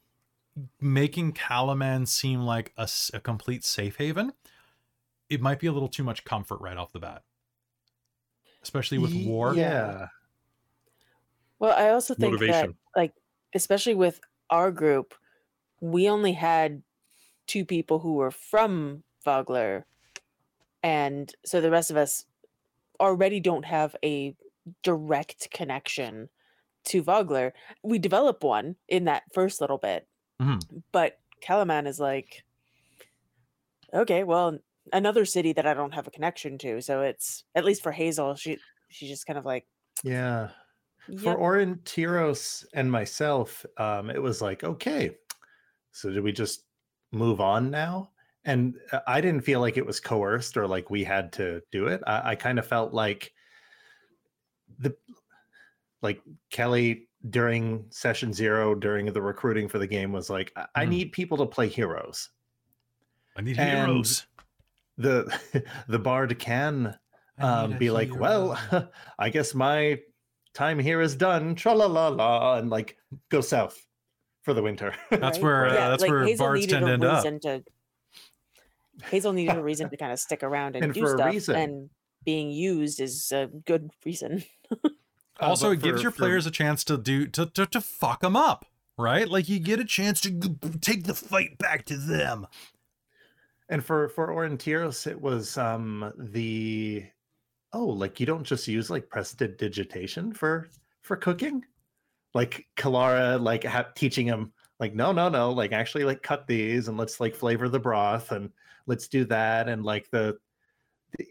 making Kalaman seem like a complete safe haven. It might be a little too much comfort right off the bat, especially with war. Yeah. Well, I also think that, like, especially with our group, we only had two people who were from Vogler, and so the rest of us already don't have a direct connection to Vogler. We develop one in that first little bit, Mhm. but Kalaman is like, okay, well, another city that I don't have a connection to. So it's at least for Hazeal, she she's just kind of like, Yeah. For Orin Aurontiros and myself, um, it was like, okay, so did we just move on now? And uh, I didn't feel like it was coerced or like we had to do it. I, I kind of felt like the like Kelly during session zero during the recruiting for the game was like, I, I Mhm. need people to play heroes. I need And heroes. The *laughs* the bard can um, need a be like, well. *laughs* I guess my time here is done. Tra la la la, and like go south for the winter. *laughs* That's right? where uh, that's where bards tend to a end up. to Hazeal needed a reason to kind of stick around and, And do for a stuff, reason. and being used is a good reason. *laughs* Uh, also but it gives for- your for- players a chance to do to, to to fuck them up right? Like you get a chance to g- take the fight back to them. And for for Aurontiros, it was um the oh, like you don't just use like prestidigitation for for cooking, like Kelara like ha- teaching him like no no no like actually like cut these and let's like flavor the broth and let's do that and like the, the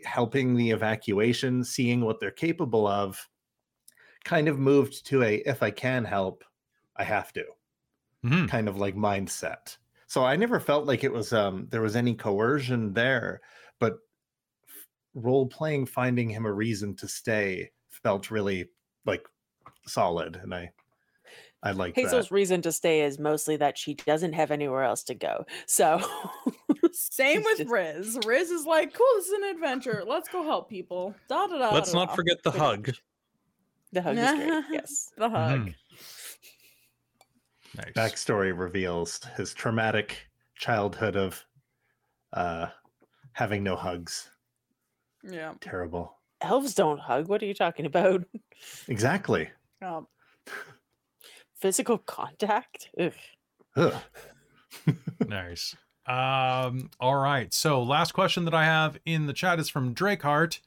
helping the evacuation, seeing what they're capable of, kind of moved to a if I can help, I have to Mhm. kind of like mindset. So I never felt like it was um there was any coercion there, but role playing finding him a reason to stay felt really like solid and I I like Hazeal's that. reason to stay is mostly that she doesn't have anywhere else to go. So *laughs* Same with just- Riz. Riz is like, cool, this is an adventure. Let's go help people. Da da da. let's da, not da." forget the pretty hug much. The hug is great. *laughs* Yes. The hug. Mhm. nice Backstory reveals his traumatic childhood of uh having no hugs. Yeah. Terrible. Elves don't hug. What are you talking about? Exactly. Um, Physical contact? Ugh. Ugh. *laughs* nice um all right so last question that i have in the chat is from drakehart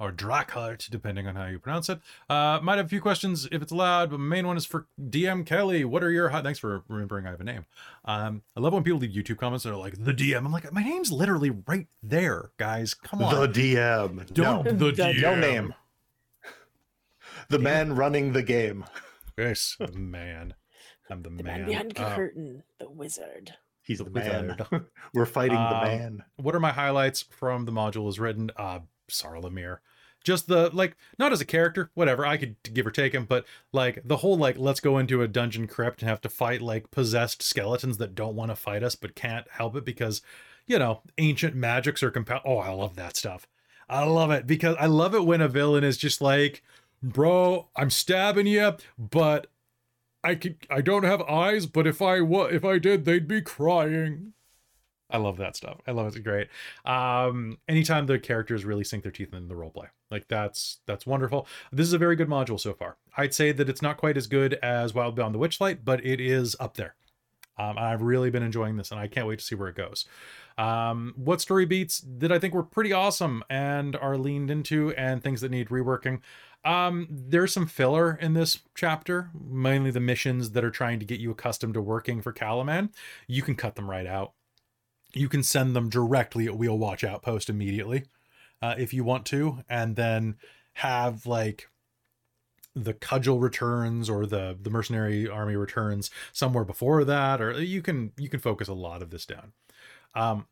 or Drakehart, depending on how you pronounce it. Uh, might have a few questions if it's allowed, but my main one is for DM Kelly. What are your hi- thanks for remembering I have a name. Um, I love when people leave YouTube comments that are like the DM. I'm like, my name's literally right there, guys. Come on, The DM. don't no. the *laughs* The DM. No name. The man running the game. Yes, the man. I'm the, The man. man behind the Uh, curtain, the wizard. He's The the, man. wizard. *laughs* We're fighting the Um, man. what are my highlights from the module is written uh Sarlamir. Just the like not as a character, whatever, I could give or take him, but like the whole like let's go into a dungeon crypt and have to fight like possessed skeletons that don't want to fight us but can't help it because you know, ancient magics are compel Oh, I love that stuff. I love it because I love it when a villain is just like, "Bro, I'm stabbing you, but I could I don't have eyes, but if I wa- if I did, they'd be crying." I love that stuff. I love it. It's great. Um, anytime the characters really sink their teeth in the role play, like that's that's wonderful. This is a very good module so far. I'd say that it's not quite as good as Wild Beyond the Witchlight, but it is up there. Um, I've really been enjoying this, and I can't wait to see where it goes. Um, what story beats that I think were pretty awesome and are leaned into, and things that need reworking. Um, there's some filler in this chapter, mainly the missions that are trying to get you accustomed to working for Kalaman. You can cut them right out. You can send them directly at Wheel Watch Outpost immediately, uh, if you want to, and then have like the cudgel returns or the the mercenary army returns somewhere before that, or you can you can focus a lot of this down. Um,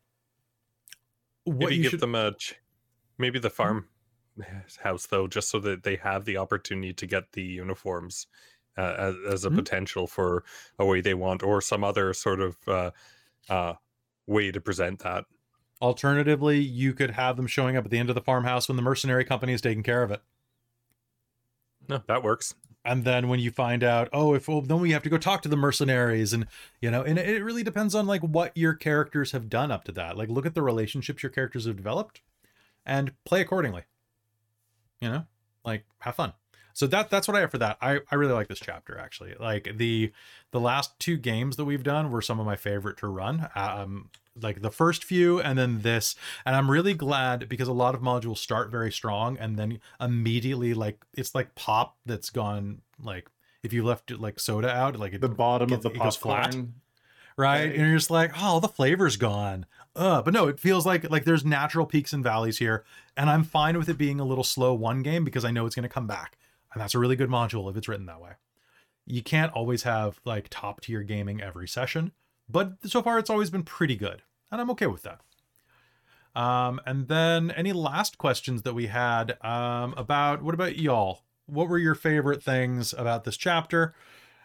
what Maybe you give should them a maybe the farm *sighs* house though, just so that they have the opportunity to get the uniforms uh, as, as a Mhm. potential for a way they want, or some other sort of uh, uh, way to present that. Alternatively, you could have them showing up at the end of the farmhouse when the mercenary company is taking care of it. No, that works. And then when you find out, oh, if well, then we have to go talk to the mercenaries, and you know, and it really depends on like what your characters have done up to that. Like, look at the relationships your characters have developed, and play accordingly. You know, like have fun. So that that's what I have for that. I I really like this chapter actually. Like the the last two games that we've done were some of my favorite to run. Um, like the first few and then this and i'm really glad because a lot of modules start very strong and then immediately like it's like pop that's gone like if you left it like soda out like it, The bottom gets- of the goes flat. Right. and you're just like oh the flavor's gone uh but no it feels like like there's natural peaks and valleys here and i'm fine with it being a little slow one game because i know it's going to come back and that's a really good module if it's written that way. You can't always have like top tier gaming every session but so far it's always been pretty good and i'm okay with that. Um and then any last questions that we had um about what about y'all? What were your favorite things about this chapter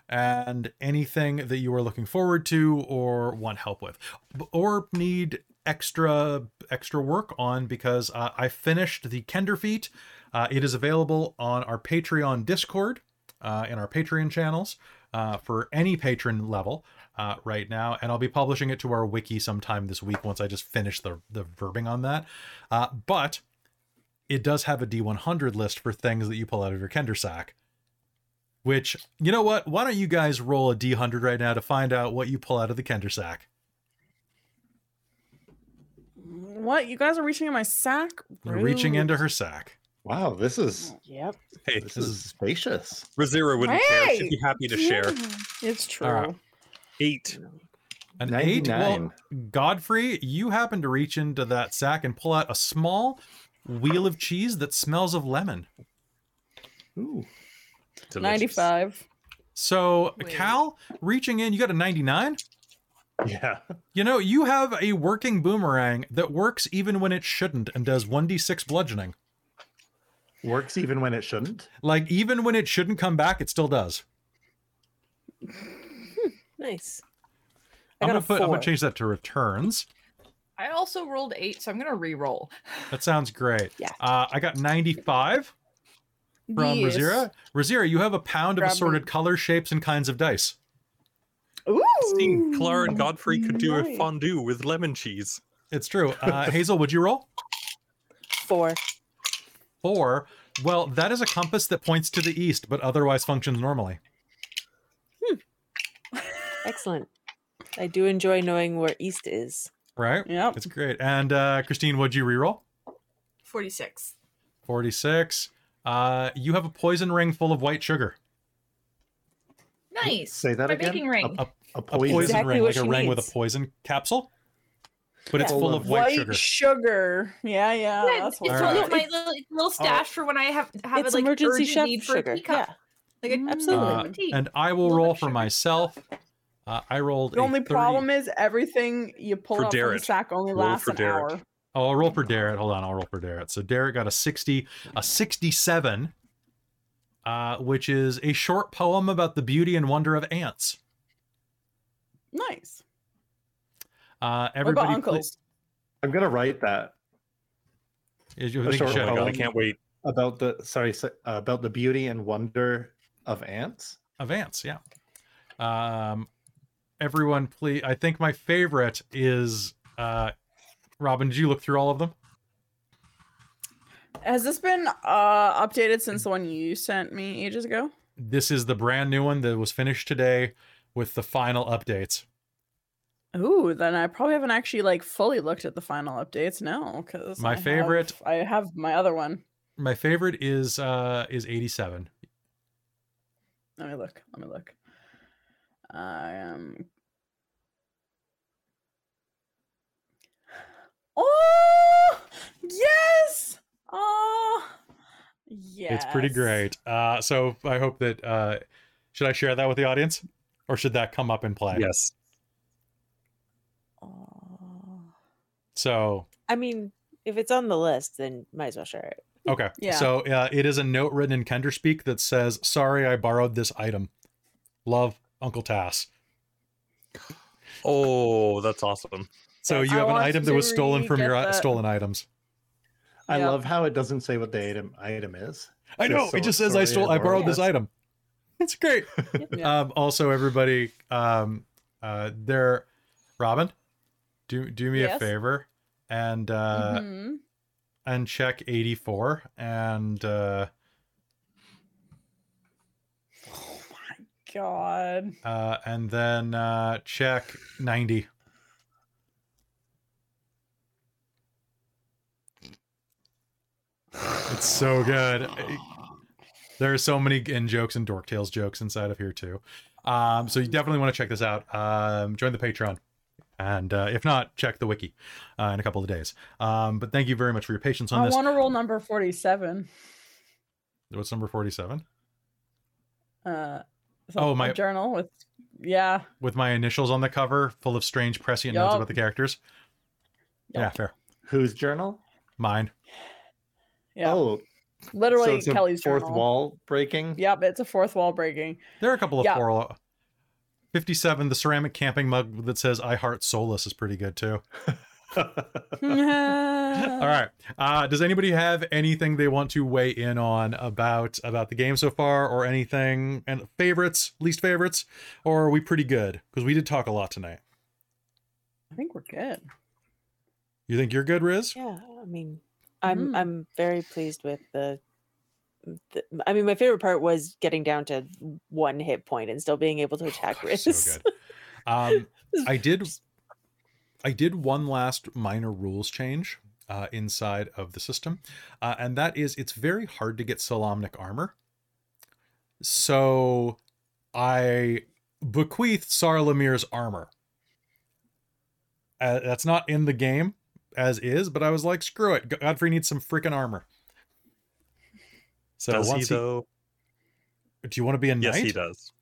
and anything that you are looking forward to or want help with or need extra extra work on because uh, i finished the kender feat. Uh, it is available on our patreon discord uh, in our patreon channels uh, for any patron level uh, right now and i'll be publishing it to our wiki sometime this week once i just finish the, the verbing on that. Uh, but it does have a d100 list for things that you pull out of your kender sack which you know what why don't you guys roll a d100 right now to find out what you pull out of the kender sack What? You guys are reaching in my sack? reaching Rude. Reaching into her sack Wow, this is Yep. Hey, this is spacious. Rizira wouldn't care. She'd be happy to share. It's true. All right. Eight. An eight. Well, 99. Godfrey, you happen to reach into that sack and pull out a small wheel of cheese that smells of lemon. Ooh. Delicious. 95. So, Wait. Cal, reaching in, you got a 99. Yeah. You know, you have a working boomerang that works even when it shouldn't and does 1d6 bludgeoning. Works even when it shouldn't. Like, even when it shouldn't come back, it still does. *laughs* Nice. I I'm gonna put. I'm gonna change that to returns. I also rolled eight, so I'm gonna re-roll. That sounds great. *laughs* Yeah. Uh, I got 95 from Yes. Rizira. Rizira, you have a pound of Grab assorted them. colors, shapes, and kinds of dice. Ooh. Seeing Kelara and Godfrey could do a fondue with lemon cheese. It's true. Uh, *laughs* Hazeal, would you roll? Four. Four. Well, that is a compass that points to the east, but otherwise functions normally. *laughs* Excellent. I do enjoy knowing where east is. Right? Yep. It's great. And uh, Christine, would you reroll? 46. 46. Uh, you have a poison ring full of white sugar. Nice. Say that My again? baking ring. A, A a poison. poison Exactly ring, like a she ring with a poison capsule, but it's full of white, White sugar. sugar. Yeah, yeah. Yeah, that's it's what All little, right. my little, little stash for when I have have it's it like emergency chef need for a sugar. teacup. Yeah. Like a. Absolutely. Uh, and I will roll for sugar. myself. Uh, I rolled. The a only 30 problem is everything you pull For out from the sack only Roll lasts for an Darrett. hour. Oh, I'll roll for Darrett. Hold on, I'll roll for Darrett. So Darrett got a 60, a 67, uh, which is a short poem about the beauty and wonder of ants. Nice. Uh, What about everybody, pl- uncles? I'm gonna write that Is you A think you short should? Oh I can't wait. about the sorry uh, about the beauty and wonder of ants. of ants, yeah. Um, everyone, please. I think my favorite is Uh, Robin, did you look through all of them? Has this been uh updated since the one you sent me ages ago? This is the brand new one that was finished today with the final updates. Ooh, then I probably haven't actually like fully looked at the final updates. No, because My favorite- I have my other one. My favorite is uh is 87. Let me look. Let me look. I Oh yes! Oh yes! It's pretty great. Uh so I hope that uh should I share that with the audience or should that come up in play? Yes. Oh. So I mean, if it's on the list, then might as well share it. Okay. Yeah. So uh, it is a note written in Kender speak that says, "Sorry, I borrowed this item. Love, Uncle Tass." Oh, that's awesome. So you I have an item that was stolen from your uh, that. stolen items. I Yeah. love how it doesn't say what the item item is. I Just know. so- it just says I stole. I borrowed borrowed this item. It's great. *laughs* Yeah. Um, also, everybody, um, uh, there, Robin, do do me a favor and uh, Mhm. and check eighty four and uh, Oh my god. uh, and then uh, check ninety. It's so good. There are so many in jokes and Dork Tales jokes inside of here too. Um, so you definitely want to check this out. Um, join the Patreon. And uh, if not, check the wiki uh, in a couple of days. Um, but thank you very much for your patience on I this. I want to roll number 47. What's number 47? Uh, Oh, my- journal with, yeah. With my initials on the cover, full of strange prescient notes about the characters. Yeah, fair. Whose journal? Mine. Yeah. Oh, Literally so it's a Kelly's fourth journal. wall breaking. Yep, it's a fourth wall breaking. There are a couple of Yeah. four. 57, the ceramic camping mug that says I heart Solace is pretty good too. All *laughs* *laughs* All right. Uh, does anybody have anything they want to weigh in on about about the game so far, or anything and favorites, least favorites, or are we pretty good? Because we did talk a lot tonight. I think we're good. You think you're good, Riz? Yeah, I mean, I'm Mhm. I'm very pleased with the, the. I mean, my favorite part was getting down to one hit point and still being able to attack Riz. so good. Um, *laughs* I did. I did one last minor rules change uh, inside of the system, uh, and that is it's very hard to get Solamnic armor. So I bequeath Sarlamir's armor. Uh, that's not in the game as is, but I was like, screw it. Godfrey needs some freaking armor. So does once he, though? do you want to be a Yes, knight? Yes, he does.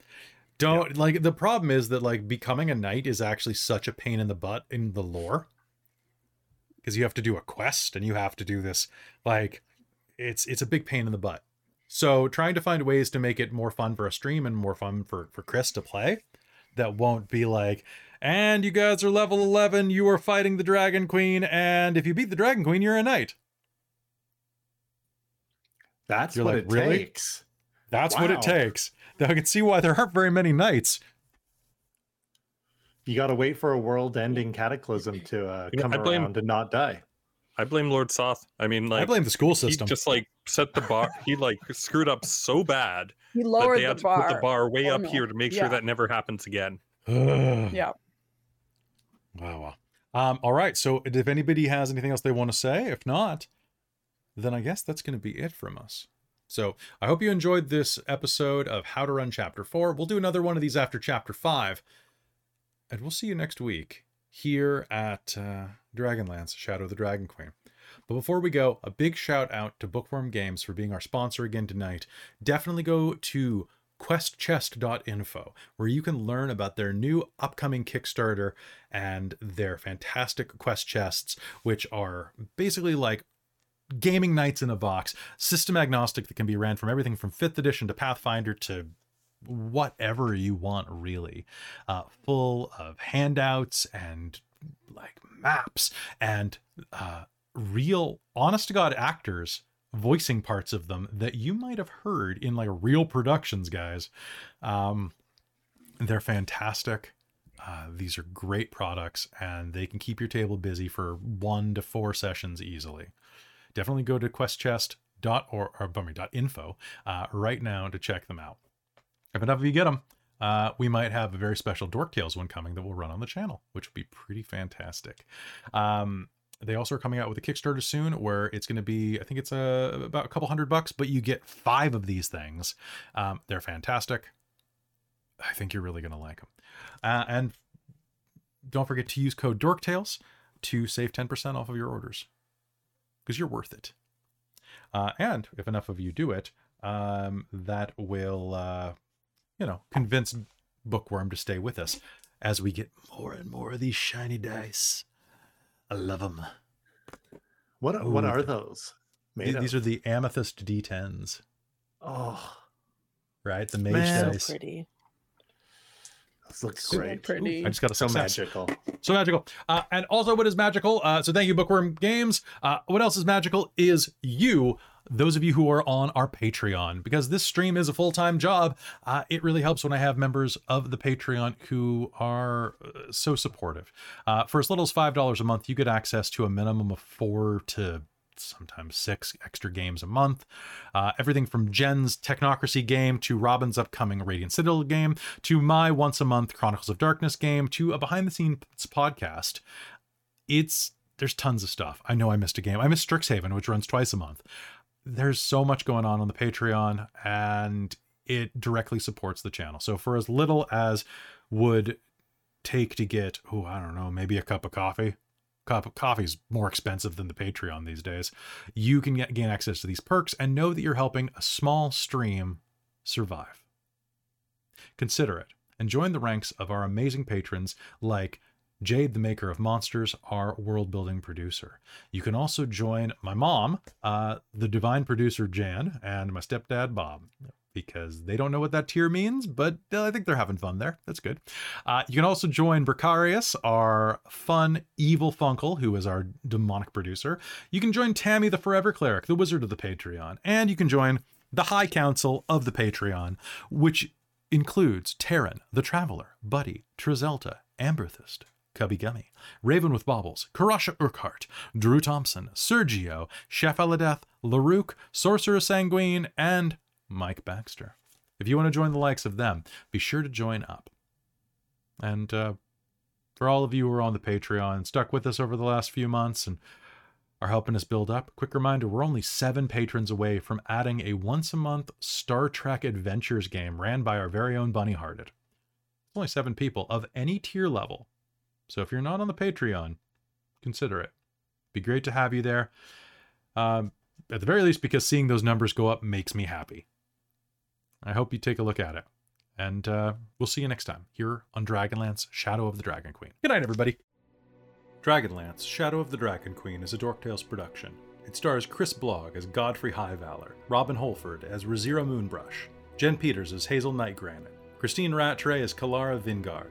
Don't like the problem is that like becoming a knight is actually such a pain in the butt in the lore. Because you have to do a quest and you have to do this like it's it's a big pain in the butt. So trying to find ways to make it more fun for a stream and more fun for for Chris to play that won't be like and you guys are level 11 you are fighting the dragon queen and if you beat the dragon queen you're a knight. That's You're what like, it "Really?" takes. That's what it takes. Now I can see why there aren't very many knights. You got to wait for a world-ending cataclysm to uh, You know, come I blame- around and not die. I blame Lord Soth. I mean, like I blame the school he system. just like set the bar. He like screwed up so bad He that lowered they the had to bar. put the bar way Oh, up no. here to make Yeah. sure that never happens again. *sighs* Yeah. Wow, wow. Um, all right. So if anybody has anything else they want to say, if not, then I guess that's going to be it from us. So I hope you enjoyed this episode of How to Run Chapter 4. We'll do another one of these after Chapter 5. And we'll see you next week here at uh, Dragonlance, Shadow of the Dragon Queen. But before we go, a big shout out to Bookworm Games for being our sponsor again tonight. Definitely go to questchest.info where you can learn about their new upcoming Kickstarter and their fantastic quest chests, which are basically like gaming nights in a box, system agnostic that can be ran from everything from 5th edition to Pathfinder to whatever you want, really. Uh, full of handouts and like maps and uh, real, honest to God actors voicing parts of them that you might have heard in like real productions, guys. Um, they're fantastic. Uh, these are great products and they can keep your table busy for one to four sessions easily. Definitely go to questchest.or or, or, dot info uh, right now to check them out. If enough of you get them, uh, we might have a very special Dork Tales one coming that will run on the channel, which would be pretty fantastic. Um, they also are coming out with a Kickstarter soon where it's going to be, I think it's a, about a couple hundred bucks, but you get five of these things. Um, they're fantastic. I think you're really going to like them. Uh, and don't forget to use code DorkTales to save 10% off of your orders because you're worth it. Uh, and if enough of you do it, um, that will, uh, you know, convince Bookworm to stay with us as we get more and more of these shiny dice. I love them. What what are those? These, Made these are the Amethyst D10s, oh, right? The mage Man. So dice. pretty. those look So great. pretty. I just got a So success. magical. So magical. Uh, and also, what is magical? Uh, so thank you, Bookworm Games. Uh, what else is magical is you, those of you who are on our Patreon, because this stream is a full time job. Uh, it really helps when I have members of the Patreon who are uh, so supportive. Uh, for as little as $5 a month, you get access to a minimum of four to sometimes six extra games a month. Uh, everything from Jen's Technocracy game to Robin's upcoming Radiant Citadel game to my once a month Chronicles of Darkness game to a behind the scenes podcast. It's there's tons of stuff. I know I missed a game. I missed Strixhaven, which runs twice a month. There's so much going on on the Patreon, and it directly supports the channel. So for as little as would take to get, oh, I don't know, maybe a cup of coffee. Cup of coffee is more expensive than the Patreon these days. You can get, gain access to these perks and know that you're helping a small stream survive. Consider it and join the ranks of our amazing patrons like Jade, the maker of monsters, our world building producer. You can also join my mom, uh, the divine producer Jan, and my stepdad Bob, because they don't know what that tier means, but uh, I think they're having fun there. That's good. Uh, you can also join Bricarius, our fun, evil Funkle, who is our demonic producer. You can join Tammy, the Forever Cleric, the wizard of the Patreon. And you can join the High Council of the Patreon, which includes Terran, the Traveler, Buddy, Trizelta, Amberthist, Cubby Gummy, Raven with Baubles, Karasha Urquhart, Drew Thompson, Sergio, Chef Eladeth, Larouk, Sorcerer Sanguine, and Mike Baxter. If you want to join the likes of them, be sure to join up. And uh, for all of you who are on the Patreon, stuck with us over the last few months and are helping us build up, quick reminder we're only seven patrons away from adding a once a month Star Trek Adventures game ran by our very own Bunny Hearted. Only seven people of any tier level. So if you're not on the Patreon, consider it. Be great to have you there. Um, at the very least, because seeing those numbers go up makes me happy. I hope you take a look at it. And uh, we'll see you next time here on Dragonlance Shadow of the Dragon Queen. Good night, everybody. Dragonlance Shadow of the Dragon Queen is a Dork Tales production. It stars Chris Blogg as Godfrey Highvalor, Robin Holford as Rizira Moonbrush, Jen Peters as Hazeal Nightgranite, Christine Rattray as Kelara Vingard,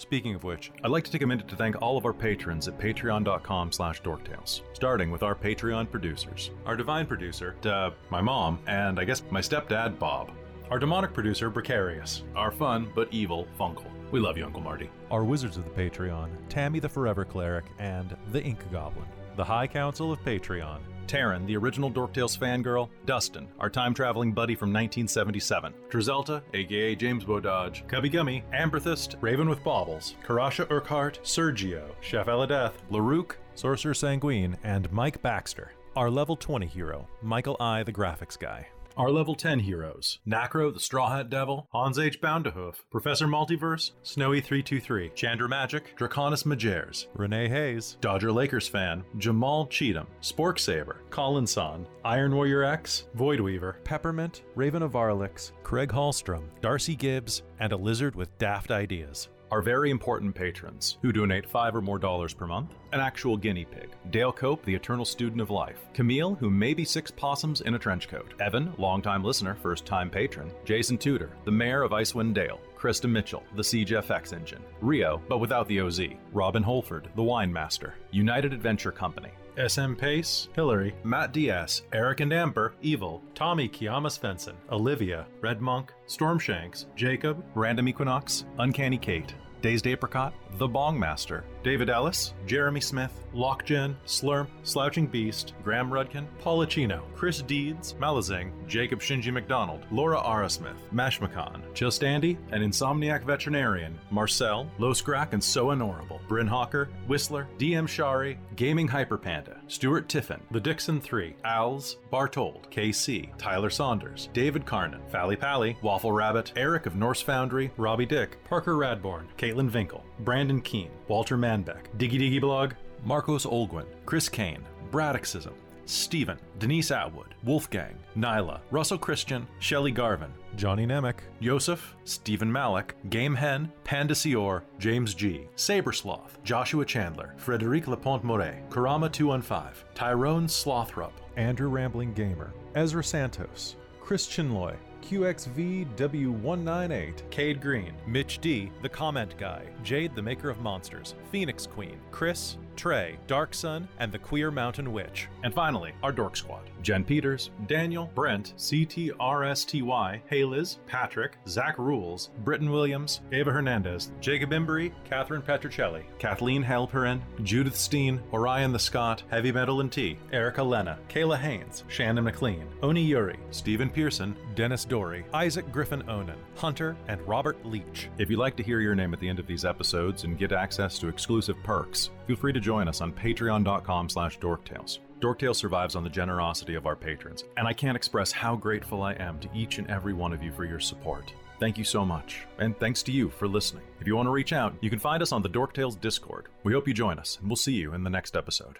Speaking of which, I'd like to take a minute to thank all of our patrons at patreon.com slash dorktales, starting with our Patreon producers. Our divine producer, uh, my mom, and I guess my stepdad, Bob. Our demonic producer, Precarious. Our fun but evil, Funkle. We love you, Uncle Marty. Our wizards of the Patreon, Tammy the Forever Cleric, and the Ink Goblin. The High Council of Patreon, Taryn, the original Dorktales fangirl, Dustin, our time traveling buddy from 1977, Drizelta, aka James Bododge, Cubby Gummy, Amberthist, Raven with Baubles, Karasha Urquhart, Sergio, Chef Eladeth, Larouk, Sorcerer Sanguine, and Mike Baxter. Our level 20 hero, Michael I, the graphics guy. Our level 10 heroes Nacro, the Straw Hat Devil, Hans H. Boundahoof, Professor Multiverse, Snowy323, Chandra Magic, Draconis Majers, Renee Hayes, Dodger Lakers fan, Jamal Cheatham, Spork Saber, Colin Son, Iron Warrior X, Voidweaver, Peppermint, Raven of Arlix, Craig Hallstrom, Darcy Gibbs, and a lizard with daft ideas. Our very important patrons who donate five or more dollars per month, an actual guinea pig, Dale Cope, the eternal student of life, Camille, who may be six possums in a trench coat, Evan, longtime listener, first time patron, Jason Tudor, the mayor of Icewind Dale, Krista Mitchell, the Siege FX engine, Rio, but without the OZ, Robin Holford, the wine master, United Adventure Company, SM Pace, Hillary, Matt Diaz, Eric and Amber, Evil, Tommy Kiama Svensson, Olivia, Red Monk, Stormshanks, Jacob, Random Equinox, Uncanny Kate, Dazed Apricot, The Bong Master, David Ellis, Jeremy Smith, Lockgen, Slurm, Slouching Beast, Graham Rudkin, Paulachino, Chris Deeds, Malazing, Jacob Shinji McDonald, Laura Arasmith, Mashmakan, Just Andy, an Insomniac Veterinarian, Marcel, Losgrak and So Honorable, Bryn Hawker, Whistler, DM Shari, Gaming Hyperpanda, Stuart Tiffin, The Dixon 3, Owls, Bartold, KC, Tyler Saunders, David Carnan, Fally Pally, Waffle Rabbit, Eric of Norse Foundry, Robbie Dick, Parker Radborn, Caitlin Vinkel, Brandon Keene, Walter Manbeck, Diggy Diggy Blog, Marcos Olguin, Chris Kane, Braddockism, Stephen, Denise Atwood, Wolfgang, Nyla, Russell Christian, Shelley Garvin, Johnny Nemec, Yosef, Stephen Malik, Game Hen, Panda Sior, James G, Sabersloth, Joshua Chandler, Frederic Laponte Moret, Karama 215, Tyrone Slothrup, Andrew Rambling Gamer, Ezra Santos, Chris Chinloy, QXVW198, Cade Green, Mitch D, The Comment Guy, Jade the Maker of Monsters, Phoenix Queen, Chris, Trey, Dark Sun, and the Queer Mountain Witch. And finally, our Dork Squad Jen Peters, Daniel, Brent, CTRSTY, Hayliz, Patrick, Zach Rules, Britton Williams, Ava Hernandez, Jacob Embry, Catherine Petricelli, Kathleen Halperin, Judith Steen, Orion the Scott, Heavy Metal and Tea, Erica Lena, Kayla Haynes, Shannon McLean, Oni Yuri, Stephen Pearson, Dennis Dory, Isaac Griffin Onan, Hunter, and Robert Leach. If you'd like to hear your name at the end of these episodes and get access to exclusive perks, feel free to join us on patreon.com slash dorktales. Dorktales survives on the generosity of our patrons, and I can't express how grateful I am to each and every one of you for your support. Thank you so much, and thanks to you for listening. If you want to reach out, you can find us on the Dorktales Discord. We hope you join us, and we'll see you in the next episode.